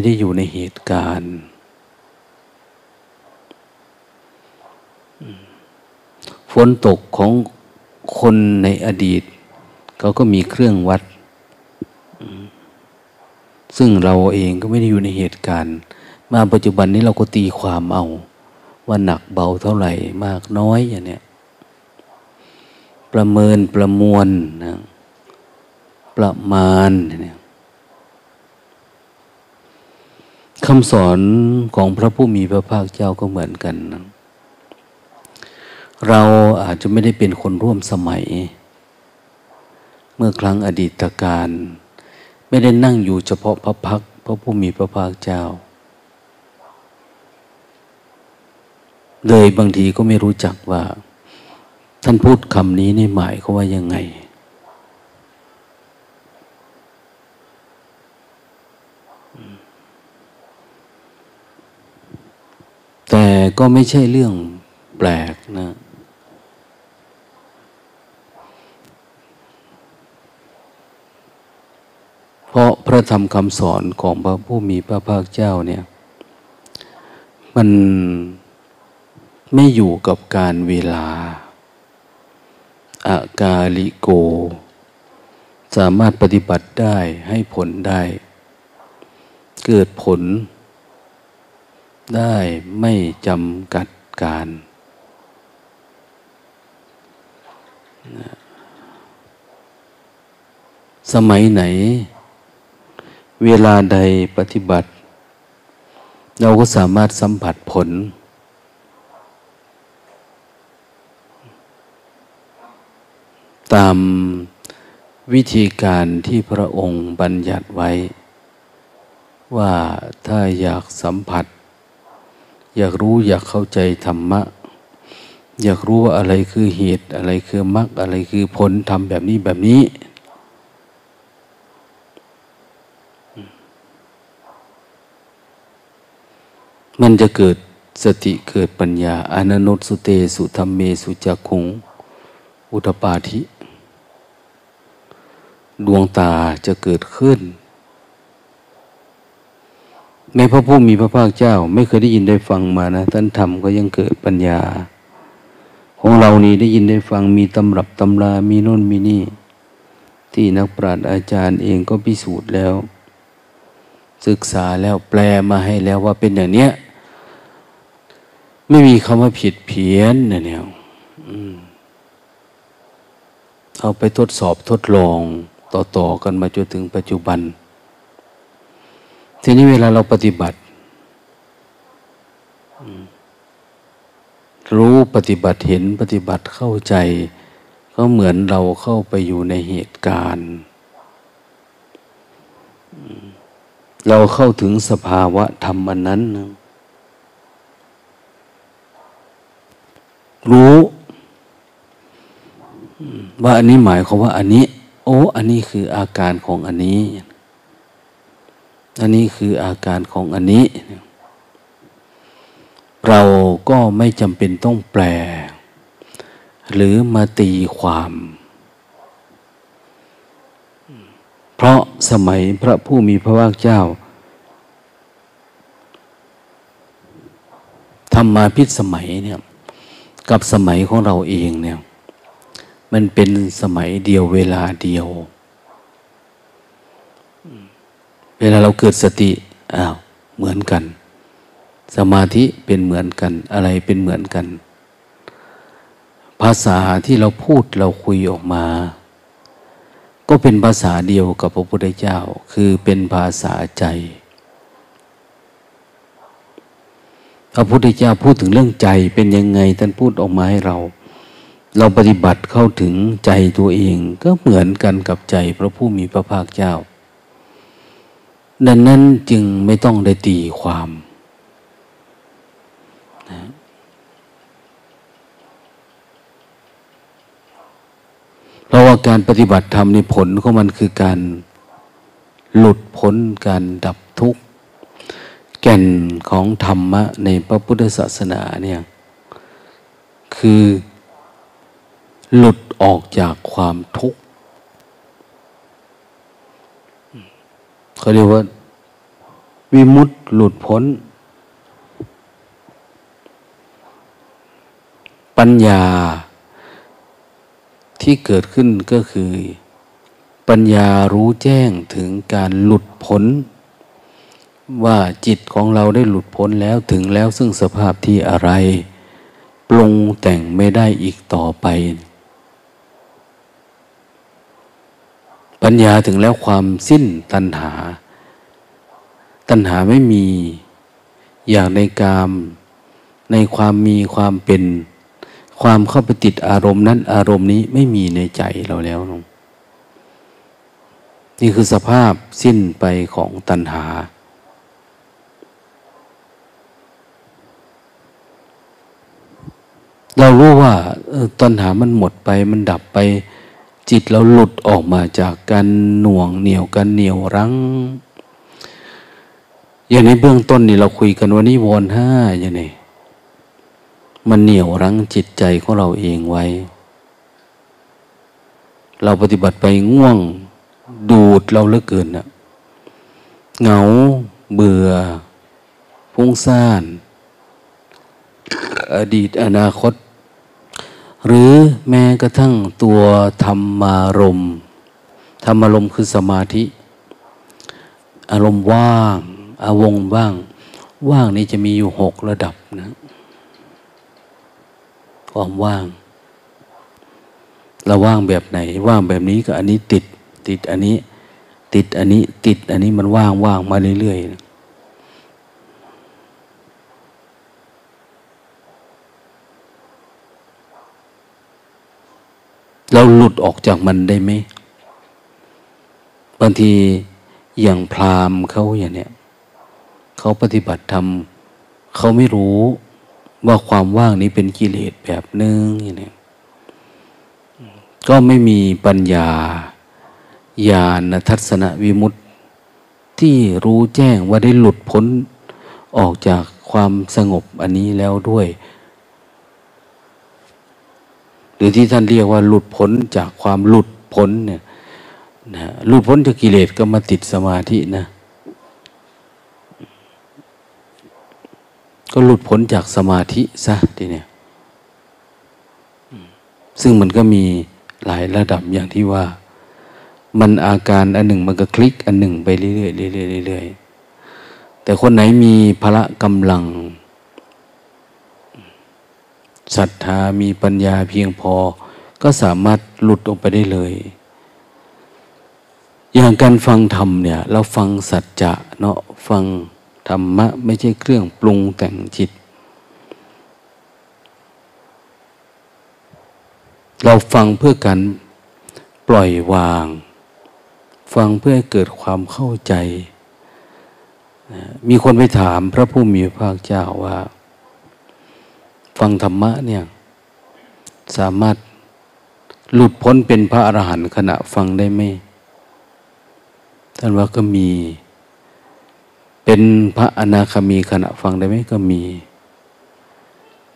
ไม่ได้อยู่ในเหตุการณ์ ฝนตกของคนในอดีต เขาก็มีเครื่องวัด ซึ่งเราเองก็ไม่ได้อยู่ในเหตุการณ์ มาปัจจุบันนี้เราก็ตีความเอา ว่าหนักเบาเท่าไหร่มากน้อยอย่างเนี้ยประเมินประมวลนะประมาณเนี่ย คำสอนของพระผู้มีพระภาคเจ้าก็เหมือนกัน เราอาจจะไม่ได้เป็นคนร่วมสมัย เมื่อครั้งอดีตการ ไม่ได้นั่งอยู่เฉพาะพระพักพระผู้มีพระภาคเจ้า เลยบางทีก็ไม่รู้จักว่า ท่านพูดคำนี้ในหมายเขาว่ายังไง แต่ก็ไม่ใช่เรื่องแปลกนะ เพราะพระธรรมคำสอนของพระผู้มีพระภาคเจ้าเนี่ย มันไม่อยู่กับการเวลา อากาลิโก สามารถปฏิบัติได้ให้ผลได้ เกิดผล ได้ไม่จำกัดการ สมัยไหน เวลาใดปฏิบัติ เราก็สามารถสัมผัสผล ตามวิธีการที่พระองค์บัญญัติไว้ ว่าถ้าอยากสัมผัส อยากรู้อยากเข้าใจธรรมะ อยากรู้ว่าอะไรคือเหตุอะไรคือมรรคอะไรคือผลทำแบบนี้แบบนี้ มันจะเกิดสติเกิดปัญญาอนันุสุเตสุธรรมเมสุจักขุง อุตปาธิ ดวงตาจะเกิดขึ้น ในพระผู้มีพระภาคเจ้า ไม่เคยได้ยินได้ฟังมานะท่านทำก็ยังเกิดปัญญา ของเรานี่ได้ยินได้ฟังมีตำรับตำรามีโน่นมีนี่ ที่นักปราชญ์อาจารย์เองก็พิสูจน์แล้ว ศึกษาแล้วแปลมาให้แล้วว่าเป็นอย่างเนี้ยไม่มีคำว่าผิดเพี้ยนนี่ยเนี่ยเอาไปทดสอบทดลองต่อ ๆ กันมาจนถึงปัจจุบัน ทีนี้เวลาเราปฏิบัติ รู้ปฏิบัติเห็นปฏิบัติเข้าใจ ก็เหมือนเราเข้าไปอยู่ในเหตุการณ์ เราเข้าถึงสภาวะธรรมอันนั้น รู้ว่าอันนี้หมายความว่าอันนี้ โอ้ อันนี้คืออาการของอันนี้ อันนี้คืออาการของอันนี้ เราก็ไม่จำเป็นต้องแปล หรือมาตีความ เพราะสมัยพระผู้มีพระภาคเจ้าทำมาพิษสมัยเนี่ยกับสมัยของเราเองเนี่ย มันเป็นสมัยเดียวเวลาเดียว เวลาเราเกิดสติอ้าวเหมือนกัน สมาธิเป็นเหมือนกัน อะไรเป็นเหมือนกัน ภาษาที่เราพูดเราคุยออกมา ก็เป็นภาษาเดียวกับพระพุทธเจ้า คือเป็นภาษาใจ พระพุทธเจ้าพูดถึงเรื่องใจเป็นยังไงท่านพูดออกมาให้เรา เราปฏิบัติเข้าถึงใจตัวเอง ก็เหมือนกันกับใจพระผู้มีพระภาคเจ้า ดังนั้นจึงไม่ต้องได้ตีความนะเพราะว่าการปฏิบัติธรรมในผลของมันคือการหลุดพ้นการดับทุกข์ แก่นของธรรมะในพระพุทธศาสนาเนี่ยคือหลุดออกจากความทุกข์ เขาเรียกว่า วิมุตต์หลุดพ้น ปัญญาที่เกิดขึ้นก็คือ ปัญญารู้แจ้งถึงการหลุดพ้น ว่าจิตของเราได้หลุดพ้นแล้วถึงแล้วซึ่งสภาพที่อะไร ปรุงแต่งไม่ได้อีกต่อไป ปัญญาถึงแล้วความสิ้นตัณหา ตัณหาไม่มีอย่างในกามในความมีความเป็นความเข้าไปติดอารมณ์นั้น อารมณ์นี้ไม่มีในใจเราแล้วนนี่คือสภาพสิ้นไปของตัณหา เรารู้ว่าตัณหามันหมดไปมันดับไป จิตเราหลุดออกมาจากการหน่วงเหนียวกันเหนียวรั้ง อย่างในเบื้องต้นนี่เราคุยกันว่านิวรณ์ห้าอย่างนี้มันเหนี่ยวรั้งจิตใจของเราเองไว้ เราปฏิบัติไปง่วงดูดเราเลือกเกินนะเหงาเบื่อฟุ้งซ่าน อดีตอนาคต หรือแม้กระทั่งตัวธรรมารมธรรมารมคือสมาธิ อารมณ์ว่างอาวงว่าง ว่างนี้จะมีอยู่หกระดับนะ ความว่าง เราว่างแบบไหน ว่างแบบนี้ก็อันนี้ติด ติดอันนี้ ติดอันนี้ ติดอันนี้มันว่างว่างมาเรื่อยๆ เราหลุดออกจากมันได้ไหมบางทีอย่างพราหมณ์เขาอย่างเนี้ยเขาปฏิบัติธรรมเขาไม่รู้ว่าความว่างนี้เป็นกิเลสแบบนึงอย่างเนี้ยก็ไม่มีปัญญาญาณทัศนวิมุตติที่รู้แจ้งว่าได้หลุดพ้นออกจากความสงบอันนี้แล้วด้วย หรือที่ท่านเรียกว่าหลุดพ้นจากความหลุดพ้นเนี่ยนะหลุดพ้นจากกิเลสก็มาติดสมาธินะ ก็หลุดพ้นจากสมาธิซะทีเนี้ยซึ่งมันก็มีหลายระดับอย่างที่ว่า มันอาการอันหนึ่งมันก็คลิกอันหนึ่งไปเรื่อยๆเรื่อยๆเรื่อยๆแต่คนไหนมีพละกำลัง ศรัทธามีปัญญาเพียงพอ ก็สามารถหลุดออกไปได้เลย อย่างการฟังธรรมเนี่ยเราฟังสัจจะเนาะฟังธรรมะไม่ใช่เครื่องปรุงแต่งจิต เราฟังเพื่อการปล่อยวาง ฟังเพื่อให้เกิดความเข้าใจ มีคนไปถามพระผู้มีพระภาคเจ้าว่า ฟังธรรมะเนี่ย สามารถหลุดพ้นเป็นพระอรหันต์ขณะฟังได้ไหมท่านว่าก็มี เป็นพระอนาคามีขณะฟังได้ไหมก็มี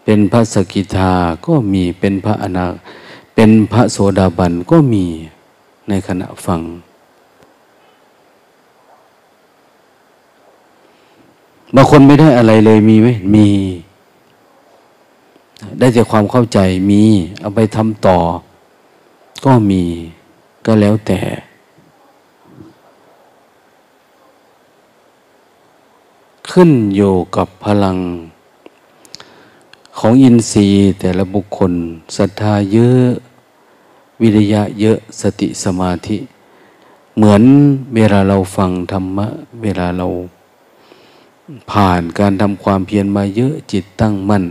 เป็นพระสกิทาก็มีเป็นพระอนาเป็นพระโสดาบันก็มีในขณะฟัง บางคนไม่ได้อะไรเลยมีไหมมี ได้จากความเข้าใจมี เอาไปทำต่อ ก็มีก็แล้วแต่ ขึ้นอยู่กับพลัง ของอินทรีย์แต่ละบุคคลศรัทธาเยอะ วิริยะเยอะสติสมาธิ เหมือนเวลาเราฟังธรรมะ เวลาเราผ่านการทำความเพียรมาเยอะจิตตั้งมั่น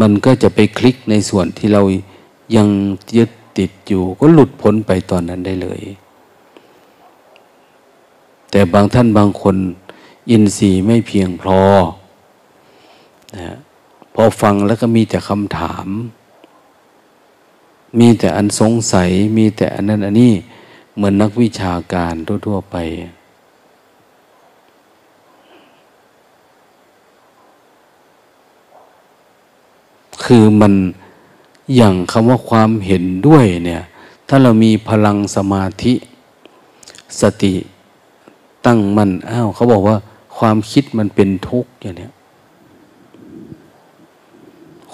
มันก็จะไปคลิกในส่วนที่เรายังยึดติดอยู่ ก็หลุดพ้นไปตอนนั้นได้เลย แต่บางท่านบางคนอินทรีย์ไม่เพียงพอนะพอฟังแล้วก็มีแต่คำถาม มีแต่อันสงสัย มีแต่อันนั้นอันนี้ เหมือนนักวิชาการทั่วๆไป คือมันอย่างคำว่าความเห็นด้วยเนี่ยถ้าเรามีพลังสมาธิสติตั้งมันอ้าวเขาบอกว่าความคิดมันเป็นทุกข์อย่างนี้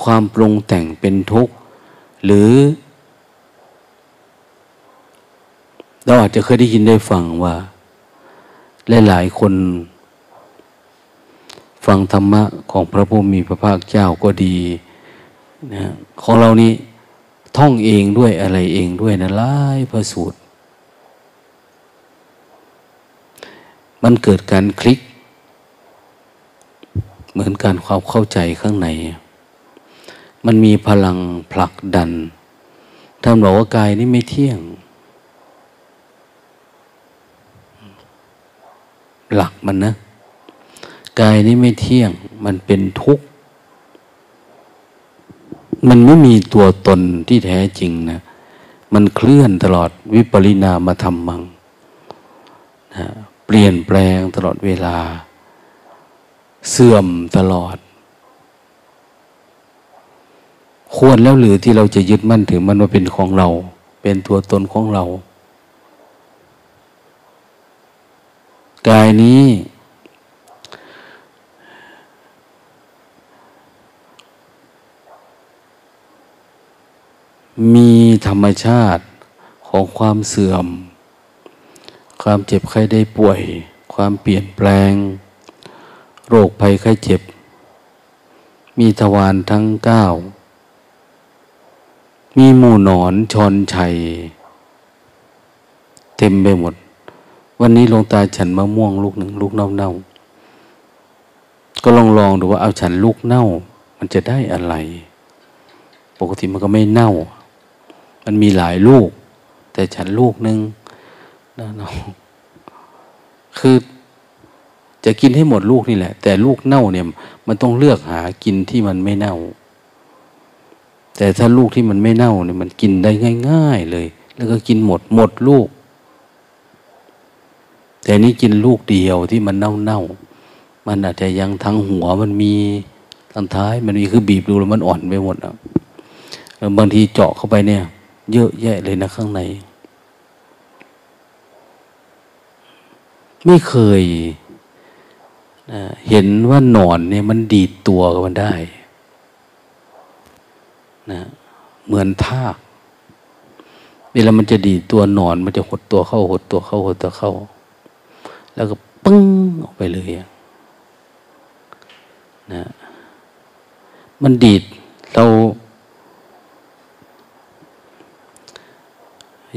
ความปรุงแต่งเป็นทุกข์ หรือ เราอาจจะเคยได้ยินได้ฟังว่า หลายๆคน ฟังธรรมะของพระพุทธมีพระภาคเจ้าก็ดี นะของเรานี้ท่องเองด้วยอะไรเองด้วยนะลายพระสูตร มันเกิดการคลิก เหมือนการความเข้าใจข้างใน มันมีพลังผลักดันท่านบอกว่ากายนี้ไม่เที่ยง หลักมันนะ กายนี้ไม่เที่ยง มันเป็นทุกข์ มันไม่มีตัวตนที่แท้จริงนะ มันเคลื่อนตลอดวิปริณามาทำมังนะเปลี่ยนแปลงตลอดเวลา เสื่อมตลอด ควรแล้วหรือที่เราจะยึดมั่นถือมันว่าเป็นของเรา เป็นตัวตนของเรา กายนี้ มีธรรมชาติของความเสื่อม ความเจ็บไข้ได้ป่วย ความเปลี่ยนแปลง โรคภัยไข้เจ็บ มีทวารทั้งเก้า มีหมู่หนอนชอนชัย เต็มไปหมด วันนี้ลงตาฉันมะม่วงลูกหนึ่งลูกเน่าเน่าก็ลองลองดูว่าเอาฉันลูกเน่า มันจะได้อะไร ปกติมันก็ไม่เน่า มันมีหลายลูก แต่ฉันลูกหนึ่งนะน้องคือจะกินให้หมดลูกนี่แหละ แต่ลูกเน่าเนี่ย มันต้องเลือกหากินที่มันไม่เน่า แต่ถ้าลูกที่มันไม่เน่าเนี่ยมันกินได้ง่าย ๆเลย แล้วก็กินหมดหมดลูก แต่นี้กินลูกเดียวที่มันเน่าเน่ามันอาจจะยังทั้งหัวมันมีทั้งท้าย มันมีคือบีบดูแล้วมันอ่อนไปหมดอะบางทีเจาะเข้าไปเนี่ย เยอะแยะเลยนะข้างใน ไม่เคยเห็นว่าหนอนเนี่ยมันดีดตัวกันมันได้นะเหมือนทากเวลามันจะดีดตัวหนอนมันจะหดตัวเข้าหดตัวเข้าหดตัวเข้า แล้วก็ปึ้งออกไปเลยนะมันดีดเรา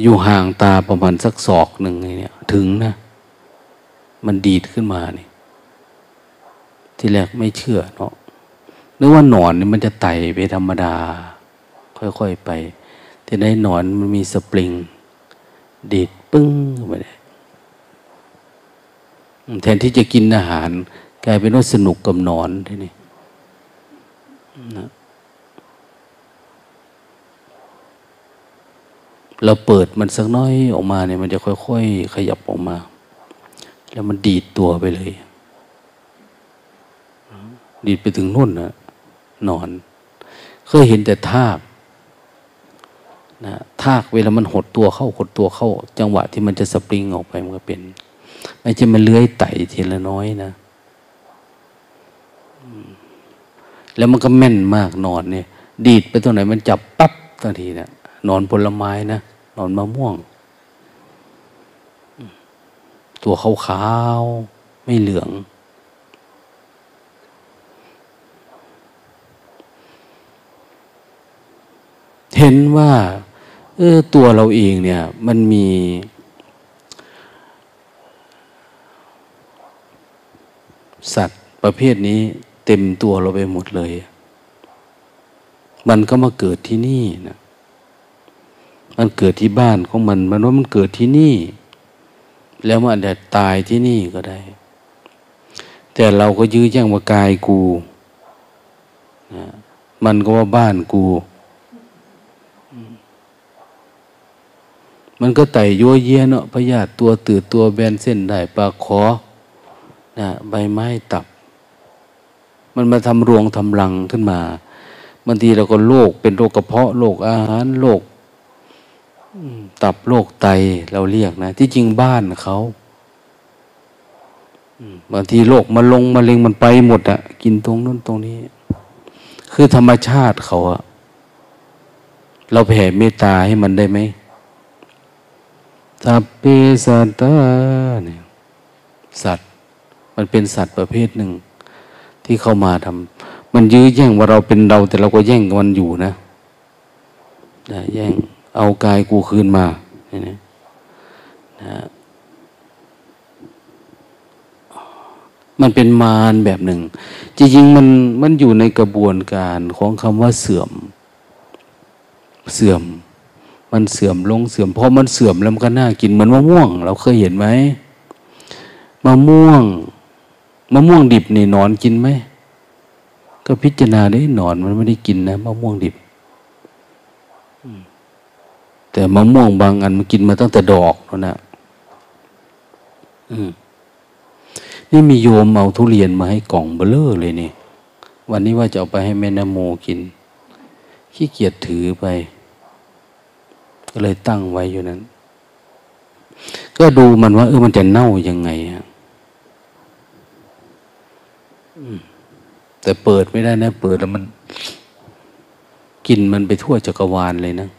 อยู่ห่างตาประมาณสักศอกหนึ่งเนี่ย ถึงนะ มันดีดขึ้นมานี่ที่แรกไม่เชื่อเนาะนึกว่าหนอนนี่มันจะไต่ไปธรรมดา ค่อยๆไปแต่ในหนอนมันมีสปริง ดีดปึ้งไปเลยแทนที่จะกินอาหาร กลายเป็นว่าสนุกกับหนอนทีนี้นะ เราเปิดมันสักน้อยออกมาเนี่ยมันจะค่อยๆขยับออกมา แล้วมันดีดตัวไปเลย ดีดไปถึงนุ่นนะนอน เคยเห็นแต่ทากนะทากเวลามันหดตัวเข้าหดตัวเข้า จังหวะที่มันจะสปริงออกไปมันก็เป็น ไม่ใช่มันเลื้อยไต่ทีละน้อยนะแล้วมันก็แม่นมากนอนเนี่ย ดีดไปตรงไหนมันจับปั๊บทันทีเนะ นอนผลไม้นะนอนมะม่วง ตัวขาวๆไม่เหลือง เห็นว่าเออตัวเราเองเนี่ย มันมีสัตว์ประเภทนี้เต็มตัวเราไปหมดเลย มันก็มาเกิดที่นี่นะ มันเกิดที่บ้านของมัน มันว่ามันเกิดที่นี่ แล้วมันอาจจะตายที่นี่ก็ได้ แต่เราก็ยื้อแย่งว่ากายกูนะมันก็ว่าบ้านกู มันก็ไต่ยัวเยียเนาะพยาธิตัวตืดตัวแบนเส้นได้ปลาคอนะใบไม้ตับ มันมาทำรวงทำรังขึ้นมาบางทีเราก็โรคเป็นโรคกระเพาะโรคอาหารโรค ตับโรคไตเราเรียกนะ ที่จริงบ้านเขาบางทีโรคมาลงมาเร็งมันไปหมดอะกินตรงนู้นตรงนี้ คือธรรมชาติเขาอะเราแผ่เมตตาให้มันได้ไหมสัพเพสัตตาเนี่ยสัตว์ มันเป็นสัตว์ประเภทหนึ่ง ที่เข้ามาทำมันยื้อแย่งว่าเราเป็นเรา แต่เราก็แย่งมันอยู่นะนะแย่ง เอากายกูคืนมาเนี่ยนะมันเป็นมารแบบหนึ่ง จริงๆมันมันอยู่ในกระบวนการของคำว่าเสื่อม เสื่อม มันเสื่อมลงเสื่อม เพราะมันเสื่อมแล้วมันก็น่ากินเหมือนมะม่วง เราเคยเห็นไหมมะม่วงมะม่วงดิบนี่นอนกินไหมก็พิจารณาได้นอนมันไม่ได้กินนะมะม่วงดิบ แต่มะม่วงบางอันมันกินมาตั้งแต่ดอกแล้วนะนี่มีโยมเอาทุเรียนมาให้กล่องเบลอเลยนี่วันนี้ว่าจะเอาไปให้แม่นโมกิน ขี้เกียจถือไป ก็เลยตั้งไว้อยู่นั้น ก็ดูมันว่า เออมันจะเน่ายังไงฮะแต่เปิดไม่ได้นะ เปิดแล้วมัน กินมันไปทั่วจักรวาลเลยนะ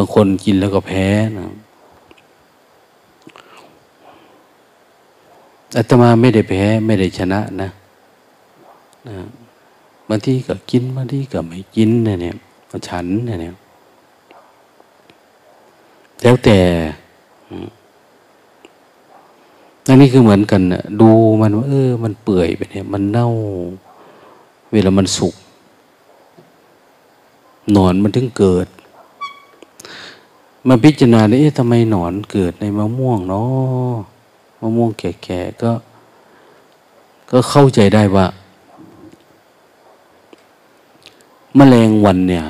บางคนกินแล้วก็แพ้นะอาตมาไม่ได้แพ้ไม่ได้ชนะนะนะบางทีก็กินบางทีก็ไม่กินนี่ยเนี่ยฉันนี่ยเนี่ยแล้วแต่อันนี้คือเหมือนกันนะดูมันว่าเออ มันเปื่อยไปเนี่ย มันเน่า เวลามันสุกหนอนมันถึงเกิด มาพิจารณาเอ๊ะทำไมหนอนเกิดในมะม่วงเนาะมะม่วงแก่ๆก็ ก็เข้าใจได้ว่า แมลงวันเนี่ย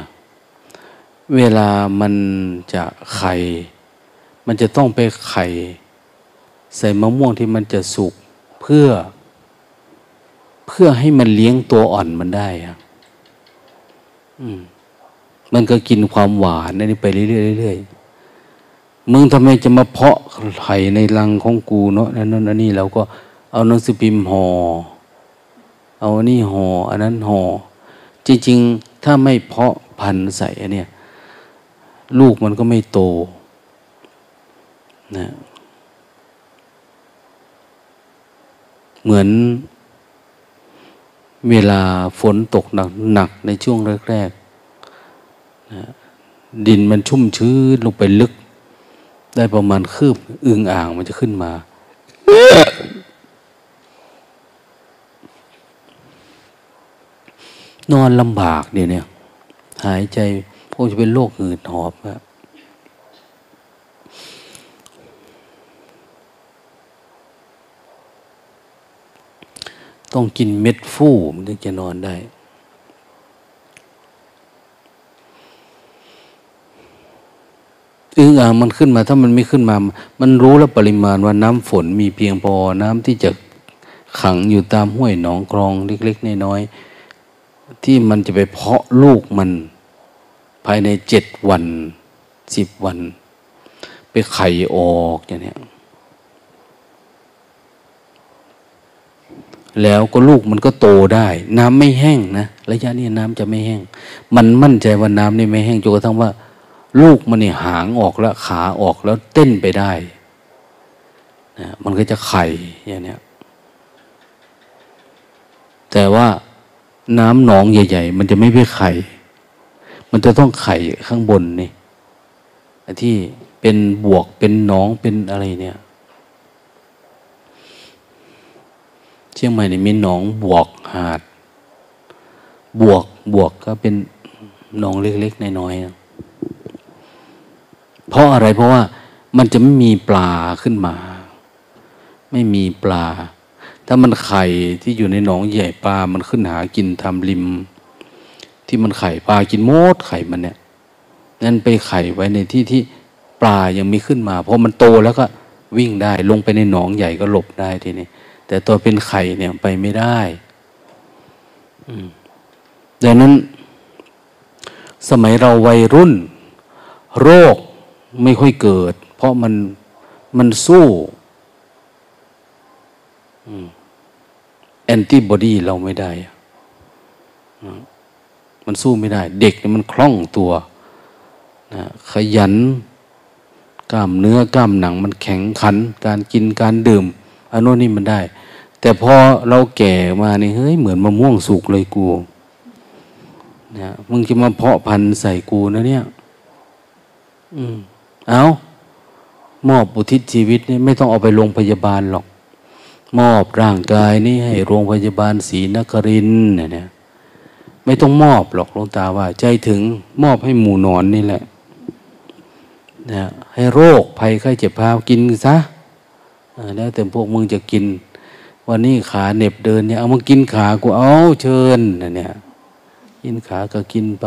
เวลามันจะไข่ มันจะต้องไปไข่ ใส่มะม่วงที่มันจะสุกเพื่อ เพื่อให้มันเลี้ยงตัวอ่อนมันได้อะอืมมันก็กินความหวานนี่ไปเรื่อยๆ มึงทำไมจะมาเพาะไข่ในรังของกูเนาะนั่นนั่นนี่เราก็เอาหนังสือพิมพ์ห่อเอานนี้ห่ออันนั้นห่อจริงๆ ถ้าไม่เพาะพันธุ์ใส่อันเนี้ยลูกมันก็ไม่โตนะเหมือนเวลาฝนตกหนักๆในช่วงแรกดินมันชุ่มชื้นลงไปลึก ได้ประมาณคืบอึงอ่างมันจะขึ้นมา นอนลำบากเนี่ยเนี่ยหายใจพวกจะเป็นโรคหืดหอบครับต้องกินเม็ดฟูมันถึงจะนอนได้ อึงอ่างมันขึ้นมา ถ้ามันไม่ขึ้นมา มันรู้แล้วปริมาณว่าน้ำฝนมีเพียงพอน้ำที่จะขังอยู่ตามห้วยหนองคลองเล็กๆน้อยๆที่มันจะไปเพาะลูกมัน ภายในเจ็ดวันสิบวัน ไปไข่ออกอย่างนี้แล้วก็ลูกมันก็โตได้ น้ำไม่แห้งนะระยะนี้น้ำจะไม่แห้ง มันมั่นใจว่าน้ำนี่ไม่แห้งจนกระทั่งว่า ลูกมันนี่หางออกแล้ว ขาออกแล้วเต้นไปได้นะมันก็จะไข่อย่างนี้แต่ว่าน้ำหนองใหญ่ ๆ มันจะไม่ไปไข่ มันจะต้องไข่ข้างบนนี่ที่เป็นบวกเป็นหนองเป็นอะไรเนี่ย เชียงใหม่นี่มีหนองบวกหาด บวกบวกก็เป็นหนองเล็กๆน้อยๆ เพราะอะไรเพราะว่ามันจะไม่มีปลาขึ้นมา ไม่มีปลา ถ้ามันไข่ที่อยู่ในหนองใหญ่ปลา มันขึ้นหากินทำริม ที่มันไข่ปลากินมดไข่มันเนี่ยนั่นไปไข่ไว้ในที่ที่ปลายังไม่ขึ้นมา เพอมันโตแล้วก็วิ่งได้ลงไปในหนองใหญ่ก็หลบได้ทีนี้แต่ตัวเป็นไข่เนี่ยไปไม่ได้ดังนั้น สมัยเราวัยรุ่น โรค ไม่ค่อยเกิด เพราะมันมันสู้แอนติบอดีเราไม่ได้ มันสู้ไม่ได้ เด็กมันคล่องตัวนะขยัน กล้ามเนื้อกล้ามหนัง มันแข็งขัน การกินการดื่มอันโน้นนี่มันได้ แต่พอเราแก่มาเนี่ยเฮ้ยเหมือนมะม่วงสุกเลยกูนะมึงจะมาเพาะพันธุ์ใส่กูนะเนี่ย อืม เอามอบอุทิศชีวิตนี่ไม่ต้องเอาไปโรงพยาบาลหรอก มอบร่างกายนี่ให้โรงพยาบาลศรีนครินเนี่ยไม่ต้องมอบหรอกหลวงตาว่า ใจถึงมอบให้หมู่นอนนี่แหละนะให้โรคภัยไข้เจ็บพากินซะแล้วแต่พวกมึงจะกิน วันนี้ขาเหน็บเดินเนี่ยเอามากินขากูเอาเชิญนะเนี่ยกินขาก็กินไป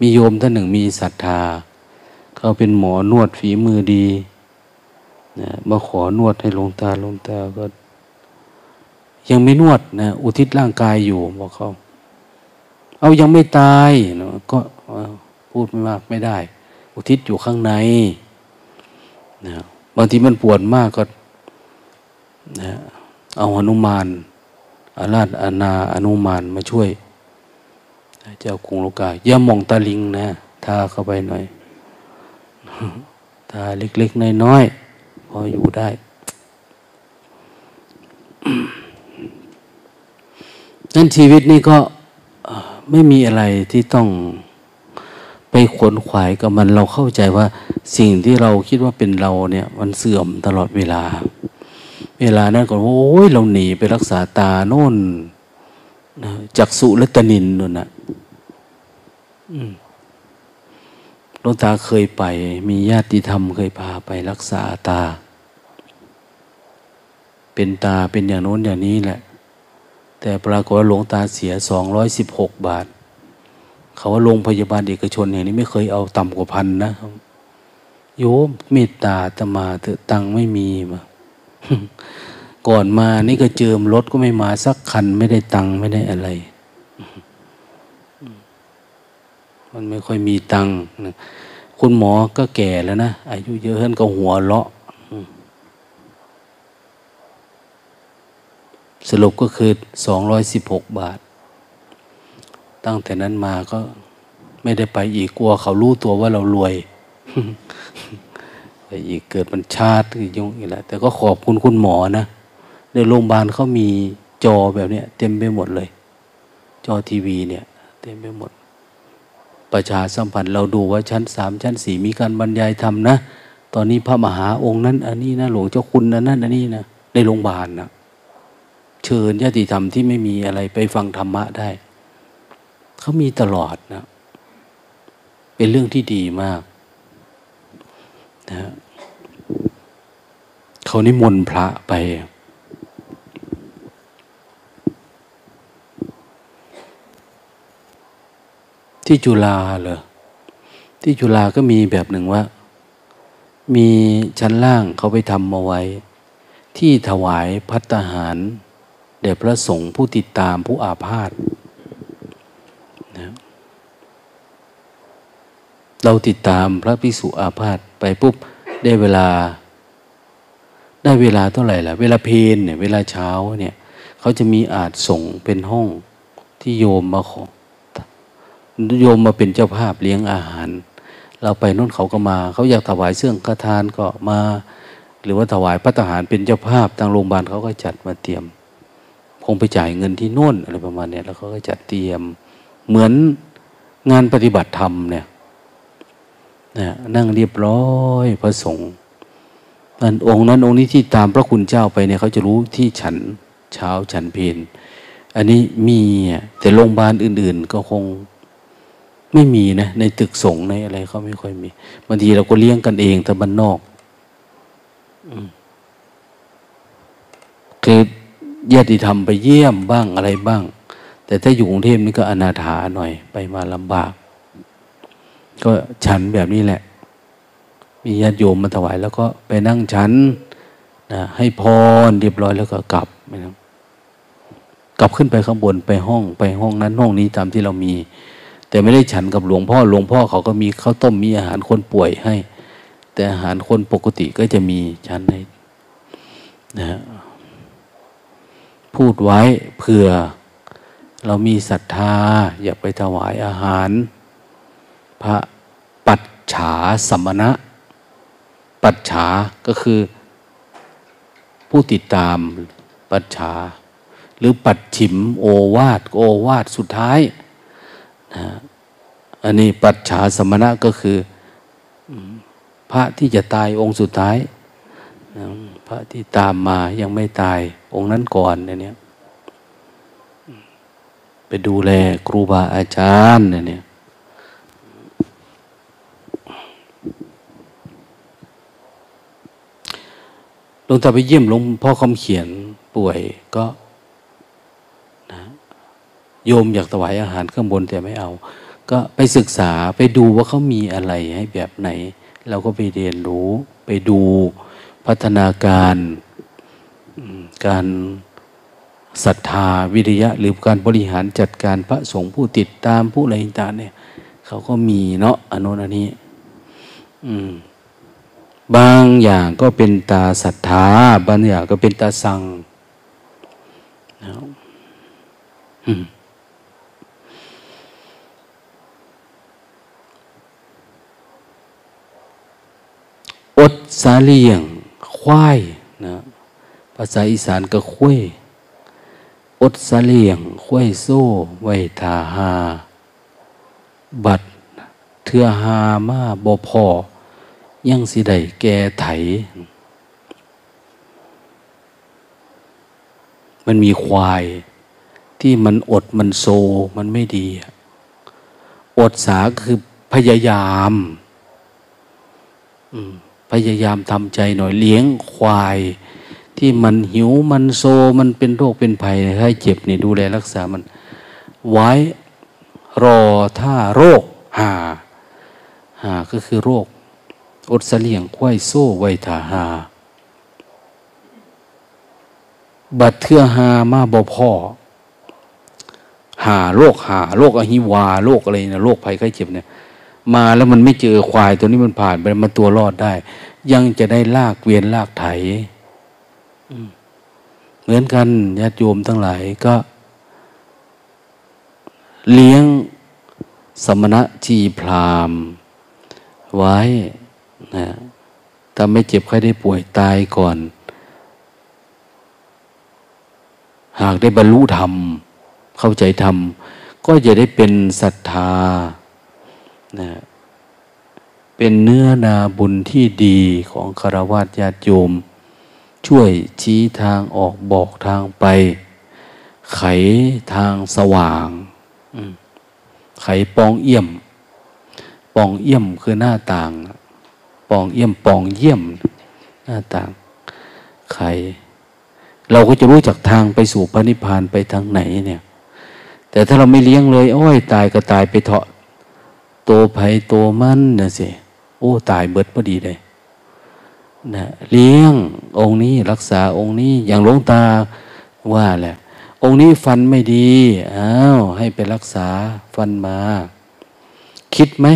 มีโยมท่านหนึ่งมีศรัทธา เขาเป็นหมอนวดฝีมือดีนะมาขอนวดให้ลงตาลงตาก็ ยังไม่นวดนะอุทิศร่างกายอยู่บอกเขา เอายังไม่ตายเนาะก็พูดไม่มากไม่ได้ อุทิศอยู่ข้างในนะบางทีมันปวดมากก็นะเอาอนุมานอาราธอนาอนุมานมาช่วย เจ้ากรุงโลกาอย่ามองตาลิงนะทาเข้าไปหน่อยทาเล็กๆน้อยๆพออยู่ได้ นั่นชีวิตนี่ก็ไม่มีอะไรที่ต้องไปขวนขวายกับมันเราเข้าใจว่า สิ่งที่เราคิดว่าเป็นเราเนี่ย มันเสื่อมตลอดเวลา เวลานั้นก็โอ้ยเราหนีไปรักษาตาโน่นจักสุและตนินนู่นนะ หลวงตาเคยไป มีญาติธรรมเคยพาไปรักษาตา เป็นตาเป็นอย่างโน้นอย่างนี้แหละ แต่ปรากฏว่าหลวงตาเสียสองร้อยสิบหกบาท เขาว่าโรงพยาบาลเอกชนอย่างนี้ไม่เคยเอาต่ำกว่าพันนะโยมเมตตาตมาเถอะตังไม่มีมาก่อนมานี่ก็เจิมรถก็ไม่มาสักคันไม่ได้ตังไม่ได้อะไร มันไม่ค่อยมีตังคุณหมอก็แก่แล้วนะ อายุเยอะขึ้นก็หัวเลาะ สรุปก็คือสองร้อยสิบหกบาท ตั้งแต่นั้นมาก็ไม่ได้ไปอีกกลัวเขารู้ตัวว่าเรารวยไปอีกเกิดมันชาติยุ่งอีกแล้วแต่ก็ขอบคุณคุณหมอนะ ในโรงพยาบาลเขามีจอแบบเนี้ยเต็มไปหมดเลย จอทีวีเนี่ย เต็มไปหมด ประชาสัมพันธ์เราดูว่าชั้นสามชั้นสี่มีการบรรยายธรรมนะ ตอนนี้พระมหาองค์นั้น อันนี้นะหลวงเจ้าคุณอันนั้นอันนี้นะในโรงพยาบาลนะเชิญญาติธรรมที่ไม่มีอะไรไปฟังธรรมะได้เขามีตลอดนะ เป็นเรื่องที่ดีมากนะเขานิมนต์พระไป ที่จุฬาเหรอที่จุฬาก็มีแบบหนึ่งว่า มีชั้นล่างเขาไปทำมาไว้ ที่ถวายพัตหารแด่พระสงฆ์ผู้ติดตามผู้อาพาธเราติดตามพระภิกษุอาพาธไปปุ๊บได้เวลา ได้เวลาเท่าไหร่ล่ะ เวลาเพนเนี่ยเวลาเช้าเนี่ยเขาจะมีอาจส่งเป็นห้องที่โยมมาขอ โยมมาเป็นเจ้าภาพเลี้ยงอาหาร เราไปนู่นเขาก็มา เขาอยากถวายเสื่องกระทานก็มา หรือว่าถวายพระทหารเป็นเจ้าภาพทางโรงพยาบาลเขาก็จัดมาเตรียม คงไปจ่ายเงินที่นู่นอะไรประมาณนี้แล้วเขาก็จัดเตรียม เหมือนงานปฏิบัติธรรมเนี่ยนะนั่งเรียบร้อยพระสงฆ์อันองค์นั้นองค์นี้ที่ตามพระคุณเจ้าไปเนี่ยเขาจะรู้ที่ฉันเช้าฉันเพลนอันนี้มีแต่โรงพยาบาลอื่น ๆ ก็คง ไม่มีนะ ในตึกสงในอะไรเขาไม่ค่อยมีบางทีเราก็เลี้ยงกันเองแต่บ้านนอกคือญาติธรรมไปเยี่ยมบ้างอะไรบ้าง แต่ถ้าอยู่กรุงเทพนี่ก็อนาถาหน่อยไปมาลำบาก ก็ฉันแบบนี้แหละ มีญาติโยมมาถวาย แล้วก็ไปนั่งฉันนะให้พรเรียบร้อยแล้วก็กลับนะกลับขึ้นไปข้างบนไปห้องไปห้องนั้นห้องนี้ตามที่เรามี แต่ไม่ได้ฉันกับหลวงพ่อหลวงพ่อเขาก็มีข้าวต้มมีอาหารคนป่วยให้ แต่อาหารคนปกติก็จะมีฉันให้นะพูดไว้เผื่อเรามีศรัทธา อยากไปถวายอาหาร พระปัจฉาสมณะ ปัจฉาก็คือผู้ติดตามปัจฉา หรือปัดฉิมโอวาทโอวาทสุดท้าย นะอันนี้ปัจฉาสมณะก็คือพระที่จะตายองค์สุดท้ายพระที่ตามมายังไม่ตายองค์นั้นก่อนเนี่ยไปดูแลครูบาอาจารย์เนี่ยลงตาไปเยี่ยมหลวงพ่อคำเขียนป่วยก็ โยมอยากถวายอาหารข้างบนแต่ไม่เอา ก็ไปศึกษาไปดูว่าเขามีอะไรให้แบบไหน เราก็ไปเรียนรู้ไปดูพัฒนาการการศรัทธาวิริยะ หรือการบริหารจัดการพระสงฆ์ผู้ติดตามผู้อะไรต่างเนี่ย เขาก็มีเนาะอนุนันนี้ อืม บางอย่างก็เป็นตาศรัทธาบางอย่างก็เป็นตาสังนะอ อดสาเลียง ควายนะภาษาอีสานก็คุ้ยอดสาเลียงคุ้ยโซ่ไว้ทาหา บัดเทือหามาบ่พอ ยังสิได้แก่ไถ มันมีควายที่มันอดมันโซมันไม่ดี อดสาคือพยายาม พยายามทำใจหน่อยเลี้ยงควาย ที่มันหิวมันโซมันเป็นโรคเป็นภัยให้เจ็บนี่ดูแลรักษามัน ไว้รอถ้าโรคหาหาก็คือโรค อดเสลียงควายโซ่ไว้ถาหา บัดเทือหามาบ่พ่อ หาโรคหาโรคอหิวาโรคอะไรนะโรคภัยไข้เจ็บเนี่ย มาแล้วมันไม่เจอควายตัวนี้มันผ่านไปมันตัวรอดได้ ยังจะได้ลากเวียนลากไถเหมือนกันญาติโยมทั้งหลายก็ เลี้ยงสมณะจีพรามไว้นะถ้าไม่เจ็บใครได้ป่วยตายก่อน หากได้บรรลุธรรม เข้าใจธรรม ก็จะได้เป็นศรัทธา นะเป็นเนื้อนาบุญที่ดีของคารวะญาติโยม ช่วยชี้ทางออกบอกทางไป ไขทางสว่างไขปองเอี่ยม ปองเอี่ยมคือหน้าต่าง ปองเยี่ยมปองเยี่ยม หน้าต่างใครเราก็จะรู้จักทางไปสู่พระนิพพานไปทางไหนเนี่ย แต่ถ้าเราไม่เลี้ยงเลย โอ้ยตายก็ตายไปเถาะ โตภัยโตมันนะสิโอ้ตายเบิดพอดีเลยนะเลี้ยงองค์นี้รักษาองค์นี้อย่างหลวงตาว่าแหละ องค์นี้ฟันไม่ดีอ้าวให้ไปรักษาฟันมา คิดไหม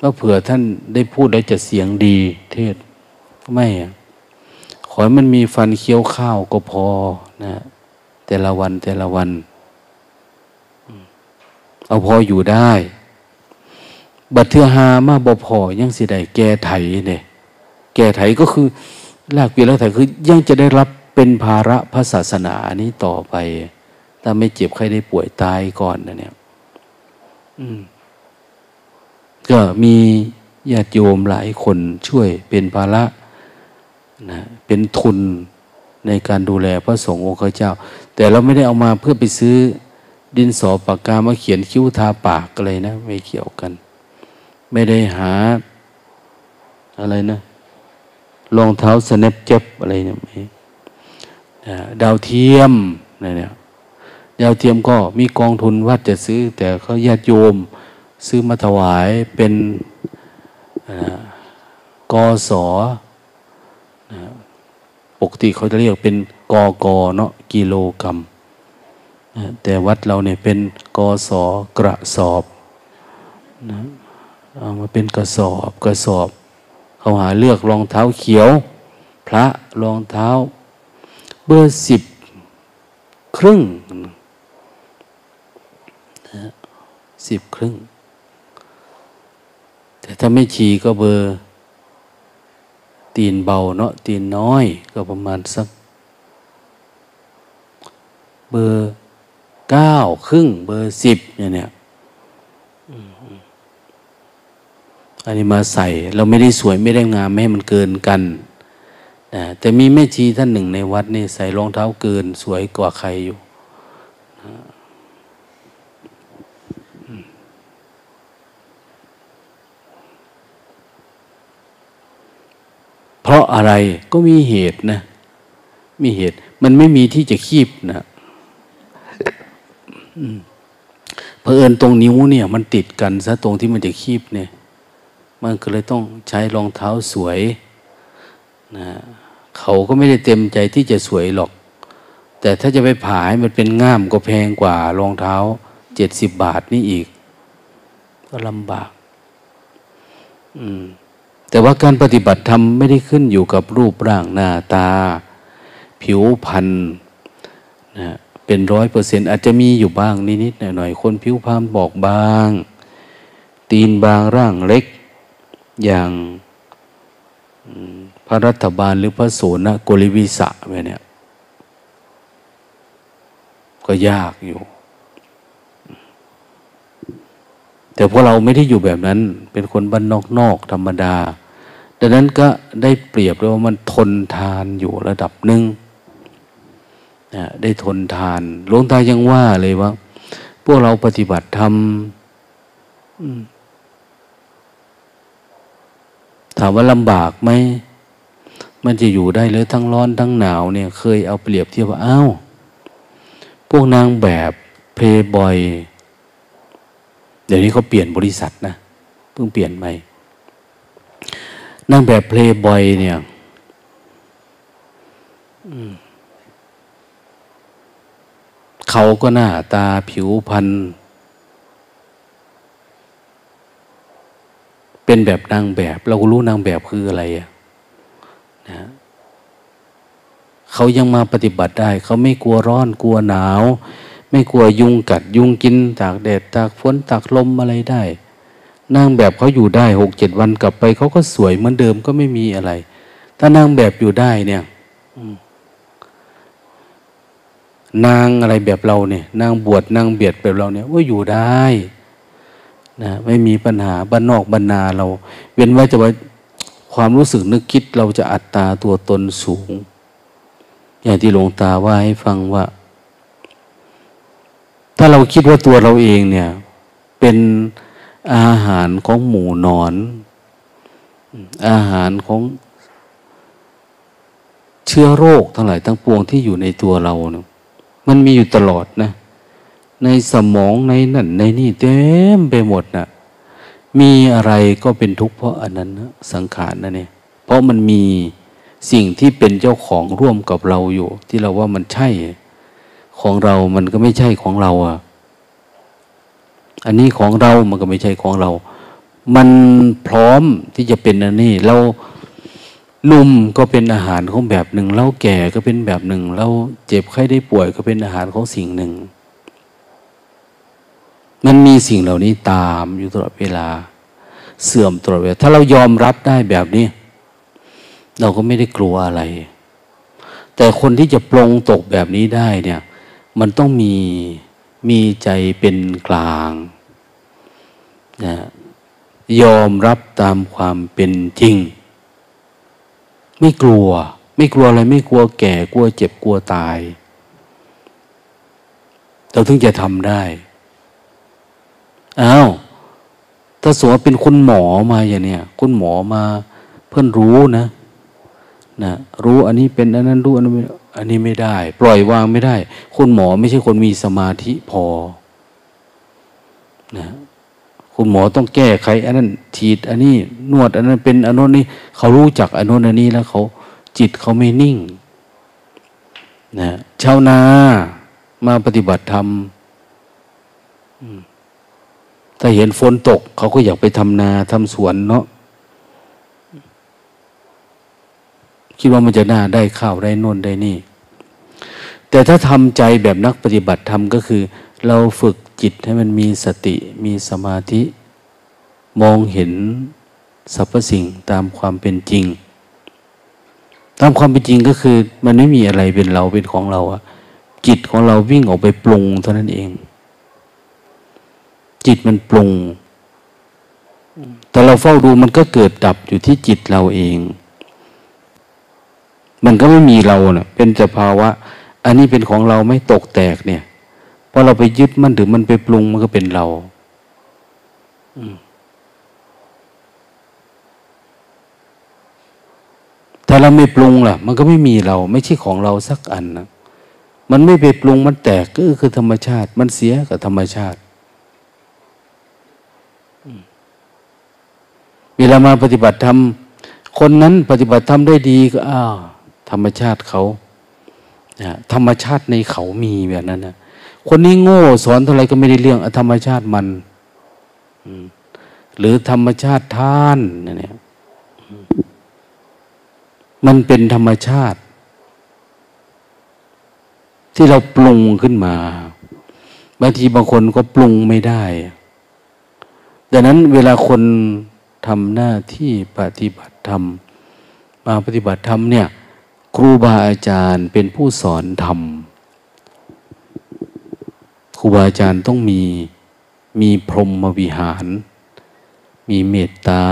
ว่าเผื่อท่านได้พูดแล้วจะเสียงดี เทศไม่ขอให้มันมีฟันเคี้ยวข้าวก็พอนะ แต่ละวันแต่ละวัน เอาพออยู่ได้ บัดเทือหามาบ่พอยังสิได้แก้ไถเนี่ยแก้ไถก็คือลากเปลี่ยนลากไถคือยังจะได้รับเป็นภาระพระศาสนานี้ต่อไป ถ้าไม่เจ็บใครได้ป่วยตายก่อนนะเนี่ยก็มีญาติโยมหลายคนช่วยเป็นภาระนะเป็นทุนในการดูแลพระสงฆ์องค์เจ้า แต่เราไม่ได้เอามาเพื่อไปซื้อดินสอปากกามาเขียนคิ้วทาปากอะไรนะ ไม่เกี่ยวกัน ไม่ได้หาอะไรนะรองเท้าสแนปเจ็บอะไรเนี่ยไม่ดาวเทียมเนี่ยดาวเทียมก็มีกองทุนวัดจะซื้อ แต่เขาญาติโยมซื้อมาถวายเป็นกอสอปกติเขาจะเรียกเป็นกอกอเนาะกิโลกรรัมแต่วัดเราเนี่ยเป็นกอสอกระสอบนะ เอามาเป็นกระสอบกระสอบ เขาหาเลือกรองเท้าเขียว พระรองเท้า เบอร์สิบครึ่งสิบครึ่ง แต่ถ้าไม่ชีก็เบอร์ ตีนเบาเนาะตีนน้อยก็ประมาณสัก เบอร์เก้าครึ่ง เบอร์สิบเนี่ยเนี่ย อันนี้มาใส่ เราไม่ได้สวยไม่ได้งามไม่ให้มันเกินกันนะแต่มีแม่ชีท่านหนึ่งในวัดนี่ใส่รองเท้าเกิน สวยกว่าใครอยู่เพราะอะไรก็มีเหตุนะ มีเหตุ มันไม่มีที่จะคีบนะเพอเอิญตรงนิ้วเนี่ย มันติดกันซะตรงที่มันจะคีบเนี่ย มันก็เลยต้องใช้รองเท้าสวยนะเขาก็ไม่ได้เต็มใจที่จะสวยหรอก แต่ถ้าจะไปผ่าให้มันเป็นง่ามก็แพงกว่ารองเท้าเจ็ดสิบบาทนี่อีก ก็ลำบาก อืม แต่ว่าการปฏิบัติธรรมไม่ได้ขึ้นอยู่กับรูปร่างหน้าตา ผิวพรรณนะเป็นร้อยเปอร์เซ็นอาจจะมีอยู่บ้างนิดๆหน่อยๆ คนผิวพรรณบอกบาง ตีนบางร่างเล็ก อย่างพระรัฐบาลหรือพระโสนโกริวิสะไปเนี่ย ก็ยากอยู่ แต่พวกเราไม่ได้อยู่แบบนั้น เป็นคนบ้านนอกๆธรรมดา ดังนั้นก็ได้เปรียบเลยว่ามันทนทานอยู่ระดับหนึ่งได้ทนทานหลวงตายังว่าเลยว่า พวกเราปฏิบัติธรรม ถามว่าลำบากไหมมันจะอยู่ได้เลยทั้งร้อนทั้งหนาวเนี่ย เคยเอาเปรียบเทียบว่าอ้าวพวกนางแบบเพย์บอยเดี๋ยวนี้เขาเปลี่ยนบริษัทนะเพิ่งเปลี่ยนใหม่นั่งแบบเพลย์บอยเนี่ยเขาก็หน้าตาผิวพรรณ เป็นแบบนางแบบ เรารู้นางแบบคืออะไรอะนะเขายังมาปฏิบัติได้ เขาไม่กลัวร้อนกลัวหนาว ไม่กลัวยุงกัดยุงกินตากแดดตากฝนตากลมอะไรได้นางแบบเขาอยู่ได้หกเจ็ดวันกลับไปเขาก็สวยเหมือนเดิมก็ไม่มีอะไร ถ้านางแบบอยู่ได้เนี่ยนางอะไรแบบเราเนี่ย นางบวชนางเบียดแบบเราเนี่ยว่าอยู่ได้ นะไม่มีปัญหาบ้านนอกบ้านนาเรา เว้นไว้จะว่าความรู้สึกนึกคิดเราจะอัตตาตัวตนสูง อย่างที่หลวงตาว่าให้ฟังว่า ถ้าเราคิดว่าตัวเราเองเนี่ย เป็นอาหารของหมูนอน อาหารของเชื้อโรคทั้งหลายทั้งปวงที่อยู่ในตัวเราเนะมันมีอยู่ตลอดนะ ในสมองในนั่นในนี่เต็มไปหมดนะ่ะมีอะไรก็เป็นทุกข์เพราะอันนั้นนะสังขารนั่นเองเพราะมันมีสิ่งที่เป็นเจ้าของร่วมกับเราอยู่ ที่เราว่ามันใช่ ของเรามันก็ไม่ใช่ของเราอะอันนี้ของเรามันก็ไม่ใช่ของเรา มันพร้อมที่จะเป็นอันนี้ เรานุ่มก็เป็นอาหารของแบบหนึ่งเราแก่ก็เป็นแบบหนึ่งเราเจ็บไข้ได้ป่วยก็เป็นอาหารของสิ่งหนึ่ง มันมีสิ่งเหล่านี้ตามอยู่ตลอดเวลา เสื่อมตลอดเวลา ถ้าเรายอมรับได้แบบนี้ เราก็ไม่ได้กลัวอะไร แต่คนที่จะปลงตกแบบนี้ได้เนี่ย มันต้องมีมีใจเป็นกลางนะยอมรับตามความเป็นจริง ไม่กลัว ไม่กลัวอะไร ไม่กลัวแก่ กลัวเจ็บ กลัวตาย เราถึงจะทำได้ อ้าวถ้าสมมติเป็นคุณหมอมาอย่างเนี้ยคุณหมอมาเพื่อนรู้นะนะรู้อันนี้เป็นอันนั้นรู้อันนี้อันนี้ไม่ได้ ปล่อยวางไม่ได้ คุณหมอไม่ใช่คนมีสมาธิพอนะคุณหมอต้องแก้ไขอันนั้นฉีดอันนี้นวดอันนั้นเป็นอันนู้นนี่เขารู้จักอันนู้นอันนี้แล้วเขาจิตเขาไม่นิ่งนะชาวนามาปฏิบัติธรรม ถ้าเห็นฝนตก เขาก็อยากไปทำนาทำสวนเนาะคิดว่ามันจะน่าได้ข้าวได้นนได้นี่ แต่ถ้าทำใจแบบนักปฏิบัติธรรมก็คือ เราฝึกจิตให้มันมีสติมีสมาธิ มองเห็นสรรพสิ่งตามความเป็นจริง ตามความเป็นจริงก็คือ มันไม่มีอะไรเป็นเราเป็นของเราอะจิตของเราวิ่งออกไปปรุงเท่านั้นเอง จิตมันปรุง แต่เราเฝ้าดูมันก็เกิดดับอยู่ที่จิตเราเอง มันก็ไม่มีเราเนะ่ะ เป็นสภาวะ อันนี้เป็นของเราไม่ตกแตกเนี่ยพอเราไปยึดมันหรือมันไปปรุงมันก็เป็นเราถ้าเราไม่ปรุงล่ะ มันก็ไม่มีเรา ไม่ใช่ของเราสักอันนะมันไม่ไปปรุงมันแตกก็คือธรรมชาติ มันเสียกับธรรมชาติ เวลามาปฏิบัติธรรมคนนั้นปฏิบัติธรรมได้ดีก็อ้าวธรรมชาติเขาธรรมชาติในเขามีแบบนั้นนะคนนี้โง่สอนเท่าไรก็ไม่ได้เรื่องธรรมชาติมันหรือธรรมชาติท่านเนี่ยมันเป็นธรรมชาติ ที่เราปรุงขึ้นมาบางทีบางคนก็ปรุงไม่ได้ ดังนั้นเวลาคน ทำหน้าที่ปฏิบัติธรรม มาปฏิบัติธรรมเนี่ยครูบาอาจารย์เป็นผู้สอนธรรม ครูบาอาจารย์ต้องมีมีพรหมวิหาร มีเมตตา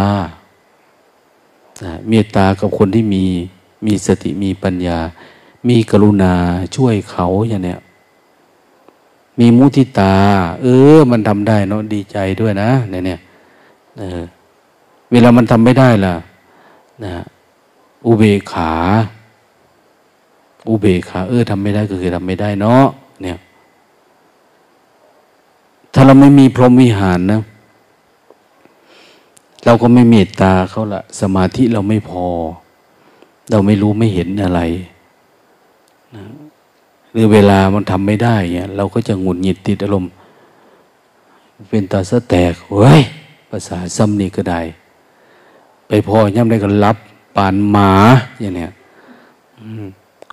เมตตากับคนที่มีมีสติมีปัญญา มีกรุณาช่วยเขาอย่างเนี้ยมีมุทิตา เออ มันทำได้เนาะดีใจด้วยนะเนี่ยเนี่ยเออ เวลามันทำไม่ได้ล่ะนะอุเบกขา อุเบกขา เออทำไม่ได้ก็คือทำไม่ได้เนาะเนี่ย ถ้าเราไม่มีพรหมวิหารนะ เราก็ไม่เมตตาเขาละสมาธิเราไม่พอ เราไม่รู้ไม่เห็นอะไรนะหรือเวลามันทำไม่ได้เนี่ยเราก็จะหงุดหงิดติดอารมณ์ เป็นตาสะแตกเฮ้ยภาษาซ้ำนี่ก็ได้ ไปพอย่ำได้ก็รับปานหมาอย่างเนี้ย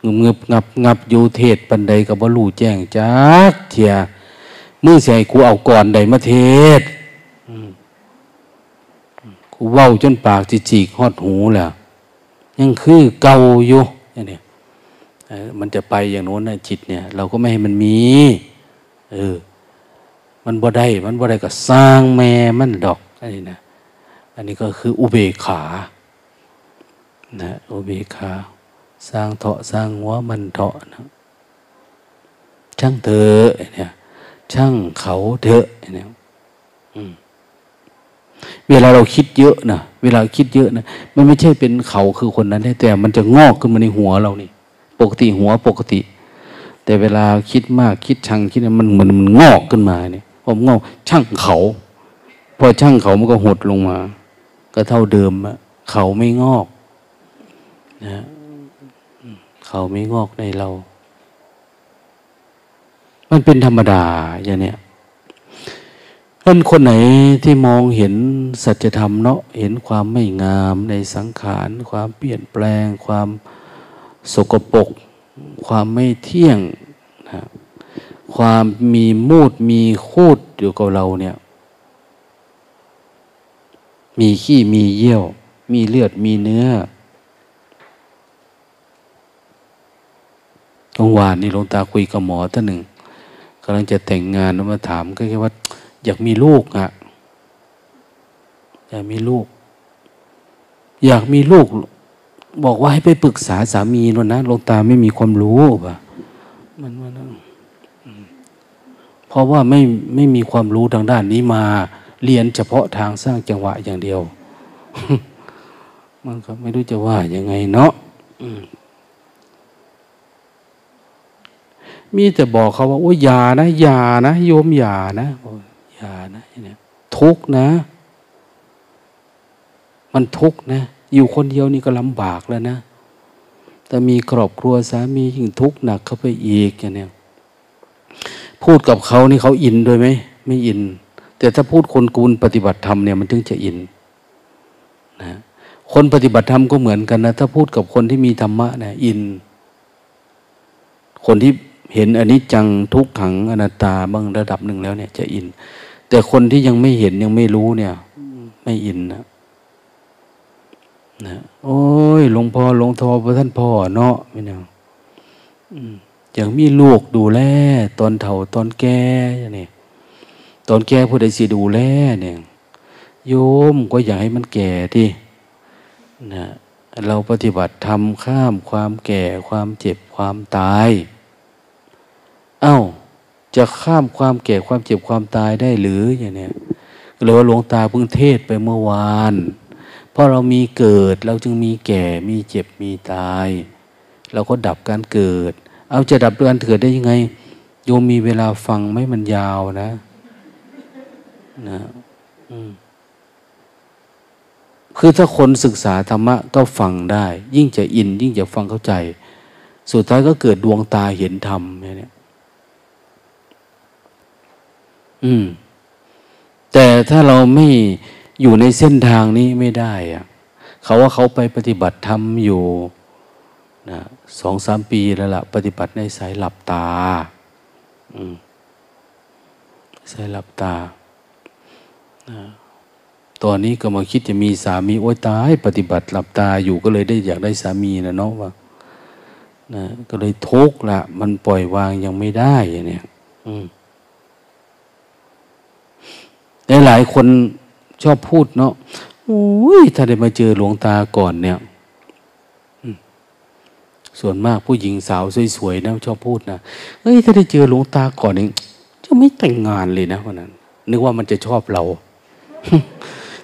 งึบงึบงับงับอยู่เทศปันใดกับว่าลู่แจ้งจักเทียมือใส่กูเอาก่อนใดมาเทศกูเว้าจนปากจิจีกฮอดหูแหละยังคือเก่าอยู่อย่างเนี้ยมันจะไปอย่างโน้นนะจิตเนี่ย เราก็ไม่ให้มันมี เออ มันบ่ได้ มันบ่ได้ก็สร้างแม่มันดอกอันนี้นะ อันนี้ก็คืออุเบกขานะอุเบกขาสร้างเถาะสร้างหัวมันเถาะนะช่างเถอะเนี่ยช่างเขาเถอะเนี่ยเวลาเราคิดเยอะนะเวลาคิดเยอะนะมันไม่ใช่เป็นเขาคือคนนั้นแต่มันจะงอกขึ้นมาในหัวเรานี่ ปกติหัวปกติ แต่เวลาคิดมากคิดชังคิดมันเหมือนมันงอกขึ้นมาเนี่ยผมงอกช่างเขา พอช่างเขามันก็หดลงมา ก็เท่าเดิมเขาไม่งอกนะเขาไม่งอกในเรา มันเป็นธรรมดาอย่างเนี้ยท่านคนไหนที่มองเห็นสัจธรรมเนาะเห็นความไม่งามในสังขาร ความเปลี่ยนแปลง ความสกปรกความไม่เที่ยงนะความมีมูดมีคูดอยู่กับเราเนี่ย มีขี้มีเยี่ยว มีเลือดมีเนื้อตงวานนี่หลวงตาคุยกับหมอท่านหนึ่งกำลังจะแต่งงานแล้วมาถามก็แค่ว่า อยากมีลูกอะอยากมีลูก อยากมีลูก บอกว่าให้ไปปรึกษาสามีแล้วนะลงตาไม่มีความรู้ป่ะมันมันเพราะว่าไม่ไม่มีความรู้ทางด้านนี้มา เรียนเฉพาะทางสร้างจังหวะอย่างเดียว มันก็ไม่รู้จะว่ายังไงเนาะมีแต่บอกเขาว่าโอ้ยยานะยานะโยมยานะยานะเนี่ยทุกนะ มันทุกนะ อยู่คนเดียวนี่ก็ลำบากแล้วนะแต่มีครอบครัวสามียิ่งทุกข์หนักเข้าไปอีกอย่างนี้พูดกับเขานี่เขาอินด้วยไหมไม่อิน แต่ถ้าพูดคนกูลปฏิบัติธรรมเนี่ยมันถึงจะอินนะคนปฏิบัติธรรมก็เหมือนกันนะถ้าพูดกับคนที่มีธรรมะเนี่ยอิน คนที่เห็นอันนี้จังทุกขังอนัตตาบางระดับหนึ่งแล้วเนี่ยจะอิน แต่คนที่ยังไม่เห็นยังไม่รู้เนี่ย ไม่อินนะนะโอ้ยหลวงพ่อหลวงทอพระท่านพ่อเนาะไม่เนาะอย่างมีลูกดูแลตอนเฒ่าตอนแก่เนี่ย ตอนแก่ผู้ใดสิดูแลเนี่ยโยมก็อยากให้มันแก่ที่นะเราปฏิบัติทำข้ามความแก่ความเจ็บความตาย เอา้า จะข้ามความแก่ความเจ็บความตายได้หรืออย่างเนี้ยเลยว่าหลวงตาเพิ่งเทศไปเมื่อวาน เพราะเรามีเกิดเราจึงมีแก่มีเจ็บมีตาย เราก็ดับการเกิด เอาจะดับการเกิดได้ยังไง โยมมีเวลาฟังไหมมันยาวนะ นะคือถ้าคนศึกษาธรรมะก็ฟังได้ ยิ่งจะอิน ยิ่งจะฟังเข้าใจ สุดท้ายก็เกิดดวงตาเห็นธรรมเนี่ยอืม แต่ถ้าเราไม่อยู่ในเส้นทางนี้ไม่ได้อะเขาว่าเขาไปปฏิบัติธรรมอยู่นะสองสามปีแล้วละ่ะ ปฏิบัติในสายหลับตา อืมสายหลับตา ตอนนี้ก็มาคิดจะมีสามีโอ้ยตายปฏิบัติหลับตาอยู่ก็เลยได้อยากได้สามีนะเนาะว่านะก็เลยทุกข์ละ มันปล่อยวางยังไม่ได้เนี่ยอืหลายคนชอบพูดเนาะโอ้ยถ้าได้มาเจอหลวงตาก่อนเนี่ยส่วนมากผู้หญิงสาวสวยๆนะชอบพูดนะเฮ้ยถ้าได้เจอหลวงตาก่อนนี่จะไม่แต่งงานเลยนะวันนั้น นึกว่ามันจะชอบเรา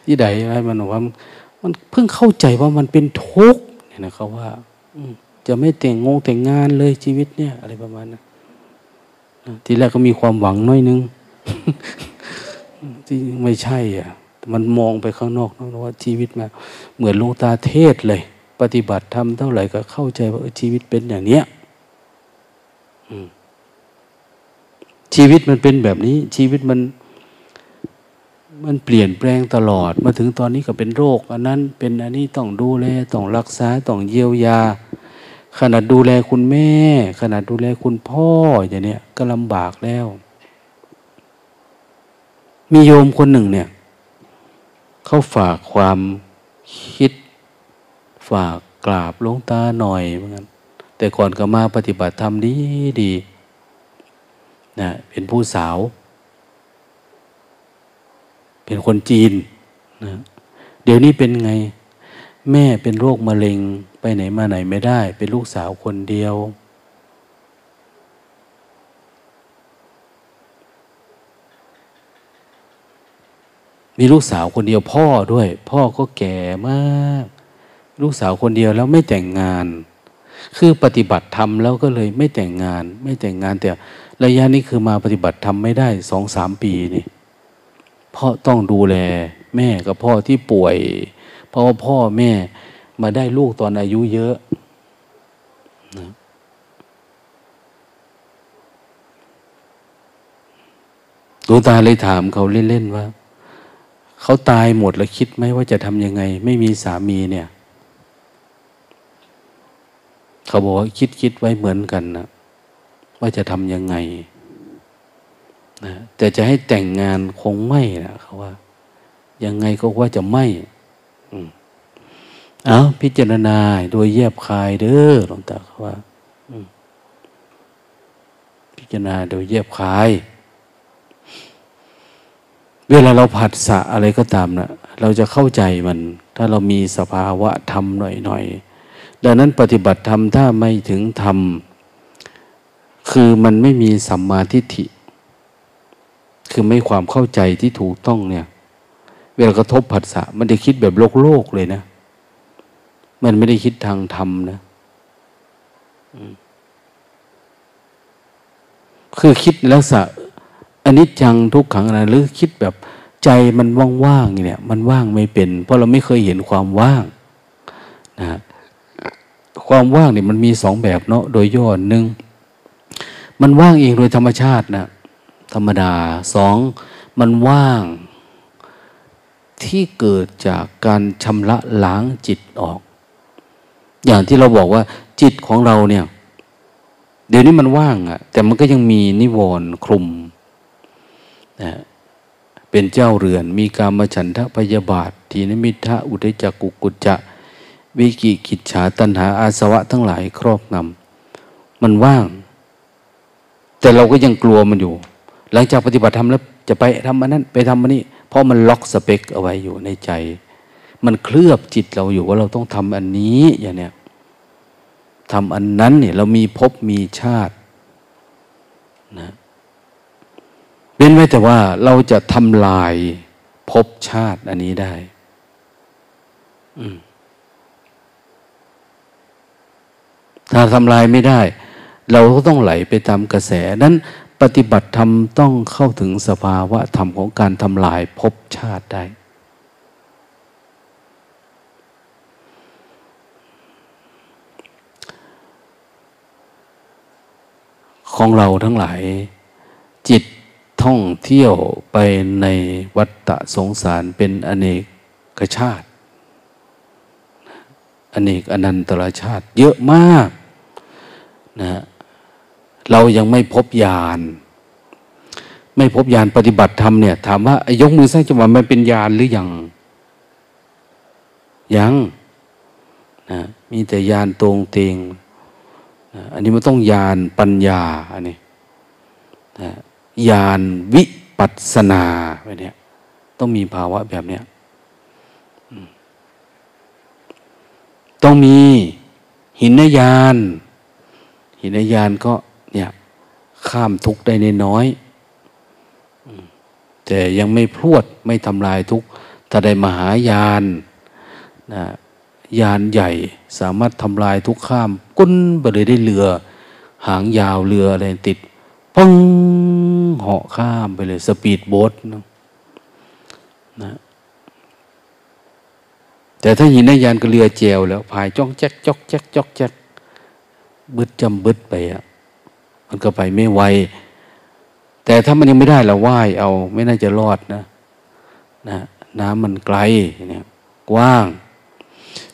ที่ใดอะไรมันบอกว่า มันเพิ่งเข้าใจว่ามันเป็นทุกข์เนี่ยนะเขาว่าจะไม่แต่งงงแต่งงานเลยชีวิตเนี่ย อะไรประมาณนั้นทีแรกก็มีความหวังน้อยนึงที่ไม่ใช่อะมันมองไปข้างนอกนะว่าชีวิตมาเหมือนลงตาเทศเลย ปฏิบัติทำเท่าไหร่ก็เข้าใจว่าชีวิตเป็นอย่างเนี้ยชีวิตมันเป็นแบบนี้ ชีวิตมัน มันเปลี่ยนแปลงตลอด มาถึงตอนนี้ก็เป็นโรค อันนั้นเป็นอันนี้ต้องดูแลต้องรักษาต้องเยียวยา ขนาดดูแลคุณแม่ ขนาดดูแลคุณพ่ออย่างเนี้ยก็ลำบากแล้ว มีโยมคนหนึ่งเนี่ยเขาฝากความคิดฝากกราบลงตาหน่อยเหมือนกันแต่ก่อนก็มาปฏิบัติธรรมดีดีนะเป็นผู้สาว เป็นคนจีนนะเดี๋ยวนี้เป็นไง แม่เป็นโรคมะเร็งไปไหนมาไหนไม่ได้ เป็นลูกสาวคนเดียว มีลูกสาวคนเดียวพ่อด้วย พ่อก็แก่มาก ลูกสาวคนเดียวแล้วไม่แต่งงาน คือปฏิบัติธรรมแล้วก็เลยไม่แต่งงาน ไม่แต่งงานแต่ระยะนี้คือมาปฏิบัติธรรมไม่ได้สองสามปีนี่ เพราะต้องดูแล แม่กับพ่อที่ป่วย เพราะว่าพ่อแม่มาได้ลูกตอนอายุเยอะนะดวงตาเลยถามเขาเล่นๆว่า เขาตายหมดแล้วคิดไหมว่าจะทำยังไง ไม่มีสามีเนี่ย เขาบอกว่าคิดคิดไว้เหมือนกันนะว่าจะทำยังไง นะแต่จะให้แต่งงานคงไม่นะเขาว่า ยังไงก็ว่าจะไม่เอาพิจารณาโดยแยบคายเด้อหลวงตาเขาว่าพิจารณาโดยแยบคาย เวลาเราผัดสะอะไรก็ตามนะเราจะเข้าใจมัน ถ้าเรามีสภาวะธรรมหน่อยๆดังนั้นปฏิบัติธรรมถ้าไม่ถึงธรรม คือมันไม่มีสัมมาทิฏฐิ คือไม่ความเข้าใจที่ถูกต้องเนี่ย เวลากระทบผัสสะมันจะคิดแบบโลกโลกเลยนะ มันไม่ได้คิดทางธรรมนะคือคิดลักษณะอันนี้จังทุกขังอะไรหรือคิดแบบใจมันว่างๆเนี่ย มันว่างไม่เป็น เพราะเราไม่เคยเห็นความว่างนะความว่างเนี่ยมันมีสองแบบเนาะโดยย่อหนึ่งมันว่างเองโดยธรรมชาตินะ ธรรมดาสองมันว่างที่เกิดจากการชำระล้างจิตออก อย่างที่เราบอกว่า จิตของเราเนี่ย เดี๋ยวนี้มันว่างอะแต่มันก็ยังมีนิวรณ์คลุมนะเป็นเจ้าเรือน มีการมาฉันทะพยาบาท ทีนมิทะอุทจักกุกุจจะ วิกิกิจฉาตัณหาอาสวะทั้งหลายครอบงำมันว่าง แต่เราก็ยังกลัวมันอยู่ หลังจากปฏิบัติธรรมแล้วจะไปทำอันนั้นไปทำอันนี้ เพราะมันล็อกสเปคเอาไว้อยู่ในใจ มันเคลือบจิตเราอยู่ว่าเราต้องทำอันนี้อย่างเนี้ยทำอันนั้นเนี่ยเรามีภพมีชาตินะเป็นไว้แต่ว่าเราจะทำลายภพชาติอันนี้ได้ถ้าทำลายไม่ได้ เราก็ต้องไหลไปตามกระแสนั้น ปฏิบัติธรรมต้องเข้าถึงสภาวะธรรมของการทำลายภพชาติได้ ของเราทั้งหลาย จิตท่องเที่ยวไปในวัฏฏะสงสารเป็นอเนกชาติ อเนกอนันตรชาติเยอะมากนะ เรายังไม่พบญาณไม่พบญาณปฏิบัติธรรมเนี่ยถามว่ายกมือสร้างจังหวะมันเป็นญาณหรือยังยังนะมีแต่ญาณตรงเตงนะอันนี้มันต้องญาณปัญญาอันนี้นะญาณวิปัสนาไปเนี่ยต้องมีภาวะแบบเนี้ยต้องมีหินญาณหินญาณก็ ข้ามทุกได้ในน้อย แต่ยังไม่พรวดไม่ทำลายทุกถ้าได้มหายานนะยานใหญ่สามารถทำลายทุกข้ามกุ้นไปเลยได้เรือ หางยาวเรืออะไรติดปึ้งเหาะข้ามไปเลยสปีดโบ๊ทนะนะแต่ถ้าหินยานก็เรือเจวแล้วพายจ้องแจ๊กจอกแจ๊กจอกแจ๊กบึดจำบึดไปอะ มันก็ไปไม่ไวแต่ถ้ามันยังไม่ได้เราว่ายเอาไม่น่าจะรอดนะนะน้ำมันไกลเนี่ยกว้าง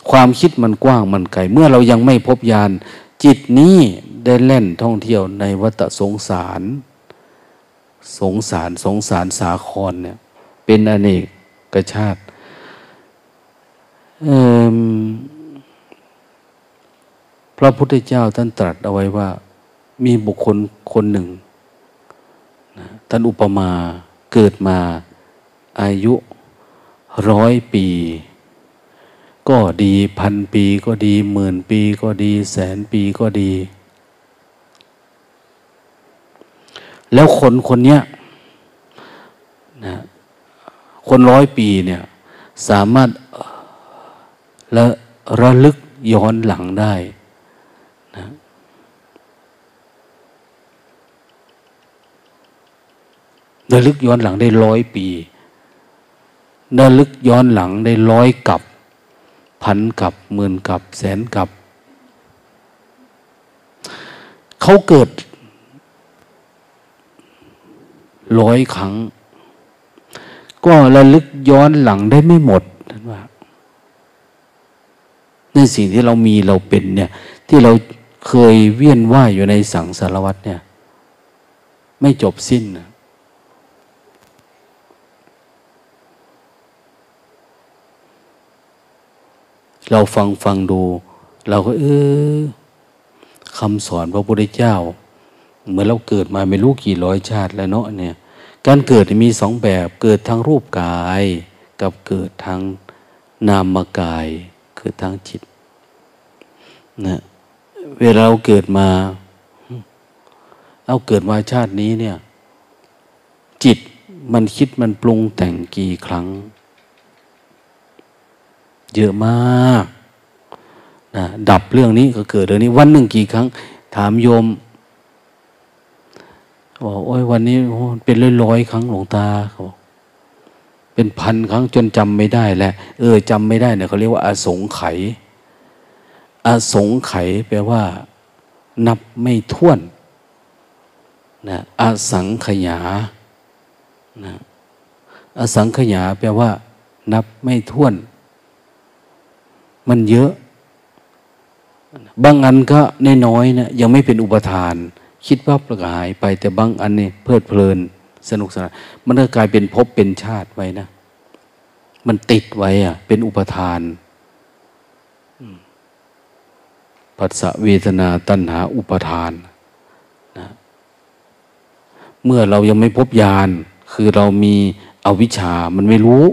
ความคิดมันกว้างมันไกล เมื่อเรายังไม่พบยานจิตนี้ได้เล่นท่องเที่ยวในวัฏสงสาร สงสารสงสารสาครเนี่ย เป็นอเนกกชาติพระพุทธเจ้าท่านตรัสเอาไว้ว่า มีบุคคลคนหนึ่งท่านอุปมาเกิดมาอายุร้อยปี ก็ดีพันปีก็ดีหมื่นปีก็ดีแสนปีก็ดี แล้วคนคนนี้นะคนร้อยปีเนี่ยสามารถละระลึกย้อนหลังได้นะ ระลึกย้อนหลังได้ร้อยปีระลึกย้อนหลังได้ร้อยกับพันกับหมื่นกับแสนกับ เขาเกิดร้อยครั้ง ก็ระลึกย้อนหลังได้ไม่หมดท่านว่าในสิ่งที่เรามีเราเป็นเนี่ย ที่เราเคยเวียนว่ายอยู่ในสังสารวัฏเนี่ย ไม่จบสิ้นนะ เราฟังฟังดู เราก็เออคำสอนพระพุทธเจ้า เหมือนเราเกิดมาไม่รู้กี่ร้อยชาติแล้วเนาะเนี่ย การเกิดมีสองแบบเกิดทางรูปกาย กับเกิดทางนามกาย เกิดทางจิตนะเวลาเราเกิดมา เอาเกิดมาชาตินี้เนี่ย จิตมันคิดมันปรุงแต่งกี่ครั้ง เยอะมากนะดับเรื่องนี้ก็เกิดเรื่องนี้ วันหนึ่งกี่ครั้ง ถามโยมบอกโอ้ยวันนี้เป็นร้อยร้อยครั้งหลวงตาเขาเป็นพันครั้งจนจำไม่ได้แหละเออจำไม่ได้เนี่ยเขาเรียกว่าอาสงไขยอาสงไขยแปลว่า นับไม่ถ้วนนะอาสังขยานะอสังขยาแปลว่า นับไม่ถ้วน มันเยอะ บางอันก็น้อยๆนะยังไม่เป็นอุปทาน คิดว่าประกายไปแต่บางอันนี่เพลิดเพลินสนุกสนานมันก็กลายเป็นภพเป็นชาติไว้นะ มันติดไว้อะเป็นอุปทานปัสสะเวทนาตัณหาอุปทานนะเมื่อเรายังไม่พบญาณคือเรามีอวิชชา มันไม่รู้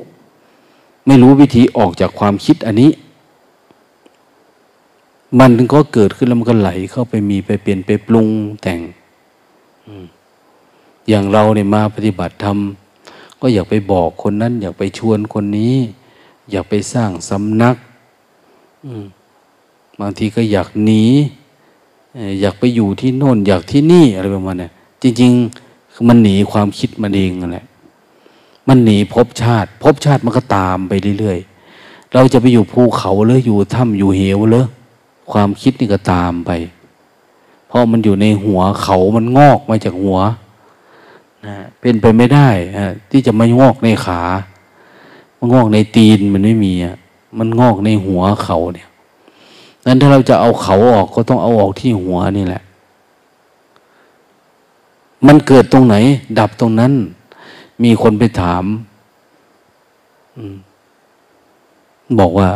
ไม่รู้วิธีออกจากความคิดอันนี้ มันก็เกิดขึ้นแล้วมันก็ไหลเข้าไปมีไปเปลี่ยนไปปรุงแต่งอย่างเราเนี่ยมาปฏิบัติธรรมก็อยากไปบอกคนนั้น อยากไปชวนคนนี้ อยากไปสร้างสำนักบางทีก็อยากหนีอยากไปอยู่ที่โน่น อยากที่นี่อะไรประมาณนี้จริงๆคือมันหนีความคิดมันเองนั่นแหละมันหนีภพชาติภพชาติมันก็ตามไปเรื่อยๆเราจะไปอยู่ภูเขาเลยอยู่ถ้ำอยู่เหวเลย ความคิดนี่ก็ตามไป เพราะมันอยู่ในหัวเขามันงอกมาจากหัวนะเป็นไปไม่ได้ที่จะไมางอกในขา มันงอกในตีนมันไม่มีอะมันงอกในหัวเขาเนี่ยนั้นถ้าเราจะเอาเขาออกก็ต้องเอาออกที่หัวนี่แหละ มันเกิดตรงไหน ดับตรงนั้น มีคนไปถามบอกว่า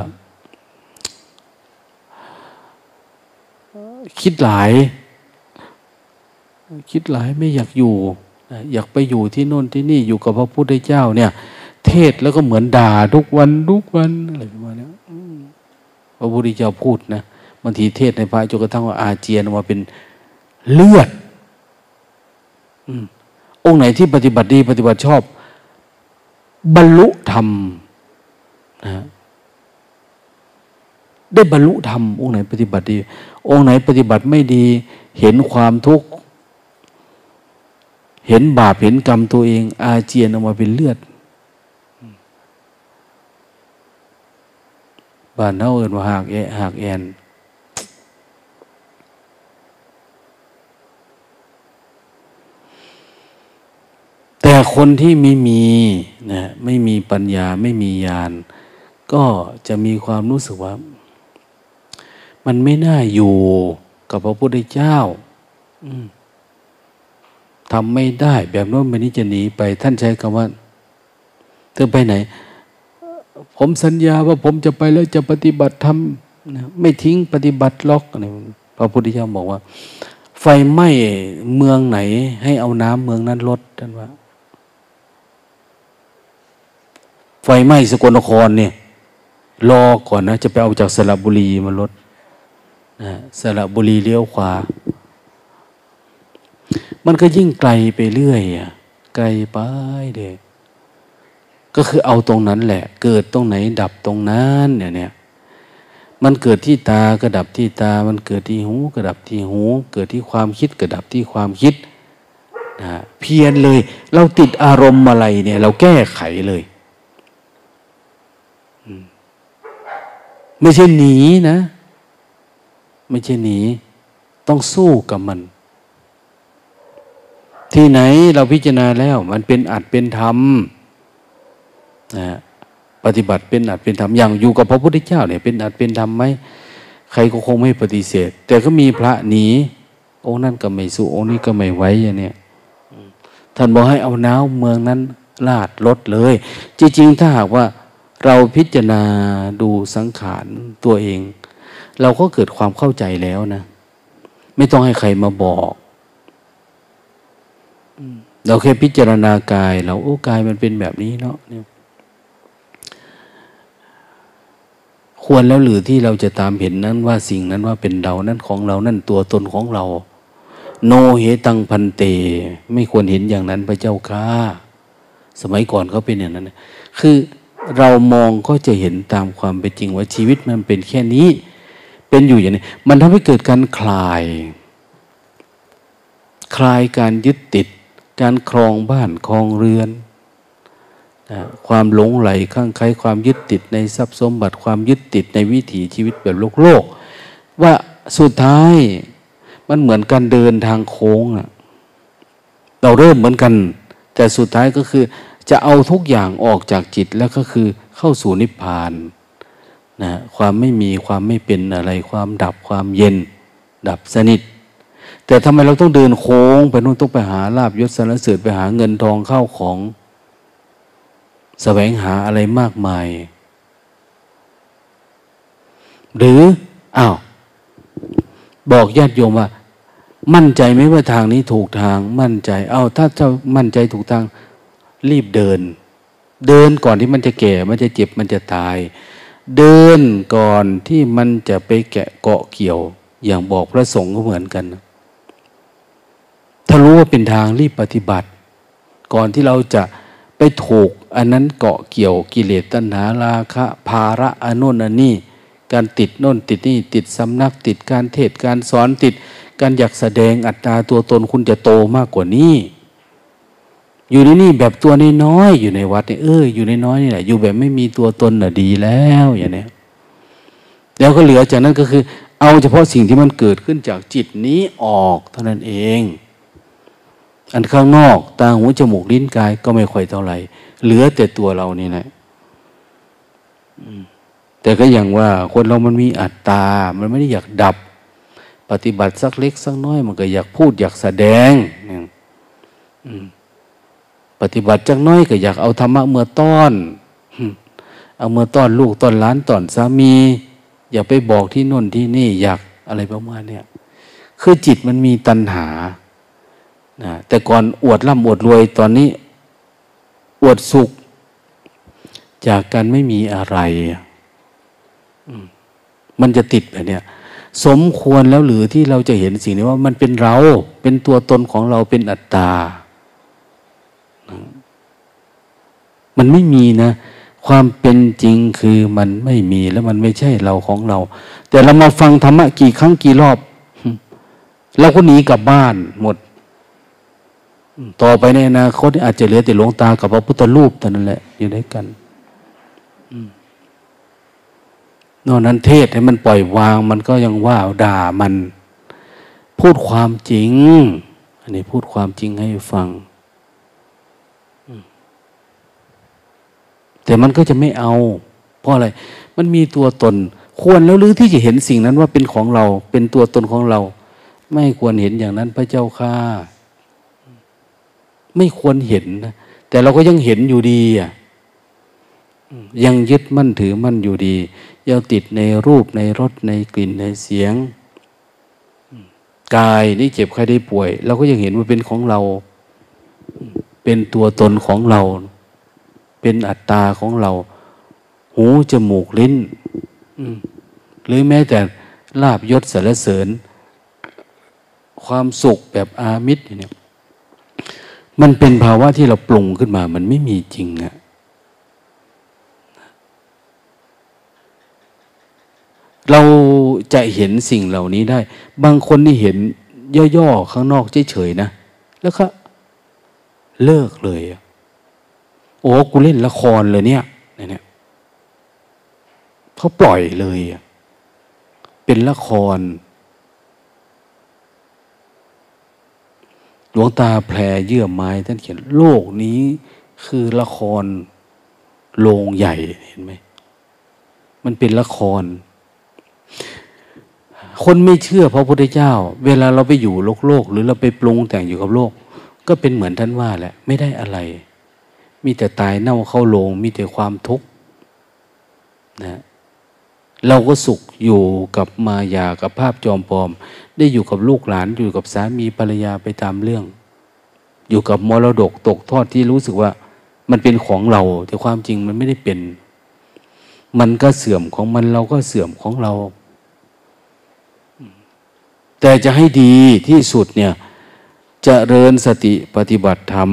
คิดหลาย คิดหลายไม่อยากอยู่ อยากไปอยู่ที่โน่นที่นี่อยู่กับพระพุทธเจ้า เนี่ย เทศแล้วก็เหมือนด่าทุกวันทุกวันอะไรประมาณนี้พระพุทธเจ้าพูดนะบางทีเทศในพระจนกระทั่งว่าอาเจียนมาเป็นเลือดองค์ไหนที่ปฏิบัติดี ปฏิบัติชอบ บรรลุธรรมนะ ได้บรรลุธรรมองค์ไหนปฏิบัติดี องค์ไหนปฏิบัติไม่ดี เห็นความทุกข์ เห็นบาปเห็นกรรมตัวเอง อาเจียนออกมาเป็นเลือดบ้านเฮาเอินว่าหากแอหากแอนแต่คนที่ไม่มีนะไม่มีปัญญาไม่มีญาณก็จะมีความรู้สึกว่า มันไม่น่าอยู่กับพระพุทธเจ้าทำไม่ได้ แบบนั้นมันนี้จะหนีไป ท่านใช้คำว่า เธอไปไหน ผมสัญญาว่าผมจะไปแล้วจะปฏิบัติทำไม่ทิ้งปฏิบัติล็อกอะไรพระพุทธเจ้าบอกว่า ไฟไหม้เมืองไหน ให้เอาน้ำเมืองนั้นลดท่านว่า ไฟไหม้สกลนครเนี่ยรอก่อนนะ จะไปเอาจากสระบุรีมาลดนะ สระบุรีเลี้ยวขวา มันก็ยิ่งไกลไปเรื่อยอะไกลไปเด็กก็คือเอาตรงนั้นแหละ เกิดตรงไหนดับตรงนั้นเนี่ยเนี่ยมันเกิดที่ตาก็ดับที่ตา มันเกิดที่หูก็ดับที่หู เกิดที่ความคิดก็ดับที่ความคิดนะเพียนเลย เราติดอารมณ์อะไรเนี่ย เราแก้ไขเลยไม่ใช่หนีนะ ไม่ใช่หนี ต้องสู้กับมัน ที่ไหนเราพิจารณาแล้ว มันเป็นอัดเป็นธรรมนะปฏิบัติเป็นอัดเป็นธรรมอย่างอยู่กับพระพุทธเจ้าเนี่ยเป็นอัดเป็นธรรมไหมใครก็คงไม่ปฏิเสธ แต่ก็มีพระหนีองค์นั้นก็ไม่สู้องค์นี้ก็ไม่ไว้อย่างนี้ท่านบอกให้เอาน้ำเมืองนั้นลาดลดเลย จริงๆ ถ้าหากว่าเราพิจารณาดูสังขารตัวเอง เราก็เกิดความเข้าใจแล้วนะ ไม่ต้องให้ใครมาบอกเราแค่พิจารณากาย เราโอ้กายมันเป็นแบบนี้เนาะเนี่ยควรแล้วหรือที่เราจะตามเห็นนั้นว่าสิ่งนั้นว่าเป็นเรานั้นของเรานั่นตัวตนของเรา โนเหตังพันเต ไม่ควรเห็นอย่างนั้นพระเจ้าค่ะสมัยก่อนเขาเป็นอย่างนั้น คือเรามองก็จะเห็นตามความเป็นจริงว่าชีวิตมันเป็นแค่นี้ เป็นอยู่อย่างนี้ มันทำให้เกิดการคลาย คลายการยึดติด การครองบ้านครองเรือนความหลงไหลข้างใครความยึดติดในทรัพย์สมบัติความยึดติดในวิถีชีวิตแบบโลกโลก ว่าสุดท้ายมันเหมือนการเดินทางโค้งอะเราเริ่มเหมือนกัน แต่สุดท้ายก็คือ จะเอาทุกอย่างออกจากจิตแล้วก็คือเข้าสู่นิพพาน นะความไม่มีความไม่เป็นอะไร ความดับความเย็น ดับสนิท แต่ทำไมเราต้องเดินโค้งไปนู่นต้องไปหาลาบยศสารเสริญไปหาเงินทองเข้าของสแสวงหาอะไรมากมาย หรืออ้าวบอกญาติโยมว่า มั่นใจไหมว่าทางนี้ถูกทาง มั่นใจ เอา้าถ้าเจ้ามั่นใจถูกทาง รีบเดิน เดินก่อนที่มันจะแก่ มันจะเจ็บมันจะตาย เดินก่อนที่มันจะไปแกะเกาะเกี่ยว อย่างบอกพระสงฆ์ก็เหมือนกัน ถ้ารู้ว่าเป็นทางรีบปฏิบัติ ก่อนที่เราจะไปถูก อันนั้นเกาะเกี่ยวกิเลสตัณหาราคะภาระอนุนอันนี้การติดโน่นติดนี่ติดสำนักติดการเทศการสอนติด การอยากแสดงอัตตาตัวตนคุณจะโตมากกว่านี้ อยู่ในนี่แบบตัวน้อยๆอยู่ในวัดเนี่ยเอออยู่ในน้อยนี่แหละอยู่แบบไม่มีตัวตนน่ะดีแล้วอย่างนี้แล้วก็เหลือจากนั้นก็คือ เอาเฉพาะสิ่งที่มันเกิดขึ้นจากจิตนี้ออกเท่านั้นเอง อันข้างนอกตาหูจมูกลิ้นกายก็ไม่ค่อยเท่าไหร่เหลือแต่ตัวเรานี่แหละแต่ก็อย่างว่าคนเรามันมีอัตตา มันไม่ได้อยากดับ ปฏิบัติสักเล็กสักน้อย มันก็อยากพูดอยากแสดง ปฏิบัติจักน้อยก็อยากเอาธรรมะเมื่อต้อน เอาเมื่อต้อนลูกต้อนล้านต้อนสามี อย่าไปบอกที่น่นที่นี่อยากอะไรประมาณเนี้ยคือจิตมันมีตัณหานะแต่ก่อนอวดร่ำอวดรวยตอนนี้ อวดสุข จากการไม่มีอะไร มันจะติดแบบนี้สมควรแล้วหรือที่เราจะเห็นสิ่งนี้ว่ามันเป็นเรา เป็นตัวตนของเราเป็นอัตตา มันไม่มีนะ ความเป็นจริงคือมันไม่มีแล้วมันไม่ใช่เราของเรา แต่เรามาฟังธรรมะกี่ครั้งกี่รอบเราก็หนีกลับบ้านหมด ต่อไปในอนาคตอาจจะเหลือแต่หลวงตากับพระพุทธรูปเท่านั้นแหละอยู่ด้วยกันนอกนั้นเทศให้มันปล่อยวาง มันก็ยังว่าด่ามัน พูดความจริง อันนี้พูดความจริงให้ฟัง แต่มันก็จะไม่เอา เพราะอะไร มันมีตัวตน ควรแล้วหรือที่จะเห็นสิ่งนั้นว่าเป็นของเรา เป็นตัวตนของเรา ไม่ควรเห็นอย่างนั้นพระเจ้าค่าไม่ควรเห็นนะแต่เราก็ยังเห็นอยู่ดีอะยังยึดมั่นถือมั่นอยู่ดียังติดในรูปในรสในกลิ่นในเสียงกายนี่เจ็บใครได้ป่วยเราก็ยังเห็นว่าเป็นของเรา เป็นตัวตนของเรา เป็นอัตตาของเรา หูจมูกลิ้นหรือแม้แต่ลาบยศสารเสริญ ความสุขแบบอามิตรเนี่ยมันเป็นภาวะที่เราปรุงขึ้นมา มันไม่มีจริงอะเราจะเห็นสิ่งเหล่านี้ได้ บางคนนี่เห็นย่อๆข้างนอกเฉยๆนะ แล้วก็เลิกเลย โอ้กูเล่นละครเลยเนี่ยเนี่ยเขาปล่อยเลย เป็นละคร หลวงตาแพรเยื่อไม้ท่านเขียน โลกนี้คือละครโรงใหญ่เห็นไหม มันเป็นละคร คนไม่เชื่อพระพุทธเจ้า เวลาเราไปอยู่โลกโลก หรือเราไปปรุงแต่งอยู่กับโลก ก็เป็นเหมือนท่านว่าแหละ ไม่ได้อะไร มีแต่ตายเน่าเข้าโลง มีแต่ความทุกข์นะเราก็สุขอยู่กับมายากับภาพจอมปลอม ได้อยู่กับลูกหลานอยู่กับสามีภรรยาไปตามเรื่อง อยู่กับมรดกตกทอดที่รู้สึกว่า มันเป็นของเรา แต่ความจริงมันไม่ได้เป็น มันก็เสื่อมของมันเราก็เสื่อมของเรา แต่จะให้ดีที่สุดเนี่ยจะเริญสติปฏิบัติธรรม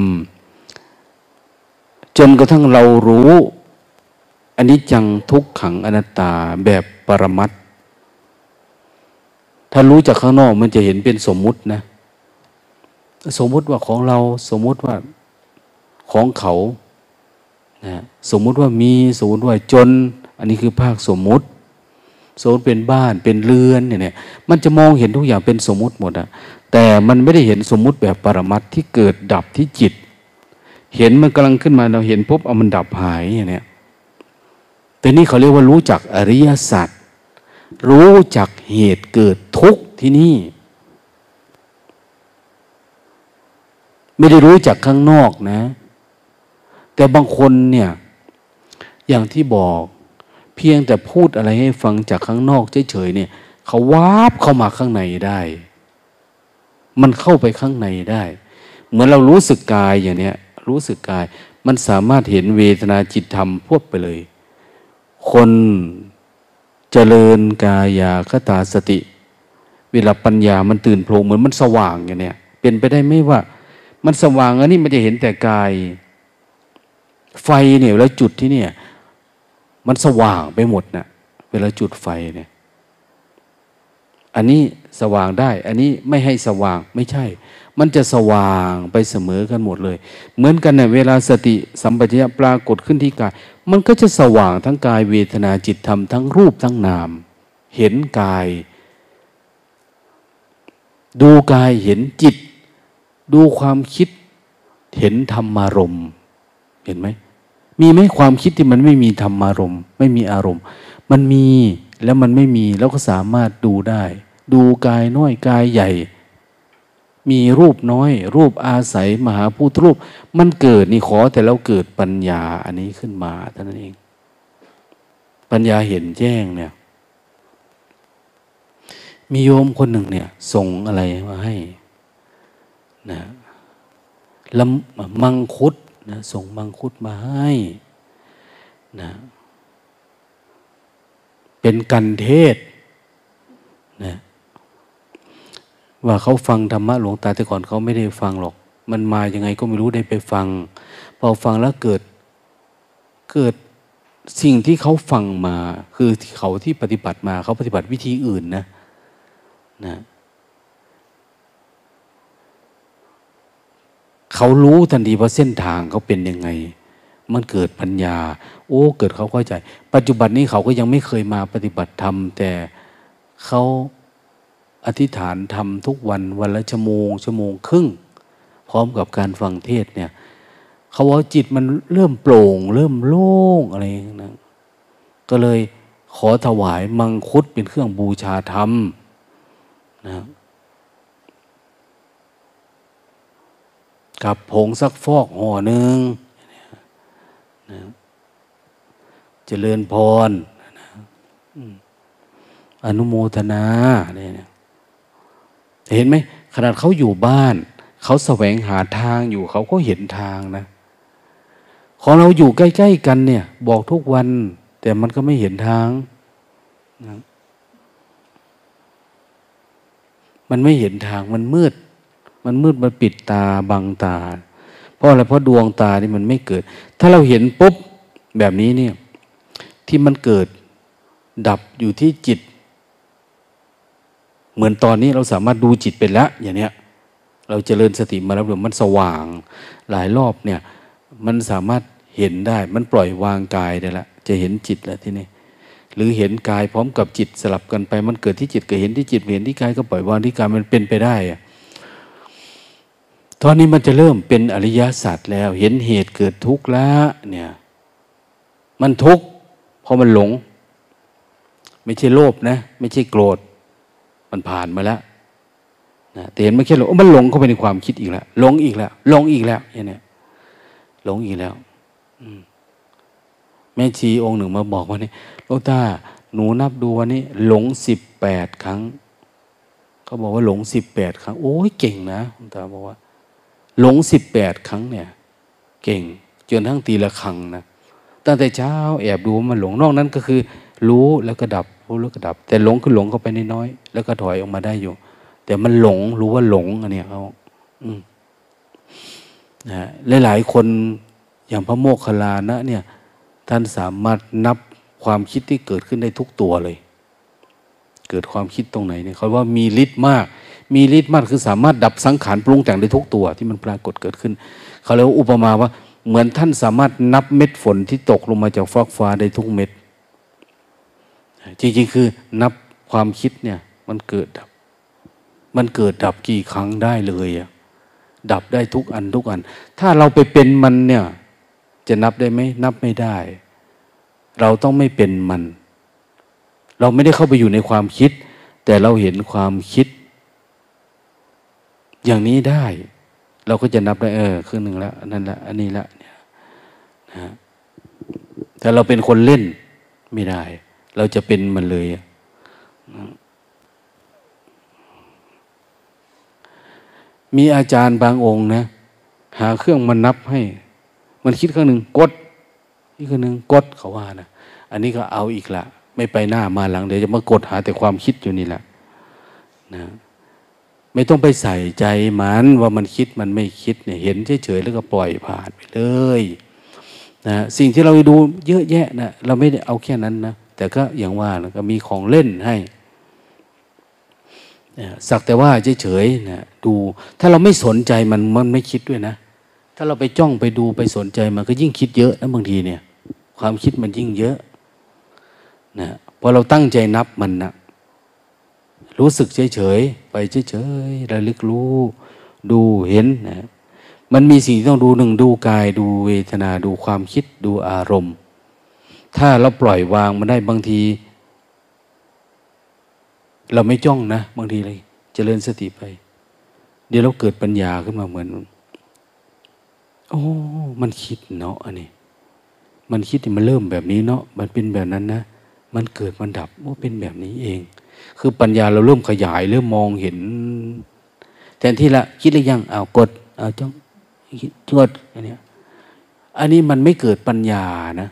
จนกระทั่งเรารู้อันนี้จังทุกขังอนัตตาแบบปรมัตถ้ารู้จากข้างนอกมันจะเห็นเป็นสมมุตินะ สมมุติว่าของเราสมมุติว่าของเขานะสมมุติว่ามีสมมติว่าจน อันนี้คือภาคสมมุติสมมติเป็นบ้านเป็นเรือนเนี่ยมันจะมองเห็นทุกอย่างเป็นสมมุติหมดอะแต่มันไม่ได้เห็นสมมุติแบบปรมัตที่เกิดดับที่จิต เห็นมันกำลังขึ้นมาเราเห็นปุ๊บเอามันดับหายอย่างนี้แต่นี่เขาเรียกว่ารู้จักอริยสัจรู้จักเหตุเกิดทุกข์ที่นี่ ไม่ได้รู้จักข้างนอกนะ แต่บางคนเนี่ย อย่างที่บอก เพียงแต่พูดอะไรให้ฟังจากข้างนอกเฉยๆเนี่ย เขาวาบเข้ามาข้างในได้ มันเข้าไปข้างในได้ เหมือนเรารู้สึกกายอย่างเนี้ย รู้สึกกาย มันสามารถเห็นเวทนาจิตธรรมพวกไปเลย คนเจริญกายาคตาสติ เวลาปัญญามันตื่นโพลงเหมือนมันสว่างอย่างเนี้ยเป็นไปได้ไหมว่า มันสว่างอันนี้มันจะเห็นแต่กาย ไฟเนี่ยแล้วจุดที่เนี่ย มันสว่างไปหมดนะ่ะเวลาจุดไฟเนี่ย อันนี้สว่างได้ อันนี้ไม่ให้สว่างไม่ใช่ มันจะสว่างไปเสมอกันหมดเลย เหมือนกันเนะ่ยเวลาสติสัมปชัญญะปรากฏขึ้นที่กาย มันก็จะสว่างทั้งกายเวทนาจิตธรรมทั้งรูปทั้งนาม เห็นกาย ดูกายเห็นจิต ดูความคิดเห็นธรรมารมเห็นไหมมีไหมความคิดที่มันไม่มีธรรมารมไม่มีอารมณ์ มันมีแล้วมันไม่มีแล้วก็สามารถดูได้ ดูกายน้อยกายใหญ่ มีรูปน้อย รูปอาศัยมหาพุทธรูป มันเกิดนี่ขอแต่เราเกิดปัญญาอันนี้ขึ้นมาเท่านั้นเอง ปัญญาเห็นแจ้งเนี่ย มีโยมคนหนึ่งเนี่ย ส่งอะไรมาให้นะลำมังคุดนะส่งมังคุดมาให้นะเป็นกันเทศนะ ว่าเขาฟังธรรมะหลวงตาแต่ก่อนเขาไม่ได้ฟังหรอก มันมายังไงก็ไม่รู้ได้ไปฟัง พอฟังแล้วเกิดเกิดสิ่งที่เขาฟังมา คือเขาที่ปฏิบัติมาเขาปฏิบัติวิธีอื่นนะนะเขารู้ทันทีว่าเส้นทางเขาเป็นยังไง มันเกิดปัญญา โอ้ เกิดเขาเข้าใจ ปัจจุบันนี้เขาก็ยังไม่เคยมาปฏิบัติธรรมแต่เขา อธิษฐานทำทุกวันวันละชั่วโมงชั่วโมงครึ่ง พร้อมกับการฟังเทศเนี่ยเขาว่าจิตมันเริ่มโปร่ง เริ่มโล่งอะไรนะก็เลยขอถวายมังคุดเป็นเครื่องบูชาธรรมนะกับผงซักฟอกห่อหนึ่งนะเจริญพรนะอนุโมทนาเนี่ย เห็นไหมขนาดเขาอยู่บ้าน เขาแสวงหาทางอยู่เขาก็เห็นทางนะ ของเราอยู่ใกล้ ๆ กันเนี่ย บอกทุกวัน แต่มันก็ไม่เห็นทางนะมันไม่เห็นทางมันมืด มันมืดมันปิดตาบังตา เพราะอะไรเพราะดวงตานี่มันไม่เกิด ถ้าเราเห็นปุ๊บแบบนี้เนี่ย ที่มันเกิดดับอยู่ที่จิต เหมือนตอนนี้เราสามารถดูจิตเป็นแล้วอย่างเนี้ยเราจเจริญสติมาแล้วมันสว่าง หลายรอบเนี่ยมันสามารถเห็นได้ มันปล่อยวางกายได้ละจะเห็นจิตแล้วที่นี่หรือเห็นกายพร้อมกับจิตสลับกันไป มันเกิดที่จิตก็เห็นที่จิตเห็นที่กายก็ปล่อยวางที่กายมันเป็นไปได้ตอนนี้มันจะเริ่มเป็นอริยสัจแล้ว เห็นเหตุเกิดทุกข์แล้วเนี่ย มันทุกข์เพราะมันหลง ไม่ใช่โลภนะ ไม่ใช่โกรธ มันผ่านมาแล้วนะแต่เห็นไม่แค่หลงมันหลงเข้าไปในความคิดอีกแล้วหลงอีกแล้วหลงอีกแล้วอย่างนี้หลงอีกแล้วแม่ชีองค์หนึ่งมาบอกว่านี่ลูกตาหนูนับดูวันนี้หลงสิบแปดครั้งเขาบอกว่าหลงสิบแปดครั้ง โอ้ยเก่งนะคุณตาบอกว่า หลงสิบแปดครั้งเนี่ย เก่งจนทั้งตีละครั้งนะตั้งแต่เช้าแอบดูมันหลงนอกนั้นก็คือ รู้แล้วก็ดับ รู้แล้วก็ดับ แต่หลงคือหลงเข้าไปน้อยๆแล้วก็ถอยออกมาได้อยู่ แต่มันหลงรู้ว่าหลงอันนี้เขาอืมนะหลายๆคนอย่างพระโมคคัลลานะ เนี่ย ท่านสามารถนับความคิดที่เกิดขึ้นได้ทุกตัวเลย เกิดความคิดตรงไหนเนี่ยเขาว่ามีฤทธิ์มาก มีฤทธิ์มากคือสามารถดับสังขารปรุงแต่งได้ทุกตัว ที่มันปรากฏเกิดขึ้น เขาเลยว่าอุปมาว่า เหมือนท่านสามารถนับเม็ดฝนที่ตกลงมาจากฟากฟ้าได้ทุกเม็ด จริงๆ คือนับความคิดเนี่ย มันเกิดดับ มันเกิดดับกี่ครั้งได้เลยอะดับได้ทุกอันทุกอัน ถ้าเราไปเป็นมันเนี่ย จะนับได้ไหมนับไม่ได้ เราต้องไม่เป็นมัน เราไม่ได้เข้าไปอยู่ในความคิด แต่เราเห็นความคิด อย่างนี้ได้ เราก็จะนับได้ เออครึ่งหนึ่งแล้วนั่นละอันนี้ละเนี่ยนะแต่เราเป็นคนเล่นไม่ได้ เราจะเป็นมันเลย มีอาจารย์บางองค์นะ หาเครื่องมันนับให้ มันคิดเครื่องหนึ่งกด อีกเครื่องหนึ่งกดเขาว่านะอันนี้ก็เอาอีกละไม่ไปหน้ามาหลังเดี๋ยวจะมากดหาแต่ความคิดอยู่นี่แหละนะไม่ต้องไปใส่ใจมันว่ามันคิดมันไม่คิดเนี่ยเห็นเฉยๆแล้วก็ปล่อยผ่านไปเลยนะสิ่งที่เราดูเยอะแยะนะเราไม่ได้เอาแค่นั้นนะ แต่ก็อย่างว่านะก็มีของเล่นให้สักแต่ว่าเฉยๆนะดู ถ้าเราไม่สนใจมันมันไม่คิดด้วยนะ ถ้าเราไปจ้องไปดูไปสนใจมันก็ยิ่งคิดเยอะนะบางทีเนี่ย ความคิดมันยิ่งเยอะนะพอเราตั้งใจนับมันนะรู้สึกเฉยๆไปเฉยๆระลึกรู้ ดูเห็นนะมันมีสิ่งที่ต้องดูหนึ่งดูกาย ดูเวทนาดูความคิดดูอารมณ์ ถ้าเราปล่อยวางมันได้บางที เราไม่จ้องนะ บางทีเลยจเจริญสติไป เดี๋ยวเราเกิดปัญญาขึ้นมาเหมือน โอ้ มันคิดเนาะอันนี้ มันคิดมันเริ่มแบบนี้เนาะมันเป็นแบบนั้นนะ มันเกิดมันดับว่าเป็นแบบนี้เอง คือปัญญาเราเริ่มขยาย เริ่มมองเห็น แทนที่ละคิดหรือยังเอากดเอาจ้องทวดอันนี้อันนี้มันไม่เกิดปัญญานะ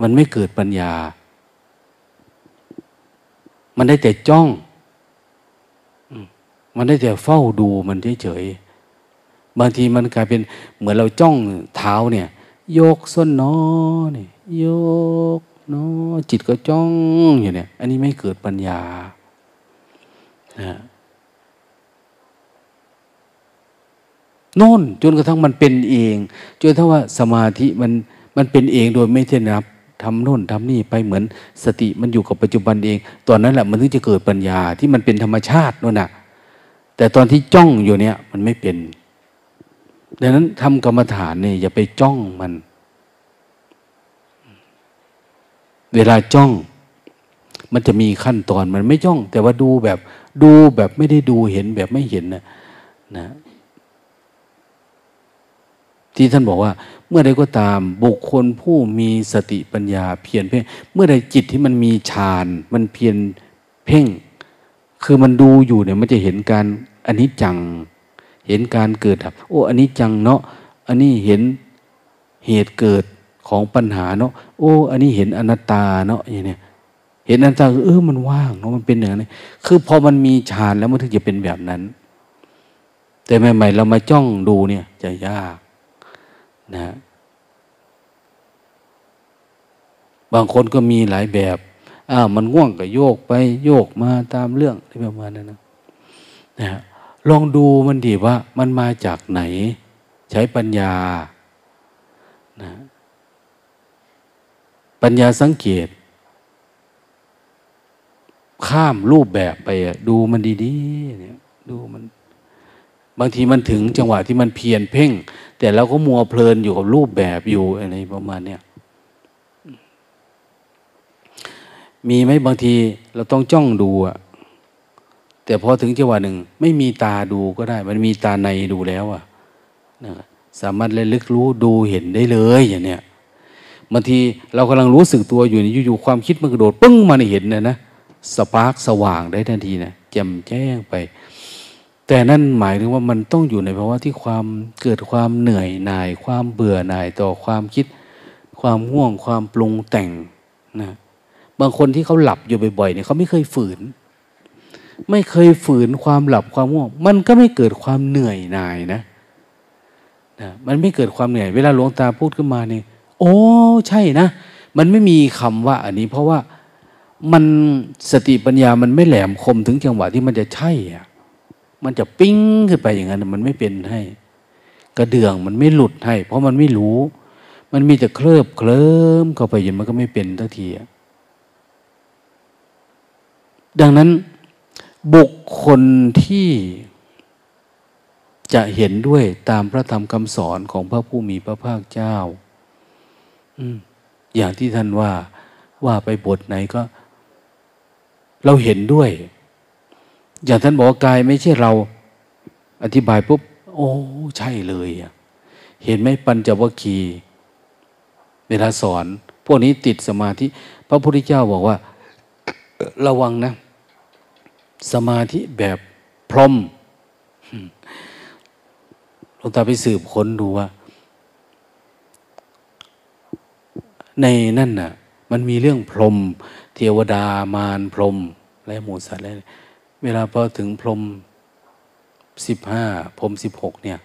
มันไม่เกิดปัญญา มันได้แต่จ้อง มันได้แต่เฝ้าดูมันเฉยๆ บางทีมันกลายเป็นเหมือนเราจ้องเท้าเนี่ย โยกส้นน้อเนี่ยโยกน้อจิตก็จ้องอยู่เนี่ย อันนี้ไม่เกิดปัญญานะโน่นจนกระทั่งมันเป็นเอง จนถ้าว่าสมาธิมันมันเป็นเองโดยไม่ใช่นับ ทำโน่นทำนี่ไปเหมือนสติมันอยู่กับปัจจุบันเอง ตอนนั้นแหละมันถึงจะเกิดปัญญาที่มันเป็นธรรมชาตินั่นน่ะ แต่ตอนที่จ้องอยู่เนี่ยมันไม่เป็น ดังนั้นทำกรรมฐานเนี่ยอย่าไปจ้องมัน เวลาจ้อง มันจะมีขั้นตอนมันไม่จ้อง แต่ว่าดูแบบดูแบบไม่ได้ดูเห็นแบบไม่เห็นนะนะ ที่ท่านบอกว่า เมื่อใดก็ตามบุคคลผู้มีสติปัญญาเพียรเพ่ง เมื่อใดจิตที่มันมีฌานมันเพียรเพ่ง คือมันดูอยู่เนี่ยมันจะเห็นการอันนี้จัง เห็นการเกิดครับ โอ้อันนี้จังเนาะอันนี้เห็นเหตุเกิดของปัญหาเนาะโอ้ อันนี้เห็นอนัตตาเนาะอย่างเนี้ยเห็นอนัตตาเออมันว่างเนาะมันเป็นอย่างนี้คือพอมันมีฌานแล้วมันถึงจะเป็นแบบนั้น แต่ใหม่ๆเรามาจ้องดูเนี่ยจะยาก นะบางคนก็มีหลายแบบอ้าวมันง่วงก็โยกไปโยกมาตามเรื่องที่ประมาณนั้นนะนะลองดูมันดีว่ามันมาจากไหน ใช้ปัญญานะปัญญาสังเกต ข้ามรูปแบบไปดูมันดีๆเนี่ยดูมัน บางทีมันถึงจังหวะที่มันเพียนเพ่ง แต่เราก็มัวเพลินอยู่กับรูปแบบอยู่อะไรประมาณเนี้ยมีไหมบางทีเราต้องจ้องดูอะแต่พอถึงจังหวะหนึ่ง ไม่มีตาดูก็ได้ มันมีตาในดูแล้วอะนะสามารถระลึกรู้ดูเห็นได้เลยอย่างเนี้ยบางทีเรากำลังรู้สึกตัวอยู่นี่อยู่ๆความคิดมันกระโดดปึ้งมาในเห็นนะนะสปาร์กสว่างได้ทันทีนะแจ่มแจ้งไป แต่นั่นหมายถึงว่ามันต้องอยู่ในภาวะที่ความเกิดความเหนื่อยหน่าย ความเบื่อหน่ายต่อความคิด ความง่วงความปรุงแต่งนะบางคนที่เขาหลับอยู่บ่อยๆเนี่ยเขาไม่เคยฝืน ไม่เคยฝืนความหลับความง่วง มันก็ไม่เกิดความเหนื่อยหน่ายนะนะมันไม่เกิดความเหนื่อย เวลาหลวงตาพูดขึ้นมาเนี่ยโอ้ใช่นะ มันไม่มีคำว่าอันนี้ เพราะว่ามันสติปัญญามันไม่แหลมคมถึงจังหวะที่มันจะใช่อะ มันจะปิ้งขึ้นไปอย่างนั้น มันไม่เป็นให้ กระเดื่องมันไม่หลุดให้ เพราะมันไม่รู้ มันมีแต่เคลิบเคลิ้มเข้าไปอย่างมันก็ไม่เป็นทันทีดังนั้นบุคคลที่จะเห็นด้วยตามพระธรรมคำสอนของพระผู้มีพระภาคเจ้าอย่างที่ท่านว่าว่าไปบทไหนก็ เราเห็นด้วย อย่างท่านบอกกายไม่ใช่เรา อธิบายปุ๊บ โอ้ใช่เลยอะเห็นไหมปัญจวัคคีย์เวลาสอน พวกนี้ติดสมาธิ พระพุทธเจ้าบอกว่า ระวังนะ สมาธิแบบพรมลงตาไปสืบค้นดูว่า ในนั่นน่ะ มันมีเรื่องพรม เทวดามารพรม และหมูสัตว์อะไร เวลาพอถึงพรมสิบห้าพรมสิบหกเนี่ย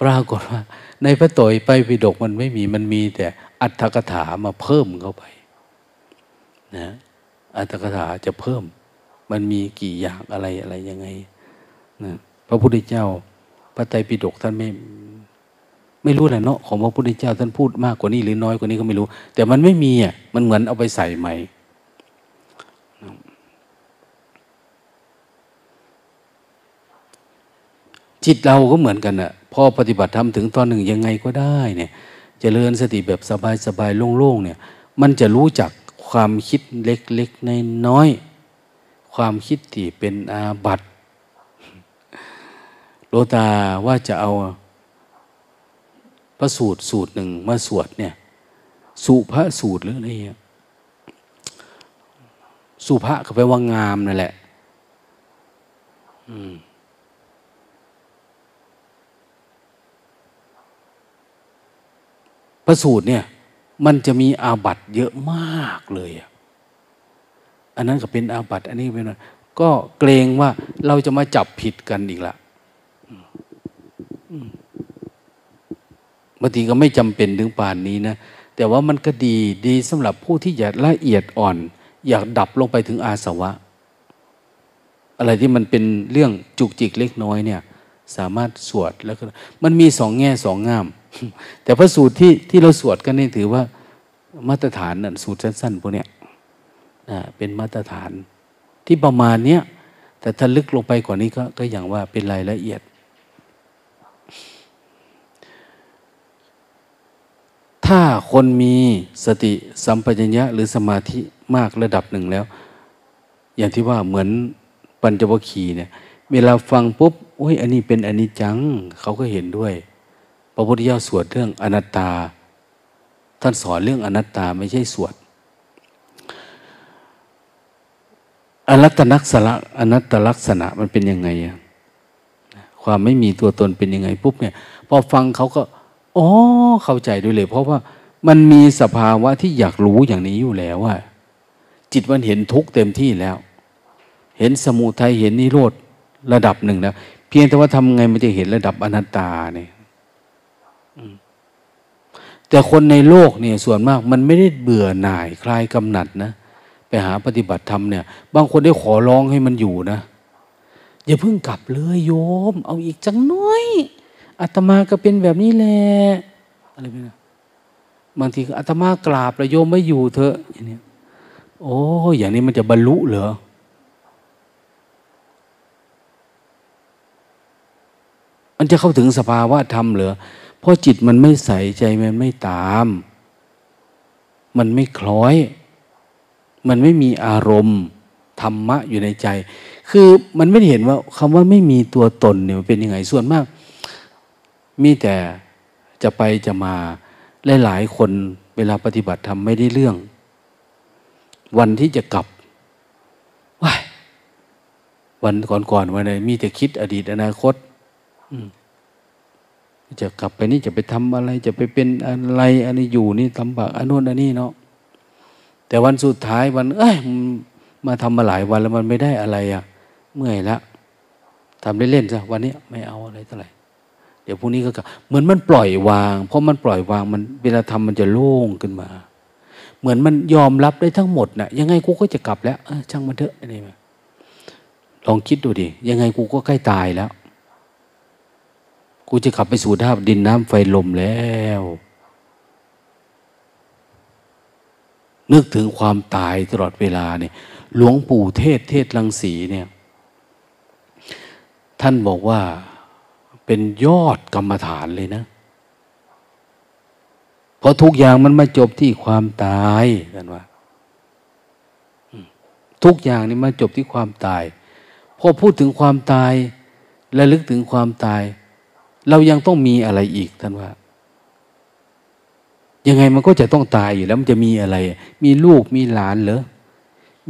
ปรากฏว่า ในพระตอยไปพิดกมันไม่มีมันมีแต่อัตถกถามาเพิ่มเข้าไปนะอัตถกถาจะเพิ่ม มันมีกี่อย่างอะไรอะไรยังไงนะพระพุทธเจ้า พระไตรปิฎกท่านไม่ไม่รู้แหละเนาะของพระพุทธเจ้าท่านพูดมากกว่านี้หรือน้อยกว่านี้ก็ไม่รู้ แต่มันไม่มีอะมันเหมือนเอาไปใส่ใหม่ จิตเราก็เหมือนกันอะพอปฏิบัติธรรมถึงตอนหนึ่งยังไงก็ได้เนี่ยจเจริญสติแบบสบายๆโล่งๆเนี่ย มันจะรู้จักความคิดเล็กๆในน้อยความคิดที่เป็นอาบัติโลตาว่าจะเอาพระสูตรสูตรหนึ่งมาสวดเนี่ย สุภาสูตรหรืออะไรเงี้ยสุภาก็แปลว่างามนั่นแหละ พระสูตรเนี่ย มันจะมีอาบัตเยอะมากเลยอันนั้นก็เป็นอาบัตอันนี้เป็นก็เกรงว่าเราจะมาจับผิดกันอีกละบางทีก็ไม่จำเป็นถึงป่านนี้นะแต่ว่ามันก็ดีดีสำหรับผู้ที่อยากละเอียดอ่อน อยากดับลงไปถึงอาสวะ อะไรที่มันเป็นเรื่องจุกจิกเล็กน้อยเนี่ย สามารถสวดแล้วก็มันมีสองแง่สองงาม แต่พระสูตรที่ที่เราสวดกันนี่ถือว่ามาตรฐานนั่นสูตรสั้นๆพวกเนี้ยเป็นมาตรฐานที่ประมาณเนี้ยแต่ถ้าลึกลงไปกว่านี้ก็ก็อย่างว่าเป็นรายละเอียด ถ้าคนมีสติสัมปชัญญะหรือสมาธิมากระดับหนึ่งแล้ว อย่างที่ว่าเหมือนปัญจวัคคีย์เนี่ย เวลาฟังปุ๊บโอ้ยอันนี้เป็นอันิจจัง เขาก็เห็นด้วย พระพุทธเจ้าสวดเรื่องอนัตตา ท่านสอนเรื่องอนัตตาไม่ใช่สวดอนัตตลักษณะอนัตตลักษณะมันเป็นยังไงอะความไม่มีตัวตนเป็นยังไงปุ๊บเนี่ยพอฟังเขาก็อ๋อเข้าใจด้วยเลย เพราะว่ามันมีสภาวะที่อยากรู้อย่างนี้อยู่แล้วว่า จิตมันเห็นทุกเต็มที่แล้ว เห็นสมุทัยเห็นนิโรธระดับหนึ่งแล้วเพียงแต่ว่าทำไงมันจะเห็นระดับอนัตตาเนี่ย แต่คนในโลกเนี่ยส่วนมากมันไม่ได้เบื่อหน่ายคลายกำหนัดนะ ไปหาปฏิบัติธรรมเนี่ย บางคนได้ขอร้องให้มันอยู่นะ อย่าเพิ่งกลับเลยโยม เอาอีกจังน้อยอาตมาก็เป็นแบบนี้แหละอะไรไปนะบางทีอาตมากราบแล้วโยมไม่อยู่เถอะอย่างนี้โอ้อย่างนี้มันจะบรรลุเหรอมันจะเข้าถึงสภาวะธรรมเหรอ เพราะจิตมันไม่ใส่ใจมันไม่ตาม มันไม่คล้อย มันไม่มีอารมณ์ธรรมะอยู่ในใจ คือมันไม่เห็นว่าคำว่าไม่มีตัวตนเนี่ยเป็นยังไงส่วนมาก มีแต่จะไปจะมาหลายๆคนเวลาปฏิบัติทำไม่ได้เรื่อง วันที่จะกลับว้าวันก่อนๆวันไหนมีแต่คิดอดีตอนาคต จะกลับไปนี่จะไปทำอะไร จะไปเป็นอะไรอันนี้อยู่นี่ทำบากอันนู้นอันนี้เนาะแต่วันสุดท้ายวัน เอ้ยมาทำมาหลายวันแล้วมันไม่ได้อะไรอะ่ะ เมื่อยละทำเล่นๆซะวันนี้ไม่เอาอะไรเท่าไหร่เดี๋ยวพรุ่งนี้ก็กลับเหมือนมันปล่อยวาง เพราะมันปล่อยวางมันเวลาทำมันจะโล่งขึ้นมา เหมือนมันยอมรับได้ทั้งหมดนะ่ะ ยังไงกูก็จะกลับแล้วช่างมันเถอะนี่ไหมลองคิดดูดิยังไงกูก็ใกล้ตายแล้ว กูจะกลับไปสู่ธาตุดินน้ำไฟลมแล้ว นึกถึงความตายตลอดเวลาเนี่ย หลวงปู่เทศเทศลังสีเนี่ย ท่านบอกว่าเป็นยอดกรรมฐานเลยนะเพราะทุกอย่างมันมาจบที่ความตายกันว่าทุกอย่างนี่มาจบที่ความตายพอพูดถึงความตายและลึกถึงความตาย เรายังต้องมีอะไรอีกท่านว่า ยังไงมันก็จะต้องตายอยู่แล้วมันจะมีอะไร มีลูกมีหลานเหรอ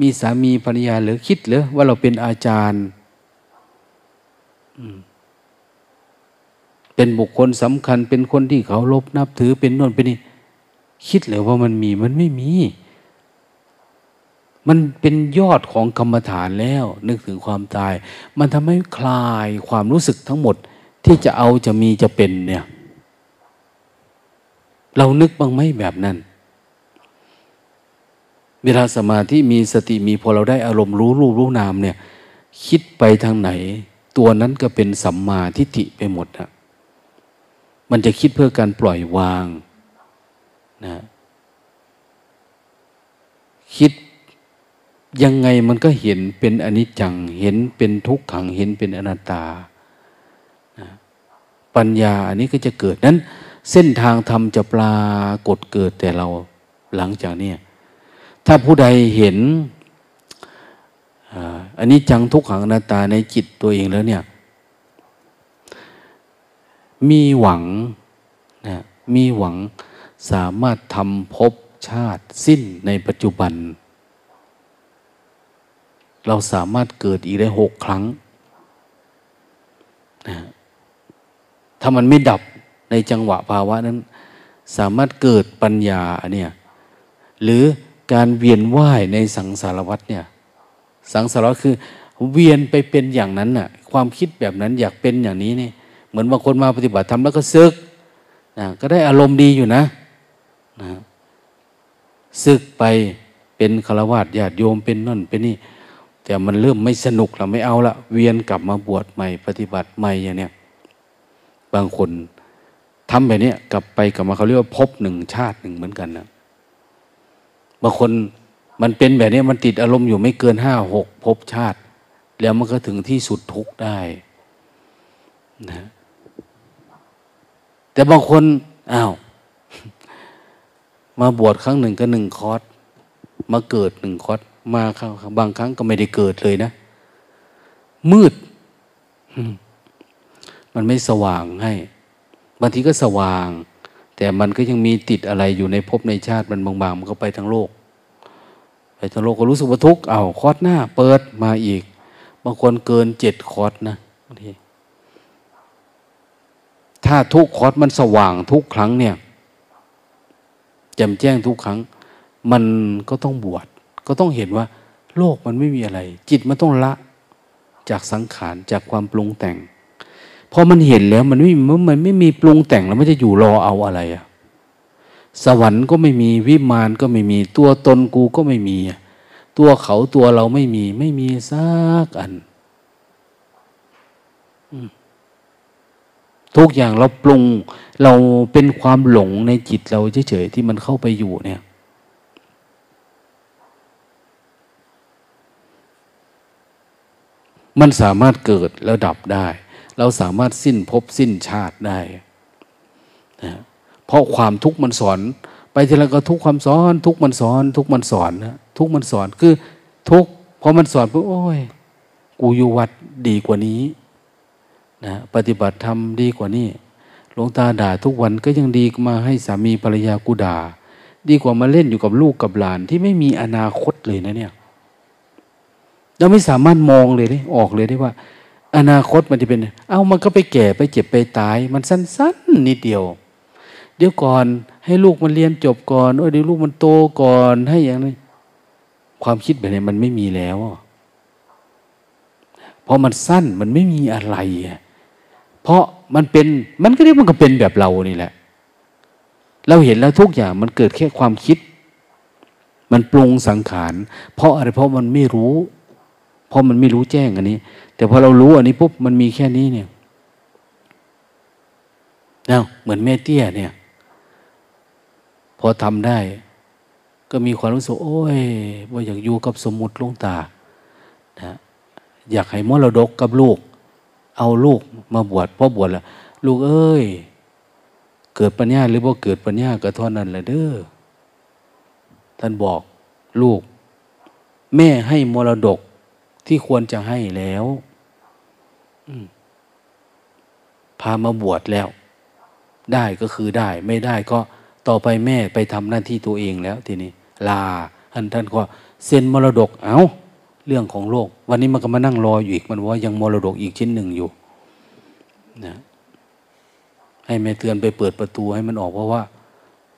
มีสามีภรรยาหรือคิดเหรอว่าเราเป็นอาจารย์เป็นบุคคลสำคัญ เป็นคนที่เขารบนับถือเป็นนนเป็นนี่คิดเลยว่ามันมีมันไม่มี มันเป็นยอดของกรรมฐานแล้ว นึกถึงความตาย มันทำให้คลายความรู้สึกทั้งหมด ที่จะเอาจะมีจะเป็นเนี่ย เรานึกบ้างไหมแบบนั้น เวลาสมาธิมีสติมีพอเราได้อารมณ์รู้รูปรู้นามเนี่ย คิดไปทางไหน ตัวนั้นก็เป็นสัมมาทิฏฐิไปหมดนะมันจะคิดเพื่อการปล่อยวางนะคิดยังไงมันก็เห็นเป็นอนิจจัง เห็นเป็นทุกขัง เห็นเป็นอนัตตา ปัญญาอันนี้ก็จะเกิดนั้น เส้นทางธรรมจะปรากฏเกิดแต่เราหลังจากนี้ถ้าผู้ใดเห็นอันนี้จังทุกขังนัตตาในจิตตัวเองแล้วเนี่ย มีหวังนะมีหวังสามารถทำภพชาติสิ้นในปัจจุบัน เราสามารถเกิดอีกได้หกครั้งนะ ถ้ามันไม่ดับในจังหวะภาวะนั้น สามารถเกิดปัญญาเนี่ยหรือการเวียนว่ายในสังสารวัฏเนี่ยสังสารวัฏคือ เวียนไปเป็นอย่างนั้นน่ะความคิดแบบนั้นอยากเป็นอย่างนี้นี่เหมือนบางคนมาปฏิบัติธรรมแล้วก็ซึกนะก็ได้อารมณ์ดีอยู่นะนะซึกไปเป็นฆราวาสญาติโยมเป็นนั่นเป็นนี่แต่มันเริ่มไม่สนุกเราไม่เอาละเวียนกลับมาบวชใหม่ปฏิบัติใหม่อย่างเนี้ย บางคนทำแบบนี้กลับไปกลับมาเขาเรียกว่าพบหนึ่งชาติหนึ่งเหมือนกันนะบางคนมันเป็นแบบนี้มันติดอารมณ์อยู่ไม่เกินห้าหกภพชาติ แล้วมันก็ถึงที่สุดทุกข์ได้นะแต่บางคนอ้าวมาบวชครั้งหนึ่งก็หนึ่งคอร์สมาเกิดหนึ่งคอร์สมาบางครั้งก็ไม่ได้เกิดเลยนะ มืด มันไม่สว่างให้ บางทีก็สว่าง แต่มันก็ยังมีติดอะไรอยู่ในภพในชาติมันบางๆมันก็ไปทั้งโลก ไปทั้งโลกก็รู้สึกว่าทุกข์เอาคอร์สหน้า เปิดมาอีก บางคนเกินเจ็ดคอร์สนะบางทีถ้าทุกคอร์สมันสว่างทุกครั้งเนี่ยแจ่มแจ้งทุกครั้ง มันก็ต้องบวชก็ต้องเห็นว่า โลกมันไม่มีอะไร จิตมันต้องละจากสังขารจากความปรุงแต่ง พอมันเห็นแล้วมันไม่มันไม่มีปรุงแต่งแล้วมันจะอยู่รอเอาอะไรอะสวรรค์ก็ไม่มีวิมานก็ไม่มีตัวตนกูก็ไม่มี ตัวเขาตัวเราไม่มี ไม่มีสักอัน ทุกอย่างเราปรุง เราเป็นความหลงในจิตเราเฉยๆที่มันเข้าไปอยู่เนี่ยมันสามารถเกิดแล้วดับได้ เราสามารถสิ้นภพสิ้นชาติได้นะเพราะความทุกข์มันสอน ไปทีละก็ทุกความสอน ทุกมันสอน ทุกมันสอนนะทุกมันสอนคือทุกพอมันสอนปุ๊บโอ้ย กูอยู่วัดดีกว่านี้นะปฏิบัติธรรมดีกว่านี้หลวงตาด่าทุกวันก็ยังดีมาให้สามีภรรยากูด่า ดีกว่ามาเล่นอยู่กับลูกกับหลานที่ไม่มีอนาคตเลยนะเนี่ยเราไม่สามารถมองเลยได้ออกเลยได้ว่า อนาคตมันจะเป็น เอามันก็ไปแก่ไปเจ็บไปตาย มันสั้นๆนิดเดียว เดี๋ยวก่อนให้ลูกมันเรียนจบก่อนเดี๋ยวลูกมันโตก่อนให้อย่างนี้ความคิดแบบนี้มันไม่มีแล้ว เพราะมันสั้นมันไม่มีอะไร เพราะมันเป็นมันก็เรียกมันก็เป็นแบบเรานี่แหละ เราเห็นแล้วทุกอย่างมันเกิดแค่ความคิด มันปรุงสังขาร เพราะอะไรเพราะมันไม่รู้ เพราะมันไม่รู้แจ้งอันนี้ แต่พอเรารู้อันนี้ปุ๊บมันมีแค่นี้เนี่ยเนาเหมือนแม่เตี้ยเนี่ย พอทำได้ ก็มีความรู้สึกโอ้ยว่าอยากอยู่กับสมมุติลงตานะอยากให้มรดกกับลูก เอาลูกมาบวชพ่อบวชแล้วลูกเอ้ย เกิดปัญญาหรือว่าเกิดปัญญาก็เท่านั้นแหละเด้อท่านบอกลูก แม่ให้มรดกที่ควรจะให้แล้ว พามาบวชแล้ว ได้ก็คือได้ ไม่ได้ก็ต่อไปแม่ไปทำหน้าที่ตัวเองแล้ว ทีนี้ ลาท่านท่านก็เซ็นมรดกเอา้า เรื่องของโลก วันนี้มันก็มานั่งรออยู่อีกมันว่ายังมรดกอีกชิ้นหนึ่งอยู่นะให้แม่เตือนไปเปิดประตูให้มันออกเพราะว่า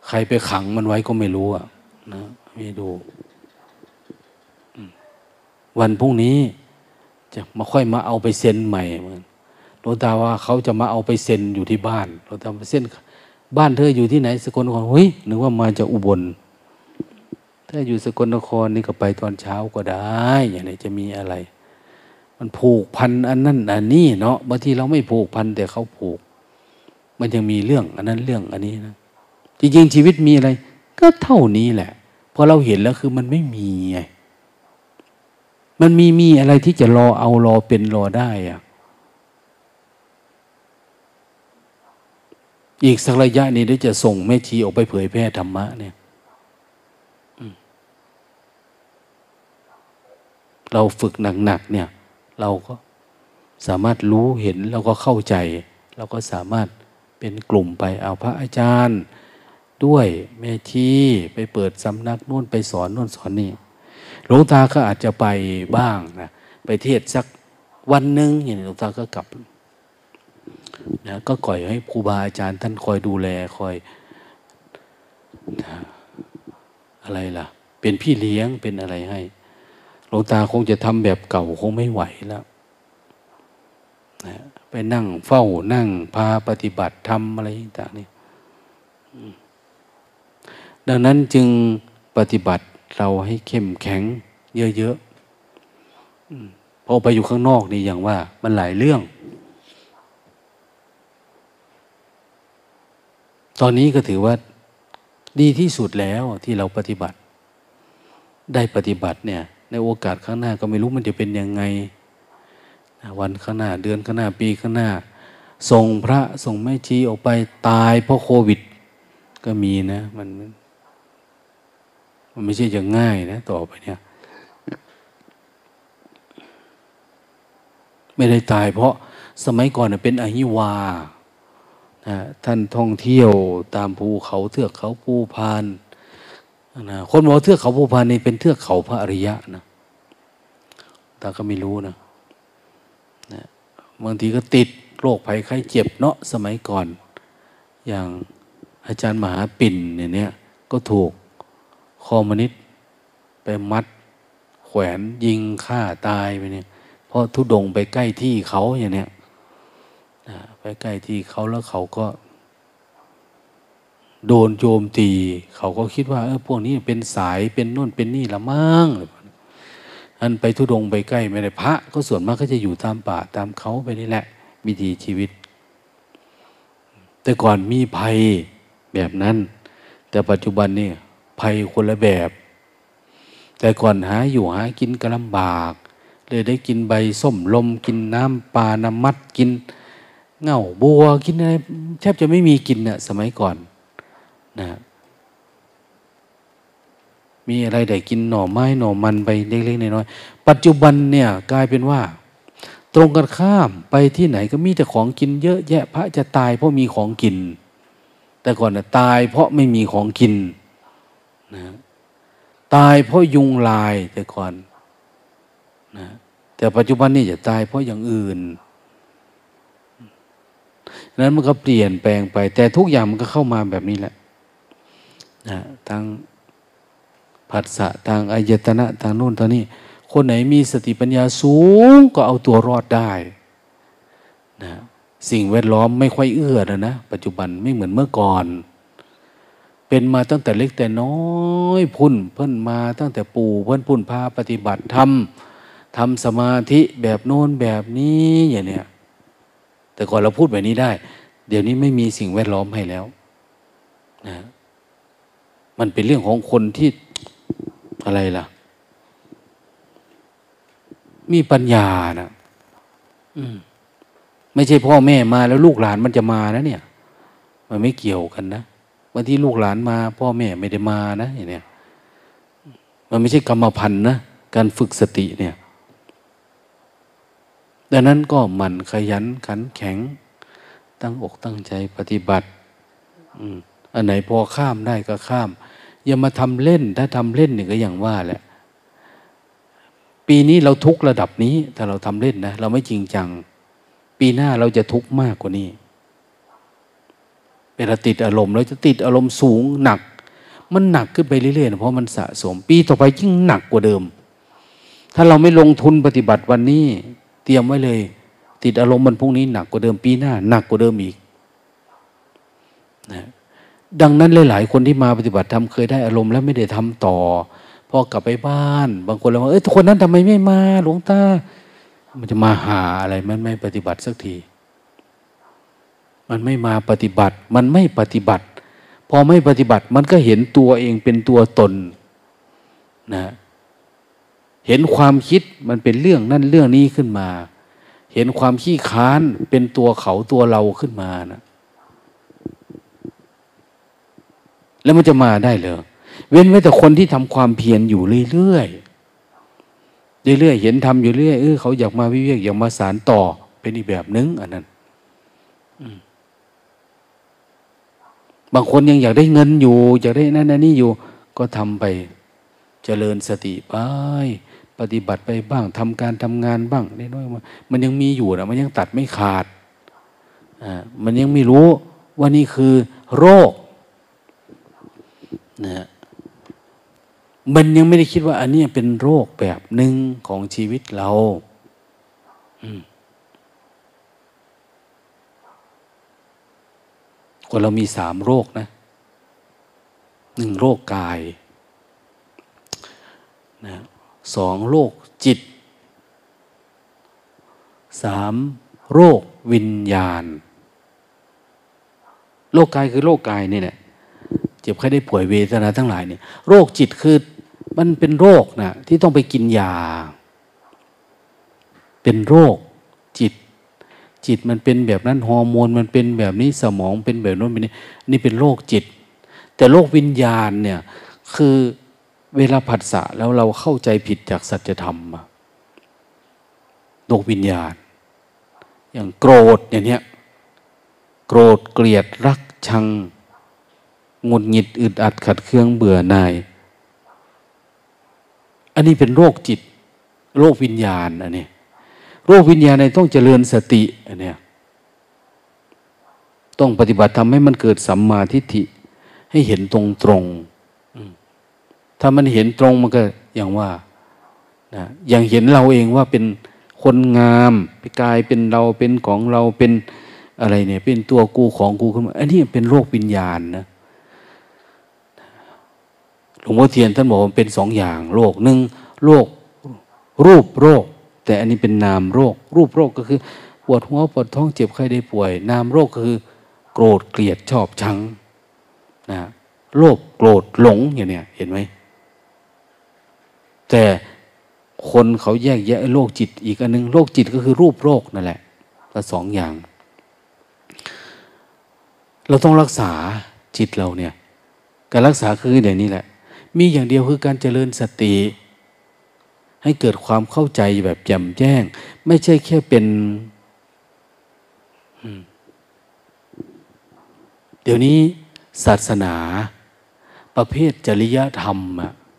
ใครไปขังมันไว้ก็ไม่รู้อะนะไม่ดูวันพรุ่งนี้ จะมาค่อยมาเอาไปเซ็นใหม่เหมือนหลวงตาว่าเขาจะมาเอาไปเซ็นอยู่ที่บ้านหลวงตาไปเซ็นบ้านเธออยู่ที่ไหนสกลนครเฮ้ยนึกว่ามาจากอุบลถ้าอยู่สกลนครนี่ก็ไปตอนเช้าก็ได้ อย่างนี้จะมีอะไร มันผูกพันอันนั้นอันนี้เนาะบางทีเราไม่ผูกพันแต่เขาผูก มันยังมีเรื่องอันนั้นเรื่องอันนี้นะจริงๆชีวิตมีอะไร ก็เท่านี้แหละพอเราเห็นแล้วคือมันไม่มีไง มันมีมีอะไรที่จะรอเอารอเป็นรอได้อะอีกสักระยะนี้ได้จะส่งแม่ชีออกไปเผยแพร่ธรรมะเนี่ยเราฝึกหนักๆเนี่ย เราก็สามารถรู้เห็นเราก็เข้าใจ เราก็สามารถเป็นกลุ่มไปเอาพระอาจารย์ ด้วยแม่ชีไปเปิดสำนักนู่นไปสอนนู่นสอนนี่ หลวงตาก็อาจจะไปบ้างนะไปเทศสักวันหนึ่งอย่างนี้หลวงตาก็กลับนะก็ก่อยให้ครูบาอาจารย์ ท่านคอยดูแลคอยนะอะไรล่ะ เป็นพี่เลี้ยงเป็นอะไรให้หลวงตาคงจะทำแบบเก่าคงไม่ไหวแล้วนะไปนั่งเฝ้านั่งพาปฏิบัติทำอะไรต่างนี่ดังนั้นจึงปฏิบัติ เราให้เข้มแข็ง เยอะๆพอไปอยู่ข้างนอกนี่อย่างว่า มันหลายเรื่อง ตอนนี้ก็ถือว่าดีที่สุดแล้วที่เราปฏิบัติ ได้ปฏิบัติเนี่ย ในโอกาสข้างหน้าก็ไม่รู้มันจะเป็นยังไง วันข้างหน้าเดือนข้างหน้าปีข้างหน้า ส่งพระส่งแม่ชีออกไปตายเพราะโควิด ก็มีนะมัน มันไม่ใช่จะง่ายนะ ต่อไปเนี่ย ไม่ได้ตาย เพราะสมัยก่อนเป็นอหิวานะท่านท่องเที่ยวตามภูเขาเทือกเขาภูพานนะคนบอกเทือกเขาภูพานนี่เป็นเทือกเขาพระอริยะนะแต่ก็ไม่รู้นะนะบางทีก็ติดโรคภัยไข้เจ็บเนาะสมัยก่อน อย่างอาจารย์มหาปิ่นเนี่ยก็ถูก คอมมินิสไปมัด แขวนยิงฆ่าตายไปเนี่ย เพราะทุดงไปใกล้ที่เขาอย่างเนี้ยไปใกล้ที่เขาแล้วเขาก็ โดนโจมตี เขาก็คิดว่าเออพวกนี้เป็นสายเป็นน่นเป็นนี่ละมั่งอันไปทุดงไปใกล้ไม่ได้พระ ก็ส่วนมากก็จะอยู่ตามป่าตามเขาไปนี่แหละวิธีชีวิต แต่ก่อนมีภัยแบบนั้น แต่ปัจจุบันนี่ ภัยคนละแบบ แต่ก่อนหาอยู่หากินก็ลำบาก เลยได้กินใบส้มลมกินน้ำปลาน้ำมัดกินเง่าบัวกินอะไรแทบจะไม่มีกินเนะ่ยสมัยก่อนนะมีอะไรได้กินหน่อไม้หน่อมันไปเล็กๆน้อยๆปัจจุบันเนี่ยกลายเป็นว่า ตรงกันข้ามไปที่ไหนก็มีแต่ของกินเยอะแยะพระจะตายเพราะมีของกิน แต่ก่อนน่ะตายเพราะไม่มีของกิน นะตายเพราะยุงลายแต่ก่อนนะแต่ปัจจุบันนี่จะตายเพราะอย่างอื่นนั้นมันก็เปลี่ยนแปลงไป แต่ทุกอย่างมันก็เข้ามาแบบนี้แหละนะทางผัสสะทางอายตนะทางโน้นทางนี้ คนไหนมีสติปัญญาสูงก็เอาตัวรอดได้นะสิ่งแวดล้อมไม่ค่อยเอื้อนะนะ ปัจจุบันไม่เหมือนเมื่อก่อน เป็นมาตั้งแต่เล็กแต่น้อยพุ่นเพิ่นมาตั้งแต่ปู่เพิ่นพุ่นพาปฏิบัติทำทำสมาธิแบบโน้นแบบนี้อย่างเนี้ยแต่ก่อนเราพูดแบบนี้ได้ เดี๋ยวนี้ไม่มีสิ่งแวดล้อมให้แล้วนะมันเป็นเรื่องของคนที่อะไรล่ะ มีปัญญานะอืมไม่ใช่พ่อแม่มาแล้วลูกหลานมันจะมานะเนี่ย มันไม่เกี่ยวกันนะ บางทีลูกหลานมา พ่อแม่ไม่ได้มานะอย่างเนี้ยมันไม่ใช่กรรมพันธ์นะการฝึกสติเนี่ย ดังนั้นก็หมั่นขยันขันแข็ง ตั้งอกตั้งใจปฏิบัติอันไหนพอข้ามได้ก็ข้าม อย่ามาทำเล่น ถ้าทำเล่นเนี่ยก็อย่างว่าแหละ ปีนี้เราทุกระดับนี้ ถ้าเราทำเล่นนะ เราไม่จริงจัง ปีหน้าเราจะทุกข์มากกว่านี้ เวลาติดอารมณ์เราจะติดอารมณ์สูงหนัก มันหนักขึ้นไปเรื่อยๆเพราะมันสะสม ปีต่อไปยิ่งหนักกว่าเดิม ถ้าเราไม่ลงทุนปฏิบัติวันนี้ เตรียมไว้เลย ติดอารมณ์มันพรุ่งนี้หนักกว่าเดิมปีหน้าหนักกว่าเดิมอีกนะดังนั้นหลาย ๆ คนที่มาปฏิบัติทำเคยได้อารมณ์แล้วไม่ได้ทำต่อพอกลับไปบ้าน บางคนเราว่าเอ้ยคนนั้นทำไมไม่มาหลวงตามันจะมาหาอะไรมันไม่ปฏิบัติสักที มันไม่มาปฏิบัติ มันไม่ปฏิบัติ พอไม่ปฏิบัติมันก็เห็นตัวเองเป็นตัวตนนะเห็นความคิดมันเป็นเรื่องนั่นเรื่องนี้ขึ้นมา เห็นความขี้ค้านเป็นตัวเขาตัวเราขึ้นมานะแล้วมันจะมาได้เลยเว้นไว้แต่คนที่ทำความเพียรอยู่เรื่อยๆเรื่อยๆเห็นทำอยู่เรื่อยเออเขาอยากมาวิเวกอยากมาสารต่อเป็นอีกแบบนึงอันนั้น บางคนยังอยากได้เงินอยู่ อยากได้นั่นนี่อยู่ ก็ทำไปจเจริญสติไป ปฏิบัติไปบ้างทำการทำงานบ้างน้อยๆมันยังมีอยู่นะมันยังตัดไม่ขาดอ่ามันยังไม่รู้ว่านี่คือโรคนะมันยังไม่ได้คิดว่าอันนี้เป็นโรคแบบหนึ่งของชีวิตเรา อืม คนเรามีสามโรคนะหนึ่งโรคกายนะสองโรคจิตสามโรควิญญาณ โรคกายคือโรคกายนี่แหละเจ็บไข้ได้ป่วยเวทนาทั้งหลายเนี่ยโรคจิตคือมันเป็นโรคนะที่ต้องไปกินยา เป็นโรค จิตมันเป็นแบบนั้นฮอร์โมนมันเป็นแบบนี้สมองเป็นแบบนั้นเป็นนี้นี่เป็นโรคจิต แต่โรควิญญาณเนี่ยคือเวลาผัสสะแล้วเราเข้าใจผิดจากสัจธรรมโรควิญญาณ อย่างโกรธอย่างเนี้ยโกรธเกลียดรักชังงุดหงิดอึดอัดขัดเคืองเบื่อหน่าย อันนี้เป็นโรคจิต โรควิญญาณอันนี้ โรควิญญาณในต้องเจริญสติอันนี้ต้องปฏิบัติทำให้มันเกิดสัมมาทิฏฐิ ให้เห็นตรงตรงถ้ามันเห็นตรงมันก็อย่างว่านะอย่างเห็นเราเองว่าเป็นคนงามไปกายเป็นเราเป็นของเราเป็นอะไรเนี่ย เป็นตัวกูของกูขึ้นมาอันนี้เป็นโรควิญญาณนะหลวงพ่อเทียนท่านบอกว่าเป็นสองอย่างโรคหนึ่งโรครูปโรค แต่อันนี้เป็นนามโรค รูปโรคก็คือ ปวดหัวปวดท้องเจ็บไข้ได้ป่วย นามโรคก็คือ โกรธเกลียดชอบชังนะโรคโกรธหลงอย่างเนี้ยเห็นไหมแต่คนเขาแยกแยะโรคจิตอีกอันนึงโรคจิตก็คือรูปโรคนั่นแหละละสองอย่าง เราต้องรักษาจิตเราเนี่ย การรักษาคือเดี๋ยวนี้แหละ มีอย่างเดียวคือการเจริญสติ ให้เกิดความเข้าใจแบบแจ่มแจ้ง ไม่ใช่แค่เป็นเดี๋ยวนี้ศาสนาประเภทจริยธรรม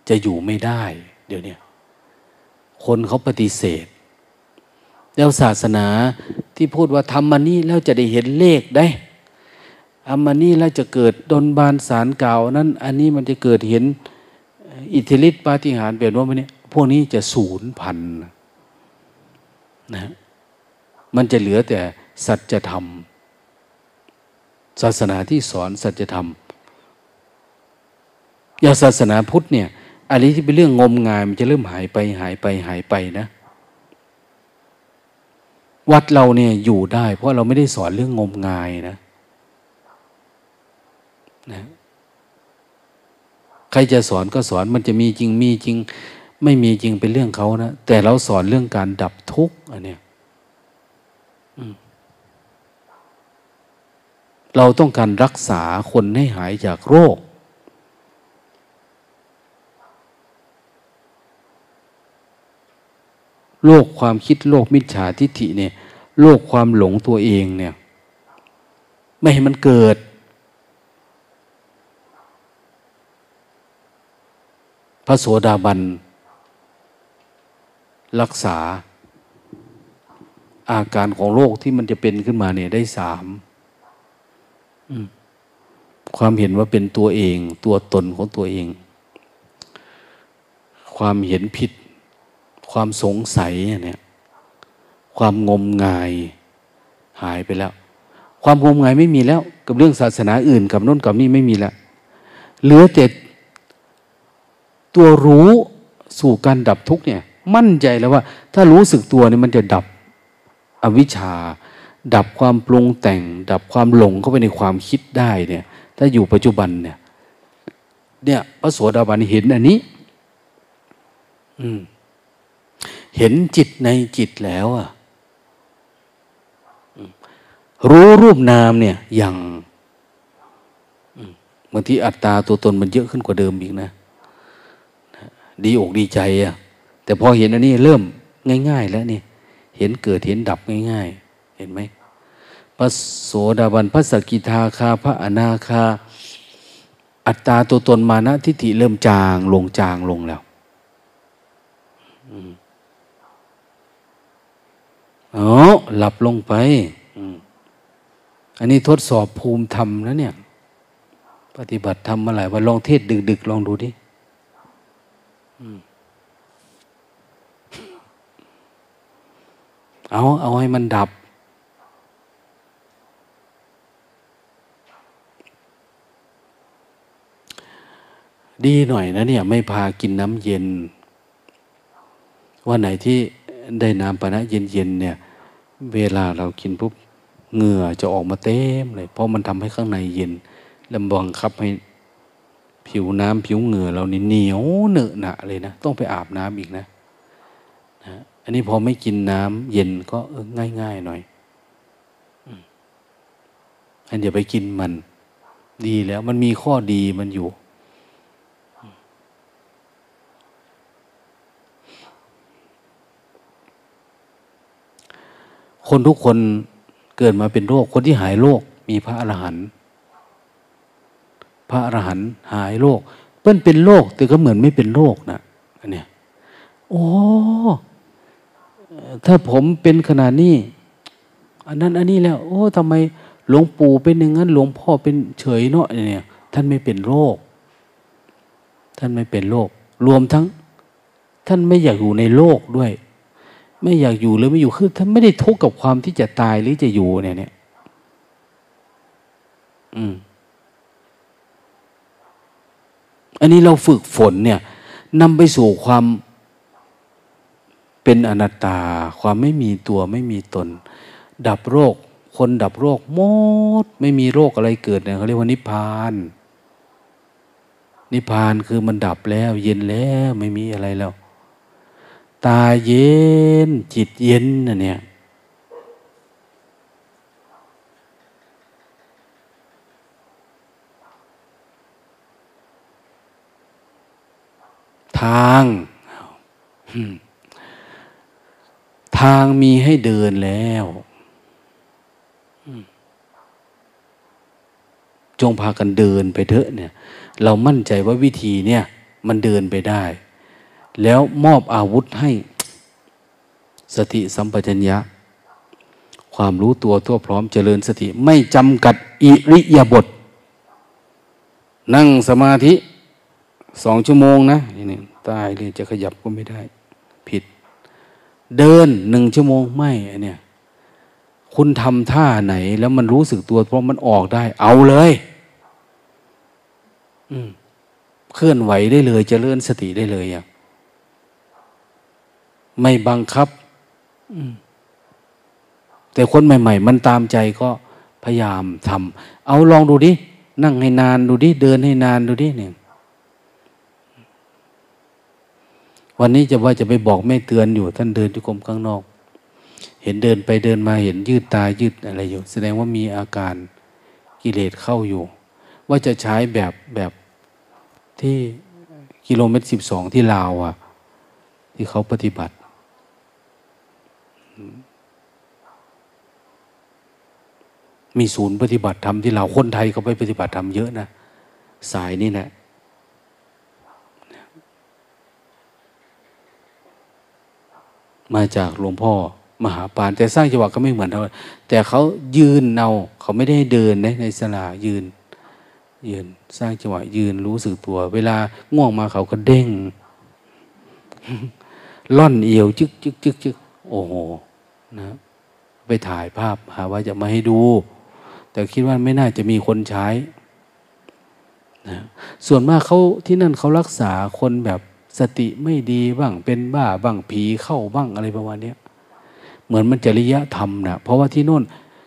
จะอยู่ไม่ได้ เดี๋ยวนี้คนเขาปฏิเสธ แล้วศาสนาที่พูดว่าทำมานี่แล้วจะได้เห็นเลขได้ทำมานี่แล้วจะเกิดดนบานสารเก่านั้น อันนี้มันจะเกิดเห็นอิทธิฤทธิปาฏิหาริย์แบบว่ามันเนี่ย พวกนี้จะสูญพันธุ์นะมันจะเหลือแต่สัจธรรม ศาสนาที่สอนสัจธรรม อย่างศาสนาพุทธเนี่ยอันนี้ที่เป็นเรื่องงมงายมันจะเริ่มหายไปหายไปหายไปนะ วัดเราเนี่ยอยู่ได้ เพราะเราไม่ได้สอนเรื่องงมงายนะนะใครจะสอนก็สอนมันจะมีจริงมีจริง ไม่มีจริงเป็นเรื่องเขานะ แต่เราสอนเรื่องการดับทุกข์อันเนี้ยเราต้องการรักษาคนให้หายจากโรค โรคความคิดโรคมิจฉาทิฏฐิเนี่ยโรคความหลงตัวเองเนี่ย ไม่ให้มันเกิด พระโสดาบัน รักษาอาการของโรคที่มันจะเป็นขึ้นมาเนี่ยได้สามความเห็นว่าเป็นตัวเอง ตัวตนของตัวเอง ความเห็นผิด ความสงสัยเนี่ย ความงมงายหายไปแล้ว ความงมงายไม่มีแล้ว กับเรื่องศาสนาอื่น กับน้นกับนี่ไม่มีแล้วเหลือแต่ตัวรู้สู่การดับทุกเนี่ย มั่นใจแล้วว่า ถ้ารู้สึกตัวเนี่ยมันจะดับอวิชชา ดับความปรุงแต่ง ดับความหลงเข้าไปในความคิดได้เนี่ย ถ้าอยู่ปัจจุบันเนี่ย เนี่ยพระโสดาบันเห็นอันนี้ อืม เห็นจิตในจิตแล้วอะรู้รูปนามเนี่ยอย่างบางทีอัตตาตัวตนมันเยอะขึ้นกว่าเดิมอีกนะ ดีอกดีใจอะ แต่พอเห็นอันนี้เริ่มง่าย ๆ แล้วนี่เห็นเกิดเห็นดับง่าย ๆ เห็นไหมพระโสดาบันพระสกิทาคาพระอนาคา อัตตาตัวตนมานะทิฏฐิเริ่มจางลงจางลงแล้วอ๋อหลับลงไปอันนี้ทดสอบภูมิธรรมนะเนี่ย ปฏิบัติธรรมมาหลายวันลองเทศดึกๆ ลองดูดิ เอาเอาให้มันดับ ดีหน่อยนะเนี่ย ไม่พากินน้ำเย็น ว่าไหนที่ได้น้ำปานะเย็นๆเนี่ย เวลาเรากินปุ๊บเหงื่อจะออกมาเต็มเลย เพราะมันทำให้ข้างในเย็นลำบังคับให้ผิวน้ำผิวเหงื่อเรานี่เหนียวเหนอะหนะเลยนะ ต้องไปอาบน้ำอีกนะ อันนี้พอไม่กินน้ำเย็นก็เออง่ายๆหน่อยอันเดี๋ยวไปกินมัน ดีแล้ว มันมีข้อดีมันอยู่ คนทุกคนเกิดมาเป็นโรค คนที่หายโรคมีพระอรหันต์พระอรหันต์หายโรคเปิ้นเป็นโรคแต่ก็เหมือนไม่เป็นโรคนะอันเนี้ยโอ้ ถ้าผมเป็นขนาดนี้ อันนั้นอันนี้แล้ว โอ้ทำไมหลวงปู่เป็นอย่างนั้น หลวงพ่อเป็นเฉยเนาะเนี่ย ท่านไม่เป็นโรค ท่านไม่เป็นโรค รวมทั้ง ท่านไม่อยากอยู่ในโลกด้วย ไม่อยากอยู่หรือไม่อยู่คือท่านไม่ได้ทุกข์กับความที่จะตายหรือจะอยู่เนี่ยเนี่ย อืม อันนี้เราฝึกฝนเนี่ยนำไปสู่ความ เป็นอนัตตาความไม่มีตัวไม่มีตน ดับโรค คนดับโรคหมด ไม่มีโรคอะไรเกิดเนี่ยเขาเรียกว่านิพพาน นิพพานคือมันดับแล้ว เย็นแล้วไม่มีอะไรแล้ว ตาเย็น จิตเย็นนะเนี่ยทาง ทางมีให้เดินแล้ว จงพากันเดินไปเถอะเนี่ย เรามั่นใจว่าวิธีเนี่ย มันเดินไปได้ แล้วมอบอาวุธให้ สติสัมปชัญญะ ความรู้ตัวทั่วพร้อมเจริญสติ ไม่จำกัดอิริยาบถนั่งสมาธิสองชั่วโมงนะนี่ตายเลยจะขยับก็ไม่ได้ ผิด เดินหนึ่งชั่วโมงไม่เนี่ยคุณทำท่าไหน แล้วมันรู้สึกตัวเพราะมันออกได้ เอาเลยเคลื่อนไหวได้เลยจเจริญสติได้เลยอะไม่บังคับแต่คนใหม่ ๆ มันตามใจก็พยายามทำเอาลองดูดิ นั่งให้นานดูดิ เดินให้นานดูดิเนี่ย วันนี้จะว่าจะไปบอกไม่เตือนอยู่ท่านเดินที่กรมข้างนอก เห็นเดินไปเดินมาเห็นยืดตายืดอะไรอยู่ แสดงว่ามีอาการกิเลสเข้าอยู่ ว่าจะใช้แบบแบบที่กิโลเมตรสิบสองที่ลาวอะ ที่เขาปฏิบัติ มีศูนย์ปฏิบัติธรรมที่เราคนไทยเขาไปปฏิบัติธรรมเยอะนะ สายนี่แหละ มาจากหลวงพ่อมหาปาน แต่สร้างจังหวะก็ไม่เหมือนเท่าแต่เขายืนเอาเขาไม่ได้เดินนะในสลายืน ยืนสร้างจังหวะยืนรู้สึกตัว เวลาง่วงมาเขาก็เด้งล่อนเอวจึกจึกจึกจึกโอ้โหนะ ไปถ่ายภาพหาว่าจะมาให้ดู แต่คิดว่าไม่น่าจะมีคนใช้นะส่วนมากเขาที่นั่นเขารักษาคนแบบ สติไม่ดีบ้างเป็นบ้าบ้างผีเข้าบ้างอะไรประมาณนี้เหมือนมันจริยธรรมนะเพราะว่าที่โน่น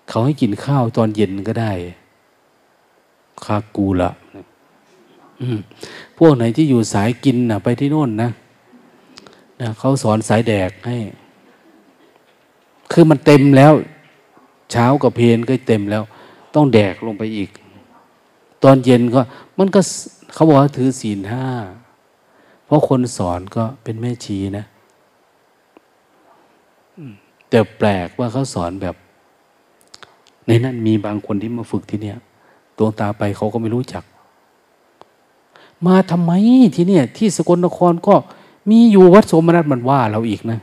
เขาให้กินข้าวตอนเย็นก็ได้คากูละพวกไหนที่อยู่สายกินนะไปที่โน่นนะนะเขาสอนสายแดกให้ คือมันเต็มแล้ว เช้ากับเพนก็เต็มแล้ว ต้องแดกลงไปอีก ตอนเย็นก็ มันก็เขาบอกว่าถือศีลห้า เพราะคนสอนก็เป็นแม่ชีนะแต่แปลกว่าเขาสอนแบบ ในนั้นมีบางคนที่มาฝึกที่เนี่ยดวงตาไปเขาก็ไม่รู้จัก มาทำไมที่เนี่ย ที่สกลนครก็มีอยู่วัดสมนัตมันว่าเราอีกนะ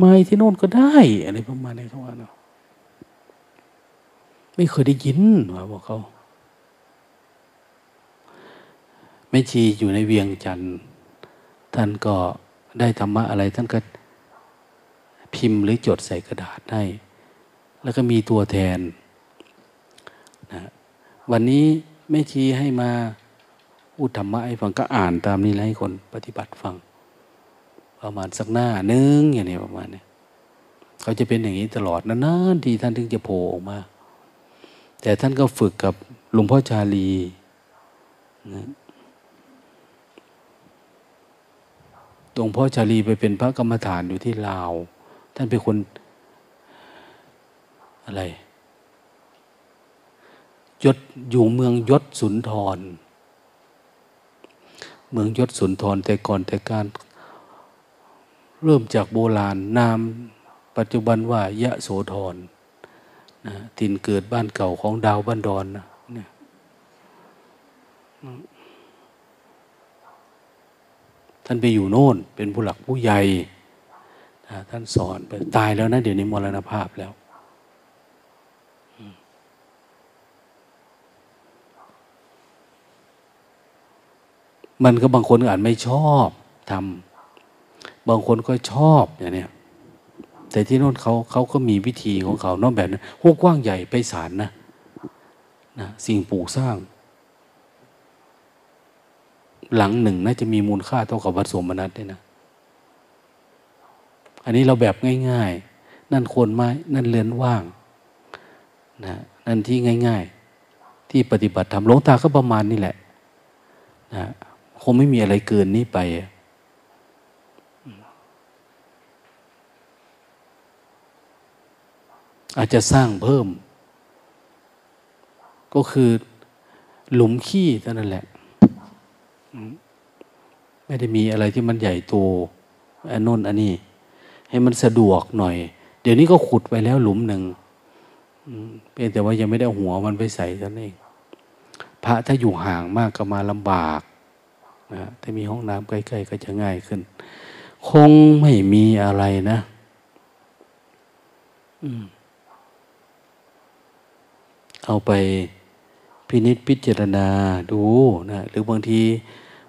มาที่โน่นก็ได้ อะไรประมาณนี้เขาว่าเนาะไม่เคยได้ยินว่าบอกเขาแม่ชีอยู่ในเวียงจันทร์ท่านก็ได้ธรรมะอะไร ท่านก็พิมพ์หรือจดใส่กระดาษให้ แล้วก็มีตัวแทนนะวันนี้แม่ชีให้มาอุธรรมะให้ฟังก็อ่านตามนี้ให้คนปฏิบัติฟัง ประมาณสักหน้านึงอย่างนี้ประมาณนี้เขาจะเป็นอย่างนี้ตลอดนานๆที่ท่านถึงจะโผล่ออกมา แต่ท่านก็ฝึกกับหลวงพ่อชาลีนะ หลวงพ่อชาลีไปเป็นพระกรรมฐานอยู่ที่ลาว ท่านเป็นคนอะไร ยศอยู่เมืองยศสุนทร เมืองยศสุนทรแต่ก่อนแต่การเริ่มจากโบราณนามปัจจุบันว่ายะโสธรนะทินเกิดบ้านเก่าของดาวบ้านดอนนะเนี่ย ท่านไปอยู่โน่น เป็นผู้หลักผู้ใหญ่ท่านสอนไปตายแล้วนะเดี๋ยวนี้มรณภาพแล้ว มันก็บางคนอาจไม่ชอบทำบางคนก็ชอบอย่างนี้แต่ที่โน่นเขาเขาก็มีวิธีของเขานอกแบบนั้นหัวกว้างใหญ่ไปสารนะนะสิ่งปลูกสร้าง หลังหนึ่งน่าจะมีมูลค่าเท่ากับวัดสมนัตได้นะ อันนี้เราแบบง่าย ๆ นั่นโคนไม้ นั่นเรือนว่างนะนั่นที่ง่าย ๆ ที่ปฏิบัติธรรมหลวงตาก็ประมาณนี้แหละนะคงไม่มีอะไรเกินนี้ไปอาจจะสร้างเพิ่ม ก็คือหลุมขี้เท่านั้นแหละ ไม่ได้มีอะไรที่มันใหญ่โตอันโน้นอันนี้ ให้มันสะดวกหน่อย เดี๋ยวนี้ก็ขุดไปแล้วหลุมหนึ่งเพียงแต่ว่ายังไม่ได้หัวมันไปใส่ท่านเองพระถ้าอยู่ห่างมากก็มาลำบากนะถ้ามีห้องน้ำใกล้ ๆ ก็จะง่ายขึ้น คงไม่มีอะไรนะเอาไป พินิษพิจารณาดูนะหรือบางที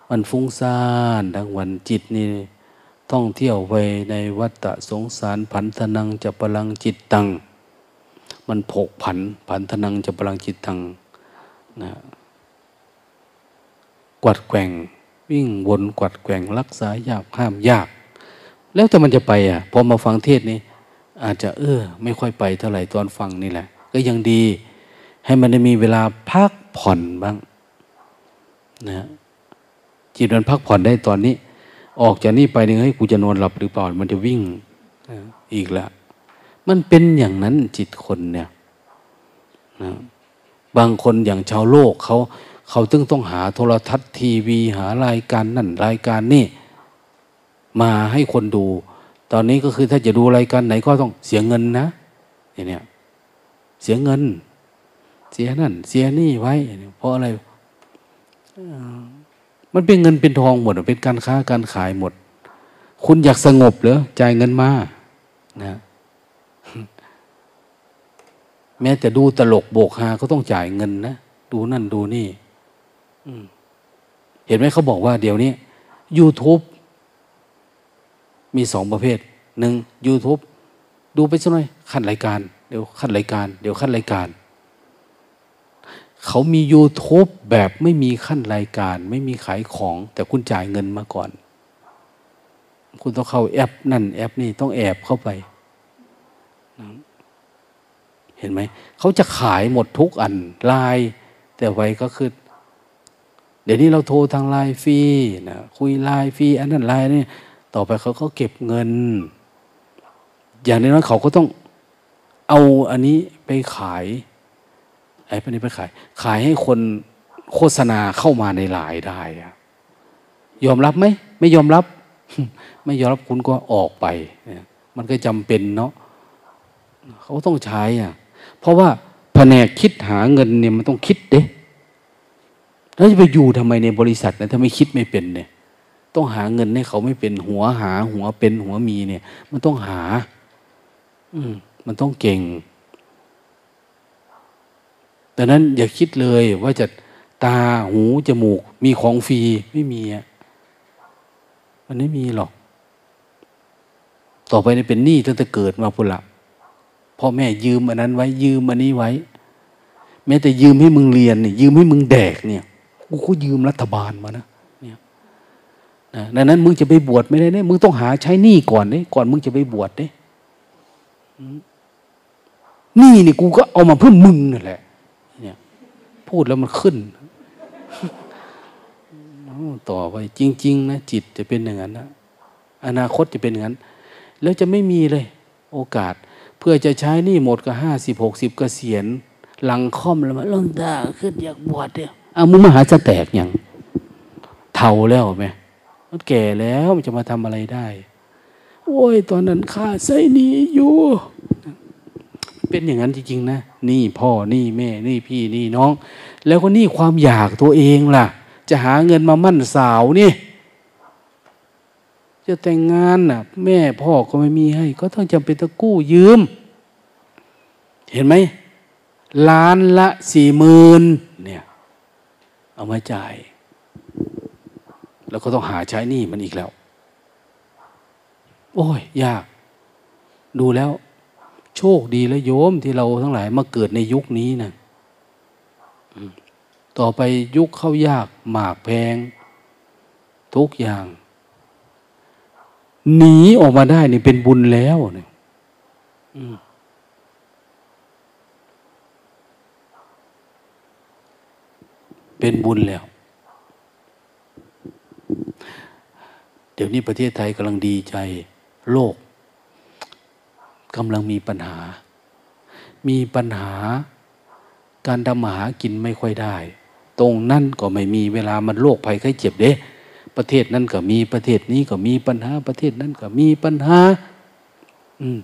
มันฟุ้งซ่านทั้งวันจิตนี่ท่องเที่ยวไปในวัฏสงสารผันธนังจะพลังจิตตัง มันผกผันผันธนังจะพลังจิตตังนะกวัดแกว่งวิ่งวนกวัดแกว่งรักษายากห้ามยาก แล้วแต่มันจะไปอะพอมาฟังเทศนี้อาจจะเออไม่ค่อยไปเท่าไหร่ตอนฟังนี่แหละ ก็ยังดี ให้มันได้มีเวลาพักผ่อนบ้างนะจิตมันพักผ่อนได้ตอนนี้ ออกจากนี่ไปนี่ยเฮ้ยกูจะนอนหลับหรือเปล่ามันจะวิ่งอีกแล้วมันเป็นอย่างนั้นจิตคนเนี่ยนะบางคนอย่างชาวโลกเขาเขาตึงต้องหาโทรทัศน์ทีวีหารายการนั่นรายการนี่มาให้คนดู ตอนนี้ก็คือถ้าจะดูรายการไหนก็ต้องเสียเงินนะเนี่ยเสียเงิน เสียนั่น เสียนี่ไว้ เพราะอะไรมันเป็นเงินเป็นทองหมด เป็นการค้าการขายหมด คุณอยากสงบเหรอจ่ายเงินมานะแม้แต่ดูตลกโบกฮาก็ต้องจ่ายเงินนะดูนั่นดูนี่เห็นไหมเขาบอกว่าเดี๋ยวนี้ YouTube มีสองประเภทหนึ่ง YouTube ดูไปสักหน่อย ขั้นรายการ เดี๋ยวขั้นรายการ เดี๋ยวขั้นรายการ เขามี YouTube แบบไม่มีขั้นรายการ ไม่มีขายของ แต่คุณจ่ายเงินมาก่อน คุณต้องเข้าแอป นั่นแอปนี่ต้องแอบเข้าไป เห็นไหม เขาจะขายหมดทุกอันไลน์แต่ไว้ก็คือเดี๋ยวนี้เราโทรทางไลน์ฟรีนะคุยไลน์ฟรีอันนั้นไลน์นี่ต่อไปเขาก็เก็บเงิน อย่างนี้นเขาก็ต้องเอาอันนี้ไปขาย ไอ้พวกนี้ไปขาย ขายให้คนโฆษณาเข้ามาในไลน์ได้ยอมรับไหมไม่ยอมรับ ไม่ยอมรับคุณก็ออกไป มันก็จำเป็นเนาะเขาต้องใช้อะ เพราะว่าแผนกคิดหาเงินเนี่ยมันต้องคิดเด้แล้วจะไปอยู่ทำไมในบริษัทนะถ้าไม่คิดไม่เป็นเนี่ย ต้องหาเงินให้เขาไม่เป็นหัวหา หัวเป็นหัวมีเนี่ย มันต้องหา อืมมันต้องเก่ง ดังนั้นอย่าคิดเลยว่าจะตาหูจมูก มีของฟรีไม่มีอะมันไม่มีหรอก ต่อไปนี่เป็นหนี้ตั้งแต่เกิดมาพุ่นละพ่อแม่ยืมอันนั้นไว้ยืมอันนี้ไว้ แม้แต่ยืมให้มึงเรียนเนี่ยยืมให้มึงแดกเนี่ยกูก็ยืมรัฐบาลมานะเนี่ยนะดังนั้นมึงจะไปบวชไม่ได้เนี่ยมึงต้องหาใช้หนี้ก่อนเนี่ยก่อนมึงจะไปบวชเนี่ยหนี้นี่กูก็เอามาเพื่อมึงนั่นแหละ พูดแล้วมันขึ้นต่อไปจริง ๆ นะ จิตจะเป็นอย่างนั้นนะอนาคตจะเป็นอย่างนั้น แล้วจะไม่มีเลย โอกาส เพื่อจะใช้นี่หมดก็ห้าสิบหกสิบเกษียณหลังค่อมแล้วมาลงตาขึ้นอยากบวชเนี่ยอามึงมหาจะแตกอย่างเท่าแล้วไหมมันแก่แล้วมันจะมาทำอะไรได้ โอ้ย ตอนนั้นข้าใส่นี้อยู่ เป็นอย่างนั้นจริงๆนะนี่พ่อนี่แม่นี่พี่นี่น้อง แล้วก็นี่ความอยากตัวเองล่ะ จะหาเงินมามั่นสาวนี่จะแต่งงานน่ะ แม่พ่อก็ไม่มีให้ ก็ต้องจำเป็นต้องกู้ยืม เห็นไหมล้านละสี่หมื่นเนี่ย เอามาจ่าย แล้วก็ต้องหาใช้หนี้มันอีกแล้ว โอ้ย ยาก ดูแล้ว โชคดีแล้วโยมที่เราทั้งหลายมาเกิดในยุคนี้นะต่อไปยุคเข้ายาก หมากแพง ทุกอย่าง หนีออกมาได้นี่เป็นบุญแล้วเนี่ยเป็นบุญแล้ว เดี๋ยวนี้ประเทศไทยกำลังดีใจ โลก กำลังมีปัญหา มีปัญหาการทำมาหากินไม่ค่อยได้ ตรงนั่นก็ไม่มีเวลามันโรคภัยไข้เจ็บเด้ประเทศนั้นก็มีประเทศนี้ก็มีปัญหา ประเทศนั้นก็มีปัญหา อืม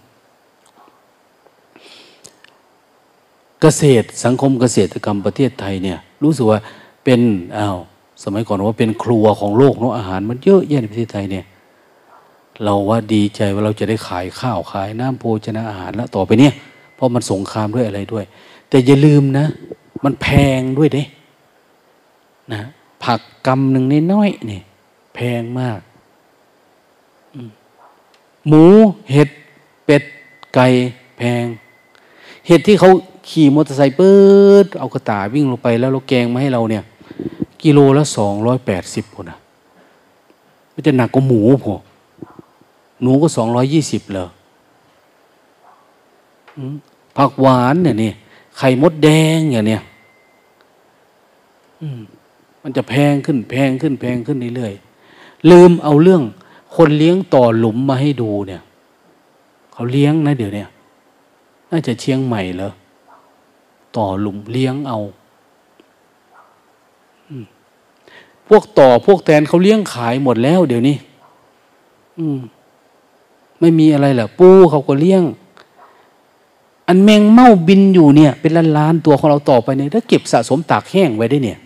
เกษตรสังคมเกษตรกรรมประเทศไทยเนี่ย รู้สึกว่าเป็นอ้าวสมัยก่อนว่าเป็นครัวของโลกเนาะอาหารมันเยอะแยะในประเทศไทยเนี่ย เราว่าดีใจว่าเราจะได้ขายข้าวขายน้ำโภชนาอาหารแล้วต่อไปเนี่ยเพราะมันสงครามด้วยอะไรด้วย แต่อย่าลืมนะ มันแพงด้วยเด้นะผักกำหนึ่งน้อยๆนี่แพงมาก หมูเห็ดเป็ดไก่แพง เห็ดที่เขาขี่มอเตอร์ไซค์ปื๊ดเอากระตาวิ่งลงไปแล้วเราแกงมาให้เราเนี่ย กิโลละสองร้อยแปดสิบคนนะมันจะหนักกว่าหมูพอ หนูก็สองร้อยยี่สิบเลยผักหวานเนี่ยนี่ไข่มดแดงอย่างเนี้ยมันจะแพงขึ้น แพงขึ้น แพงขึ้นเรื่อยๆลืมเอาเรื่อง คนเลี้ยงต่อหลุมมาให้ดูเนี่ย เขาเลี้ยงนะเดี๋ยวนี้น่าจะเชียงใหม่เหรอต่อหลุมเลี้ยงเอาพวกต่อพวกแตนเขาเลี้ยงขายหมดแล้ว เดี๋ยวนี้ อืม ไม่มีอะไรหรอปูเขาก็เลี้ยง อันแมงเม่าบินอยู่เนี่ย เป็นล้านล้านตัวของเราต่อไปเนี่ยถ้าเก็บสะสมตากแห้งไว้ได้เนี่ย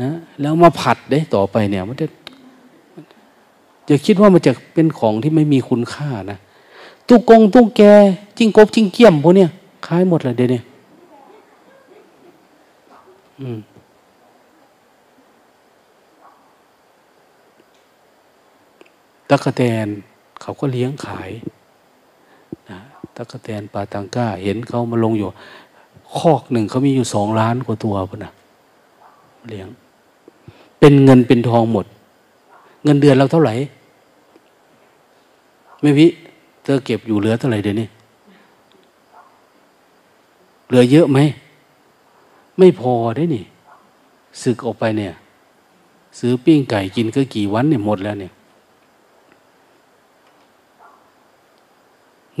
นะแล้วมาผัดได้ต่อไปเนี่ยมันจะจะคิดว่ามันจะเป็นของที่ไม่มีคุณค่านะตุกกงตุกแกจิ้งกบจิ้งเกี้ยมพวกเนี้ยขายหมดเลยเดี๋ยวนี้อืมตะกะแตน เขาก็เลี้ยงขายนะตะกะแตนปาตังก้า เห็นเขามาลงอยู่ คอกหนึ่งเขามีอยู่สองล้านกว่าตัวพุ่นะเลี้ยง เป็นเงินเป็นทองหมด เงินเดือนเราเท่าไหร่ไม่วิเธอเก็บอยู่เหลือเท่าไหร่เดี๋ยวนี้เหลือเยอะไหม ไม่พอได้นี่สึกออกไปเนี่ย ซื้อปิ้งไก่กินก็กี่วันเนี่ยหมดแล้วเนี่ย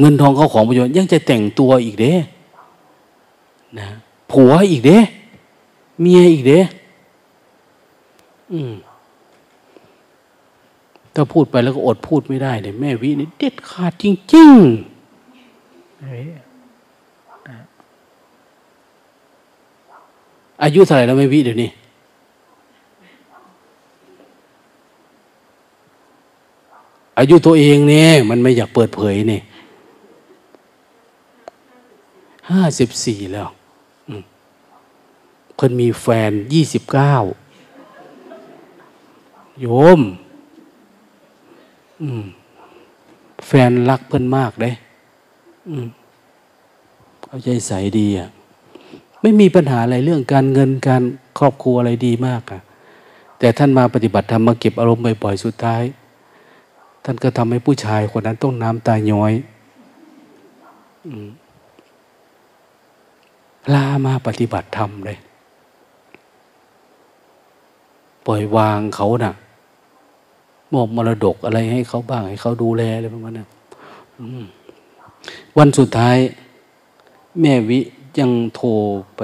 เงินทองเขาของประโยชน์ยังจะแต่งตัวอีกเด้นะผัวอีกเด้เมียอีกเด้อืมถ้าพูดไปแล้วก็อดพูดไม่ได้เนี่ยแม่วินี่เด็ดขาดจริงๆอายุเท่าไหร่แล้วแม่วิเดี๋ยวนี้อายุตัวเองเนี่ยมันไม่อยากเปิดเผยเนี่ย ห้าสิบสี่แล้วเพิ่นมีแฟนยี่สิบเก้าโยมแฟนรักเพิ่อนมากเลยเอาใจใสดีอะ ไม่มีปัญหาอะไรเรื่องการเงินการครอบครัวอะไรดีมากอะ แต่ท่านมาปฏิบัติธรรมมาเก็บอารมณ์บ่อยๆสุดท้าย ท่านก็ทำให้ผู้ชายคนนั้นต้องน้ำตาย้อย อืม ลามาปฏิบัติธรรมเลย ปล่อยวางเขานะ่ะมอบมรดกอะไรให้เขาบ้าง ให้เขาดูแลอะไรประมาณนั้นวันสุดท้าย แม่วิยังโทรไป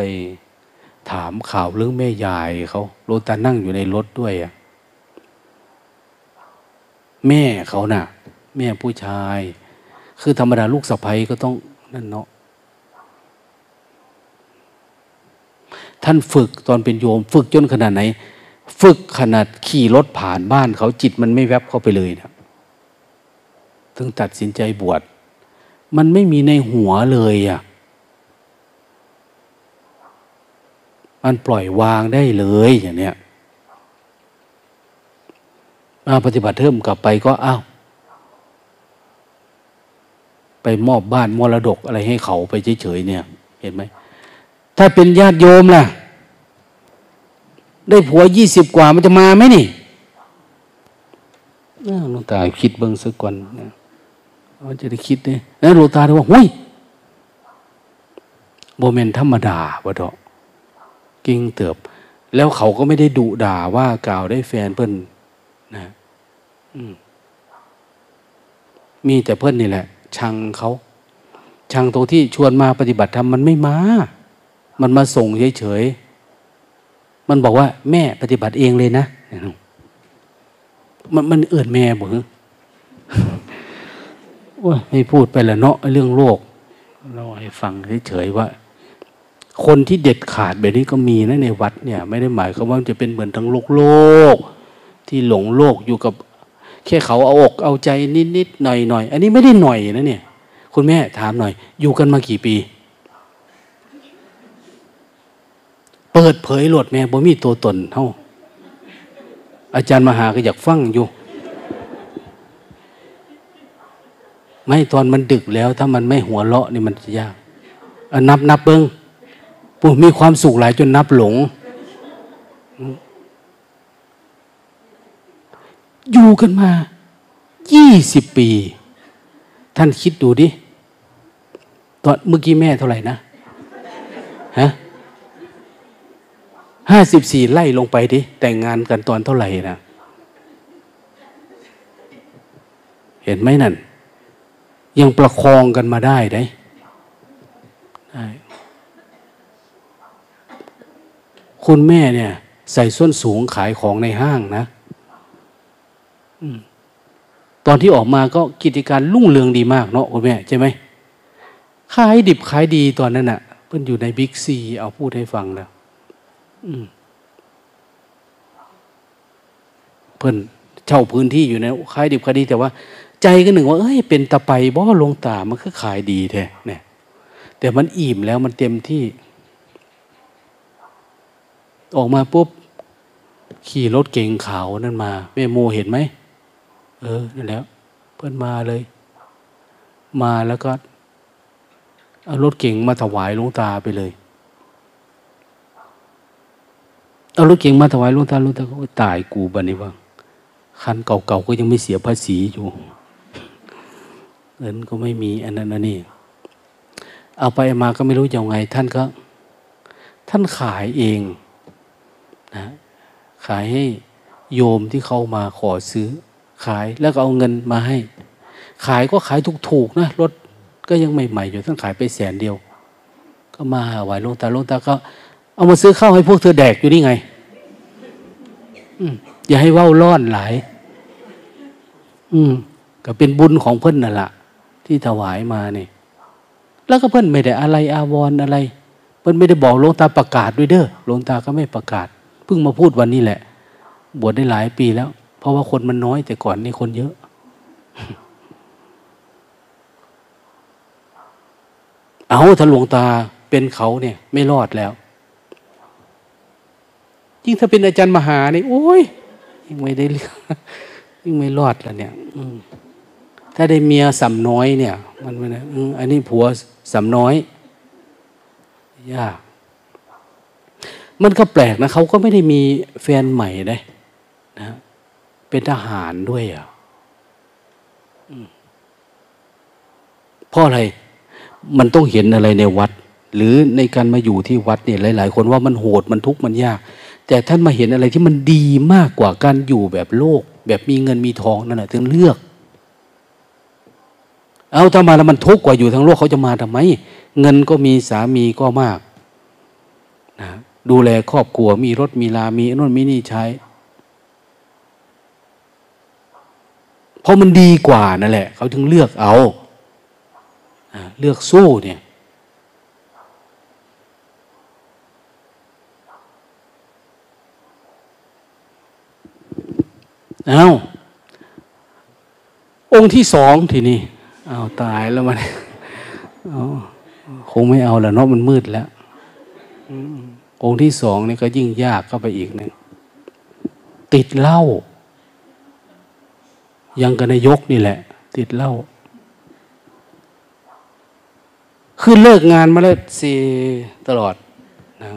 ถามข่าวเรื่องแม่ยายเขาโรตานั่งอยู่ในรถด้วยอะแม่เขานะ่ะ แม่ผู้ชาย คือธรรมดาลูกสะใภ้ก็ต้องนั่นเนาะ ท่านฝึกตอนเป็นโยม ฝึกจนขนาดไหน ฝึกขนาดขี่รถผ่านบ้านเขาจิตมันไม่แวบเข้าไปเลยนะถึงตัดสินใจบวชมันไม่มีในหัวเลยอะ่ะมันปล่อยวางได้เลยอย่างเนี้ยมาปฏิบัติเทิมกลับไปก็อ้าวไปมอบบ้านมรดกอะไรให้เขาไปเฉยๆเนี่ย เห็นไหม ถ้าเป็นญาติโยมล่ะ ได้ผัวยี่สิบกว่ามันจะมาไหมนี่หลวงตาคิดเบิ้งสักก่อนนะมันจะได้คิดเนี่ยแล้วหลวงตาเลยว่าหุ้ยโมเมนธรรมดาบะเถาะกิ่งเติบ แล้วเขาก็ไม่ได้ดุด่าว่ากล่าวได้แฟนเพิ่นนะมีแต่เพื่อนนี่แหละ ชังเขา ชังตรงที่ชวนมาปฏิบัติธรรมมันไม่มา มันมาส่งเฉยๆ มันบอกว่า แม่ปฏิบัติเองเลยนะ มันมันเอื่นแม่บอกว่าไม่พูดไปละเนาะเรื่องโลก เราให้ฟังเฉยๆว่า คนที่เด็ดขาดแบบนี้ก็มีนะในวัดเนี่ย ไม่ได้หมายความว่าจะเป็นเหมือนทั้งโลกโลก ที่หลงโลกอยู่กับ แค่เขาเอาอกเอาใจนิดๆหน่อยๆ อันนี้ไม่ได้หน่อยนะเนี่ย คุณแม่ถามหน่อย อยู่กันมากี่ปี เปิดเผยหลดแม่บ่มีตัวตนเท่าอาจารย์มหาก็อยากฟังอยู่ ไม่ตอนมันดึกแล้ว ถ้ามันไม่หัวเลาะนี่มันจะยากนับนับเบิ้งปู่มีความสุขหลายจนนับหลง อยู่กันมายี่สิบปี ท่านคิดดูดิ ตอนเมื่อกี้แม่เท่าไหร่นะ ฮะ ห้าสิบสี่ไล่ลงไปดิ แต่งงานกันตอนเท่าไหร่นะเห็นไหมนั่น ยังประคองกันมาได้ได้ได้คุณแม่เนี่ย ใส่ส้นสูงขายของในห้างนะตอนที่ออกมาก็กิจการรุ่งเรืองดีมากเนาะคุณแม่ใช่ไหมขายดิบขายดีตอนนั้นอะ่ะ เพิ่นอยู่ในบิ๊กซีเอาพูดให้ฟังแล้ว เพิ่นเช่าพื้นที่อยู่ในขายดิบขายดีแต่ว่า ใจก็หนึ่งว่าเอ้ยเป็นตะไปบ่ลงตามันก็ขายดีแท้เนี่ย แต่มันอิ่มแล้วมันเต็มที่ ออกมาปุ๊บขี่รถเก่งขาวนั่นมาแม่โมเห็นไหมเออนั่นแล้ว เพื่อนมาเลย มาแล้วก็เอารถเก่งมาถวายหลวงตาไปเลย เอารถเก่งมาถวายหลวงตาหลวงตาก็ตายกูบันนี้ว่าคันเก่าๆก็ยังไม่เสียภาษีอยู่เงินก็ไม่มีอันนั้นอันนี้เอาไปมาก็ไม่รู้จะไง ท่านก็ ท่านขายเองนะขายให้โยมที่เขามาขอซื้อ ขายแล้วก็เอาเงินมาให้ ขายก็ขายถูกๆนะรถก็ยังใหม่ๆอยู่ท่านขายไปแสนเดียว ก็มาไหวลงตาลงตาก็ เอามาซื้อข้าวให้พวกเธอแดกอยู่นี่ไงอย่าให้ว่าวรอนหลาย อืม ก็เป็นบุญของเพื่อนนั่นแหละที่ถวายมาเนี่ยแล้วก็เพื่อนไม่ได้อะไรอาวรอะไร เพื่อนไม่ได้บอกหลวงตาประกาศด้วยเด้อหลวงตาก็ไม่ประกาศเพิ่งมาพูดวันนี้แหละ บวชได้หลายปีแล้ว เพราะว่าคนมันน้อยแต่ก่อนนี่คนเยอะ เอาถ้าหลวงตาเป็นเขาเนี่ย ไม่รอดแล้ว ยิ่งถ้าเป็นอาจารย์มหาเนี่ยโอ้ยยิ่งไม่ได้ยิ่งไม่รอดแล้วเนี่ยถ้าได้เมียสำน้อยเนี่ย มันม่นะอันนี้ผัวสำน้อยยากมันก็แปลกนะเขาก็ไม่ได้มีแฟนใหม่ได้นะเป็นทหารด้วยอะเพราะอะไร มันต้องเห็นอะไรในวัด หรือในการมาอยู่ที่วัดเนี่ยหลาย ๆ คนว่ามันโหดมันทุกข์มันยาก แต่ท่านมาเห็นอะไรที่มันดีมากกว่าการอยู่แบบโลก แบบมีเงินมีทองนั่นแหละถึงเลือก เอาถ้ามาแล้วมันทุกข์กว่าอยู่ทั้งโลกเขาจะมาทำไม เงินก็มีสามีก็มากนะดูแลครอบครัวมีรถมีลามีนู่นมีนี่ใช้เพราะมันดีกว่านั่นแหละ เขาถึงเลือกเอาเลือกสู้เนี่ย เอาองค์ที่สองทีนี้เอาตายแล้วมันคงไม่เอาแล้วเนาะมันมืดแล้วองค์ที่สองนี่ก็ยิ่งยากเข้าไปอีกหนึ่งติดเหล้ายังกันนายกนี่แหละ ติดเหล้าคือเลิกงานมาแล้วสีตลอดนะ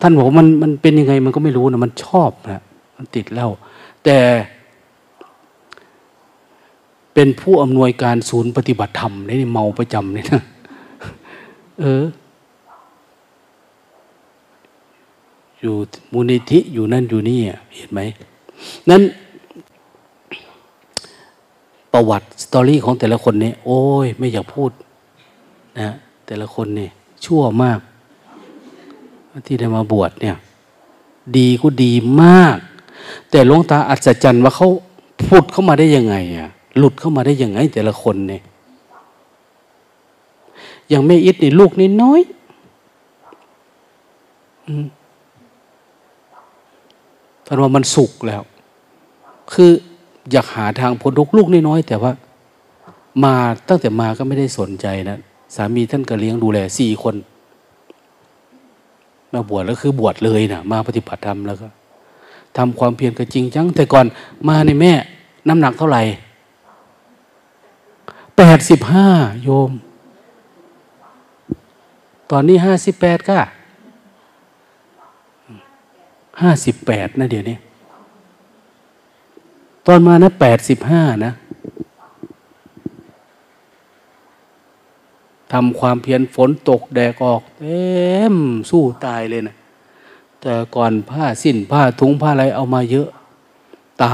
ท่านบอกมันมันเป็นยังไงมันก็ไม่รู้นะมันชอบนะ มันติดเหล้าแต่เป็นผู้อำนวยการศูนย์ปฏิบัติธรรมนี่เมาประจำเนี่ยนะเออ อยู่มูลนิธิอยู่นั่นอยู่นี่เห็นไหมนั้น ประวัติสตอรี่ของแต่ละคนเนี่ยโอ้ย ไม่อยากพูดนะแต่ละคนเนี่ยชั่วมาก ที่ได้มาบวชเนี่ย ดีก็ดีมาก แต่หลวงตาอัศจรรย์ว่าเขาพูดเข้ามาได้ยังไงอะหลุดเข้ามาได้ยังไง แต่ละคนเนี่ยอย่างแม่อิดนี่ลูกนี่น้อยอืมท่านว่ามันสุกแล้ว คืออยากหาทางพ้นทุกลูกน้อยๆแต่ว่า มาตั้งแต่มาก็ไม่ได้สนใจนะสามีท่านก็เลี้ยงดูแลสี่คน มาบวชแล้วคือบวชเลยนะมาปฏิบัติธรรมแล้วก็ ทำความเพียรก็จริงจัง แต่ก่อนมาในแม่ น้ำหนักเท่าไหร่แปดสิบห้าโยม ตอนนี้ห้าสิบแปดก็ห้าสิบแปดนะเดี๋ยวนี้ ตอนมานะแปดสิบห้านะทำความเพียรฝนตกแดกออก เต็มสู้ตายเลยนะ แต่ก่อนผ้าสิ้นผ้าทุงผ้าอะไรเอามาเยอะ ตา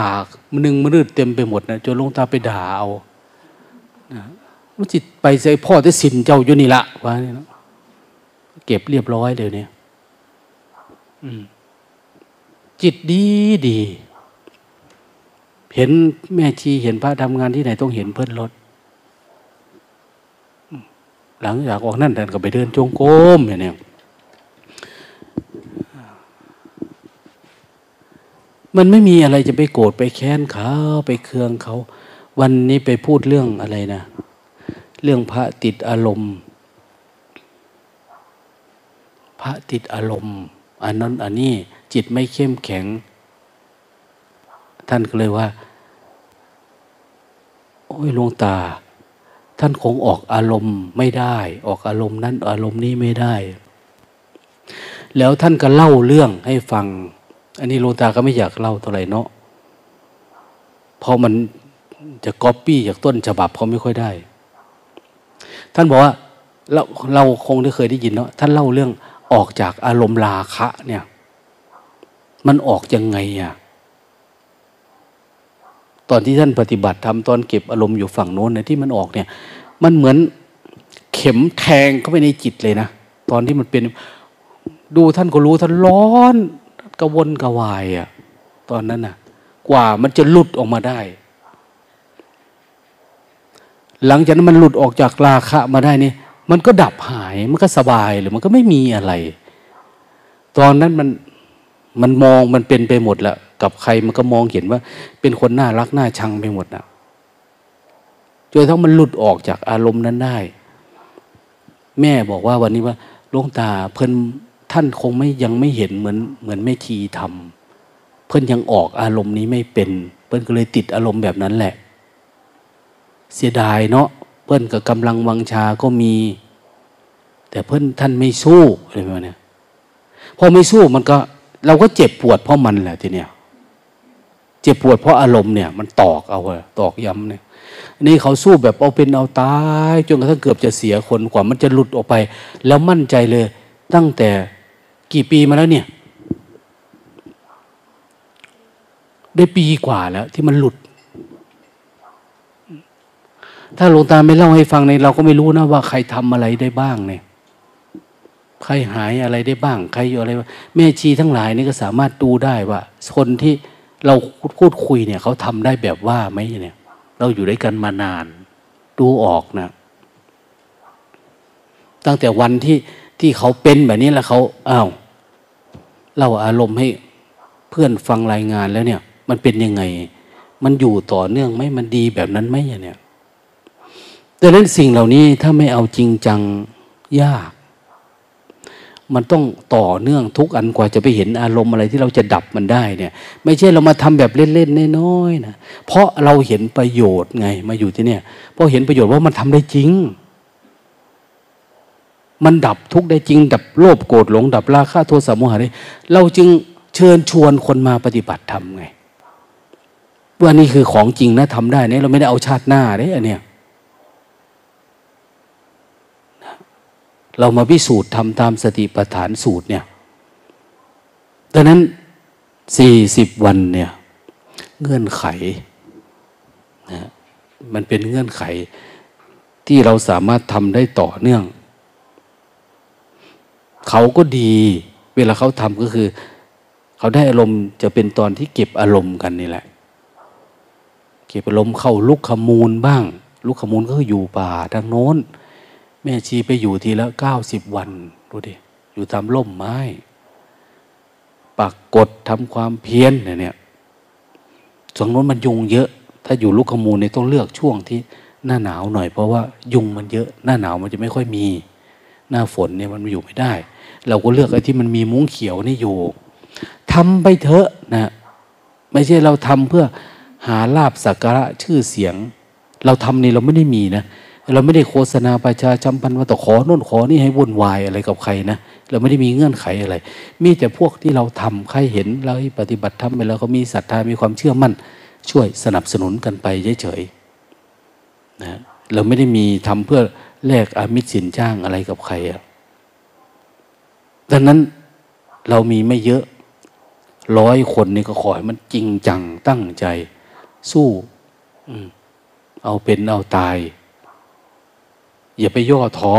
มันนึงมันรืดเต็มไปหมดนะจนลงตาไปด่าเอานะมันจิตไปใส่พ่อที่สินเจ้าอยู่นี่ละว่านี่นะเก็บเรียบร้อยเลยเนี่ยจิตดีดี เห็นแม่ชีเห็นพระทำงานที่ไหนต้องเห็นเพื่อนรถหลังจากออกนั่นท่านก็ไปเดินจงกรมอย่างนี้ มันไม่มีอะไรจะไปโกรธไปแค้นเขาไปเคืองเขา วันนี้ไปพูดเรื่องอะไรนะ เรื่องพระติดอารมณ์ พระติดอารมณ์อันนั้นอันนี้จิตไม่เข้มแข็ง ท่านก็เลยว่า โอ้ยหลวงตา ท่านคงออกอารมณ์ไม่ได้ ออกอารมณ์นั้นอารมณ์นี้ไม่ได้ แล้วท่านก็เล่าเรื่องให้ฟัง อันนี้โลตาก็ไม่อยากเล่าเท่าไหร่เนาะเพราะมันจะก๊อปปี้จากต้นฉบับเขาไม่ค่อยได้ ท่านบอกว่าเราเราคงได้เคยได้ยินเนาะท่านเล่าเรื่องออกจากอารมณ์ราคะเนี่ย มันออกยังไงอะตอนที่ท่านปฏิบัติทำตอนเก็บอารมณ์อยู่ฝั่งโน้นเนี่ยที่มันออกเนี่ย มันเหมือนเข็มแทงเข้าไปในจิตเลยนะตอนที่มันเป็น ดูท่านก็รู้ท่านร้อน กระวนกระวายอะตอนนั้นน่ะ กว่ามันจะหลุดออกมาได้ หลังจากนั้นมันหลุดออกจากราคะมาได้นี่ มันก็ดับหายมันก็สบายหรือมันก็ไม่มีอะไร ตอนนั้นมันมันมองมันเป็นไปหมดแล้วกับใครมันก็มองเห็นว่า เป็นคนน่ารักน่าชังไปหมดนะจนทั้งมันหลุดออกจากอารมณ์นั้นได้ แม่บอกว่าวันนี้ว่าลวงตาเพิ่น ท่านคงไม่ยังไม่เห็นเหมือนเหมือนไม่ทีทำเพื่อนยังออกอารมณ์นี้ไม่เป็น เพื่อนก็เลยติดอารมณ์แบบนั้นแหละ เสียดายเนาะเพื่อนกับกำลังวังชาก็มี แต่เพื่อนท่านไม่สู้อะไรแบบนี้พอไม่สู้มันก็ เราก็เจ็บปวดเพราะมันแหละทีเนี้ยเจ็บปวดเพราะอารมณ์เนี่ยมันตอกเอาตอกย้ำเนี่ยนี่เขาสู้แบบเอาเป็นเอาตายจนกระทั่งเกือบจะเสียคนกว่ามันจะหลุดออกไป แล้วมั่นใจเลยตั้งแต่ กี่ปีมาแล้วเนี่ย ได้ปีกว่าแล้ว ที่มันหลุด ถ้าหลวงตาไม่เล่าให้ฟังในเราก็ไม่รู้นะว่าใครทำอะไรได้บ้างเนี่ยใครหายอะไรได้บ้าง ใครอยู่อะไรแม่ชีทั้งหลายนี่ก็สามารถดูได้ว่า คนที่เราพูดคุยเนี่ย เขาทำได้แบบว่าไหมเนี่ย เราอยู่ด้วยกันมานาน ดูออกนะ ตั้งแต่วันที่ที่เขาเป็นแบบนี้แล้วเขาอ้าว เล่าอารมณ์ให้เพื่อนฟังรายงานแล้วเนี่ย มันเป็นยังไง มันอยู่ต่อเนื่องไหมมันดีแบบนั้นไหมเนี่ยดังนั้นสิ่งเหล่านี้ถ้าไม่เอาจริงจังยาก มันต้องต่อเนื่องทุกอันกว่าจะไปเห็นอารมณ์อะไรที่เราจะดับมันได้เนี่ย ไม่ใช่เรามาทำแบบเล่นๆน้อยๆนะเพราะเราเห็นประโยชน์ไงมาอยู่ที่เนี่ยเพราะเห็นประโยชน์ว่ามันทำได้จริง มันดับทุกข์ได้จริง ดับโลภโกรธหลง ดับราคะโทสะโมหะได้เราจึงเชิญชวนคนมาปฏิบัติธรรมไงว่านี่คือของจริงนะทำได้เนี่ยเราไม่ได้เอาชาติหน้าเด้อันเนี้ยเรามาพิสูจน์ทำตามสติปัฏฐานสูตรเนี่ยดังนั้นสี่สิบวันเนี่ยเงื่อนไขนะมันเป็นเงื่อนไขที่เราสามารถทำได้ต่อเนื่อง เขาก็ดี เวลาเขาทำก็คือ เขาได้อารมณ์จะเป็นตอนที่เก็บอารมณ์กันนี่แหละ เก็บอารมณ์เข้าลุกขมูลบ้าง ลุกขมูลก็อยู่ป่าทางโน้น แม่ชีไปอยู่ทีละเก้าสิบวันดูดิอยู่ตามร่มไม้ปักกดทำความเพียรเนี่ยส่วนโน้นมันยุงเยอะ ถ้าอยู่ลุกขมูลเนี่ยต้องเลือกช่วงที่หน้าหนาวหน่อยเพราะว่ายุงมันเยอะ หน้าหนาวมันจะไม่ค่อยมี หน้าฝนเนี่ยมันอยู่ไม่ได้ เราก็เลือกไอ้ที่มันมีมุ้งเขียวนี่อยู่ทำไปเถอะนะ ไม่ใช่เราทำเพื่อหาลาบสักการะชื่อเสียง เราทำนี่เราไม่ได้มีนะเราไม่ได้โฆษณาประชาจำพันว่าต่อขอโน่นขอนี่ให้วุ่นวายอะไรกับใครนะเราไม่ได้มีเงื่อนไขอะไร มีแต่พวกที่เราทำใครเห็นเราปฏิบัติทำไปแล้วก็มีศรัทธามีความเชื่อมั่น ช่วยสนับสนุนกันไปเฉยๆนะเราไม่ได้มีทำเพื่อแลกอามิตรสินจ้างอะไรกับใครอะ ดังนั้นเรามีไม่เยอะร้อยคนนี่ก็ขอให้มันจริงจังตั้งใจ สู้เอาเป็นเอาตาย อย่าไปย่อท้อ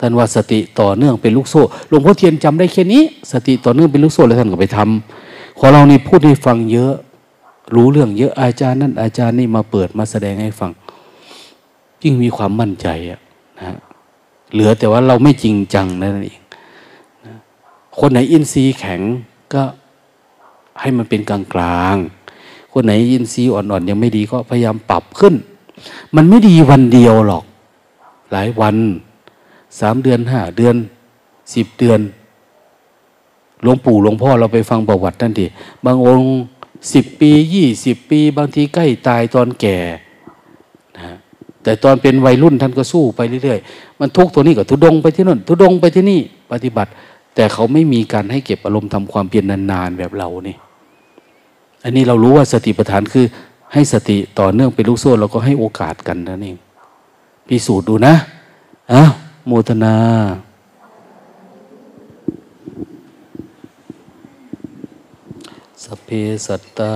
ท่านว่าสติต่อเนื่องเป็นลูกโซ่หลวงพ่อเทียนจำได้แค่นี้ สติต่อเนื่องเป็นลูกโซ่แล้วท่านก็ไปทำขอเรานี่พูดให้ฟังเยอะ รู้เรื่องเยอะอาจารย์นั่นอาจารย์นี่มาเปิดมาแสดงให้ฟังยิ่งมีความมั่นใจอะนะเหลือแต่ว่าเราไม่จริงจังนั่นเอง คนไหนอินทรีย์แข็งก็ให้มันเป็นกลางกลางคนไหนอินทรีย์อ่อนๆยังไม่ดีก็พยายามปรับขึ้น มันไม่ดีวันเดียวหรอก หลายวันสามเดือนห้าเดือนสิบเดือนหลวงปู่หลวงพ่อเราไปฟังประวัติท่านดิบางองค์สิบปียี่สิบปี บางทีใกล้ตายตอนแก่นะแต่ตอนเป็นวัยรุ่นท่านก็สู้ไปเรื่อยๆ มันทุกตัวนี้ก็ทุดงไปที่นั่นทุดงไปที่นี่ ปฏิบัติ แต่เขาไม่มีการให้เก็บอารมณ์ทำความเพียรนานๆแบบเรานี่อันนี้เรารู้ว่าสติปัฏฐานคือ ให้สติต่อเนื่องเป็นลูกโซ่เราก็ให้โอกาสกันนั่นเองพิสูจน์ดูนะอะโมทนาสเพสัตตา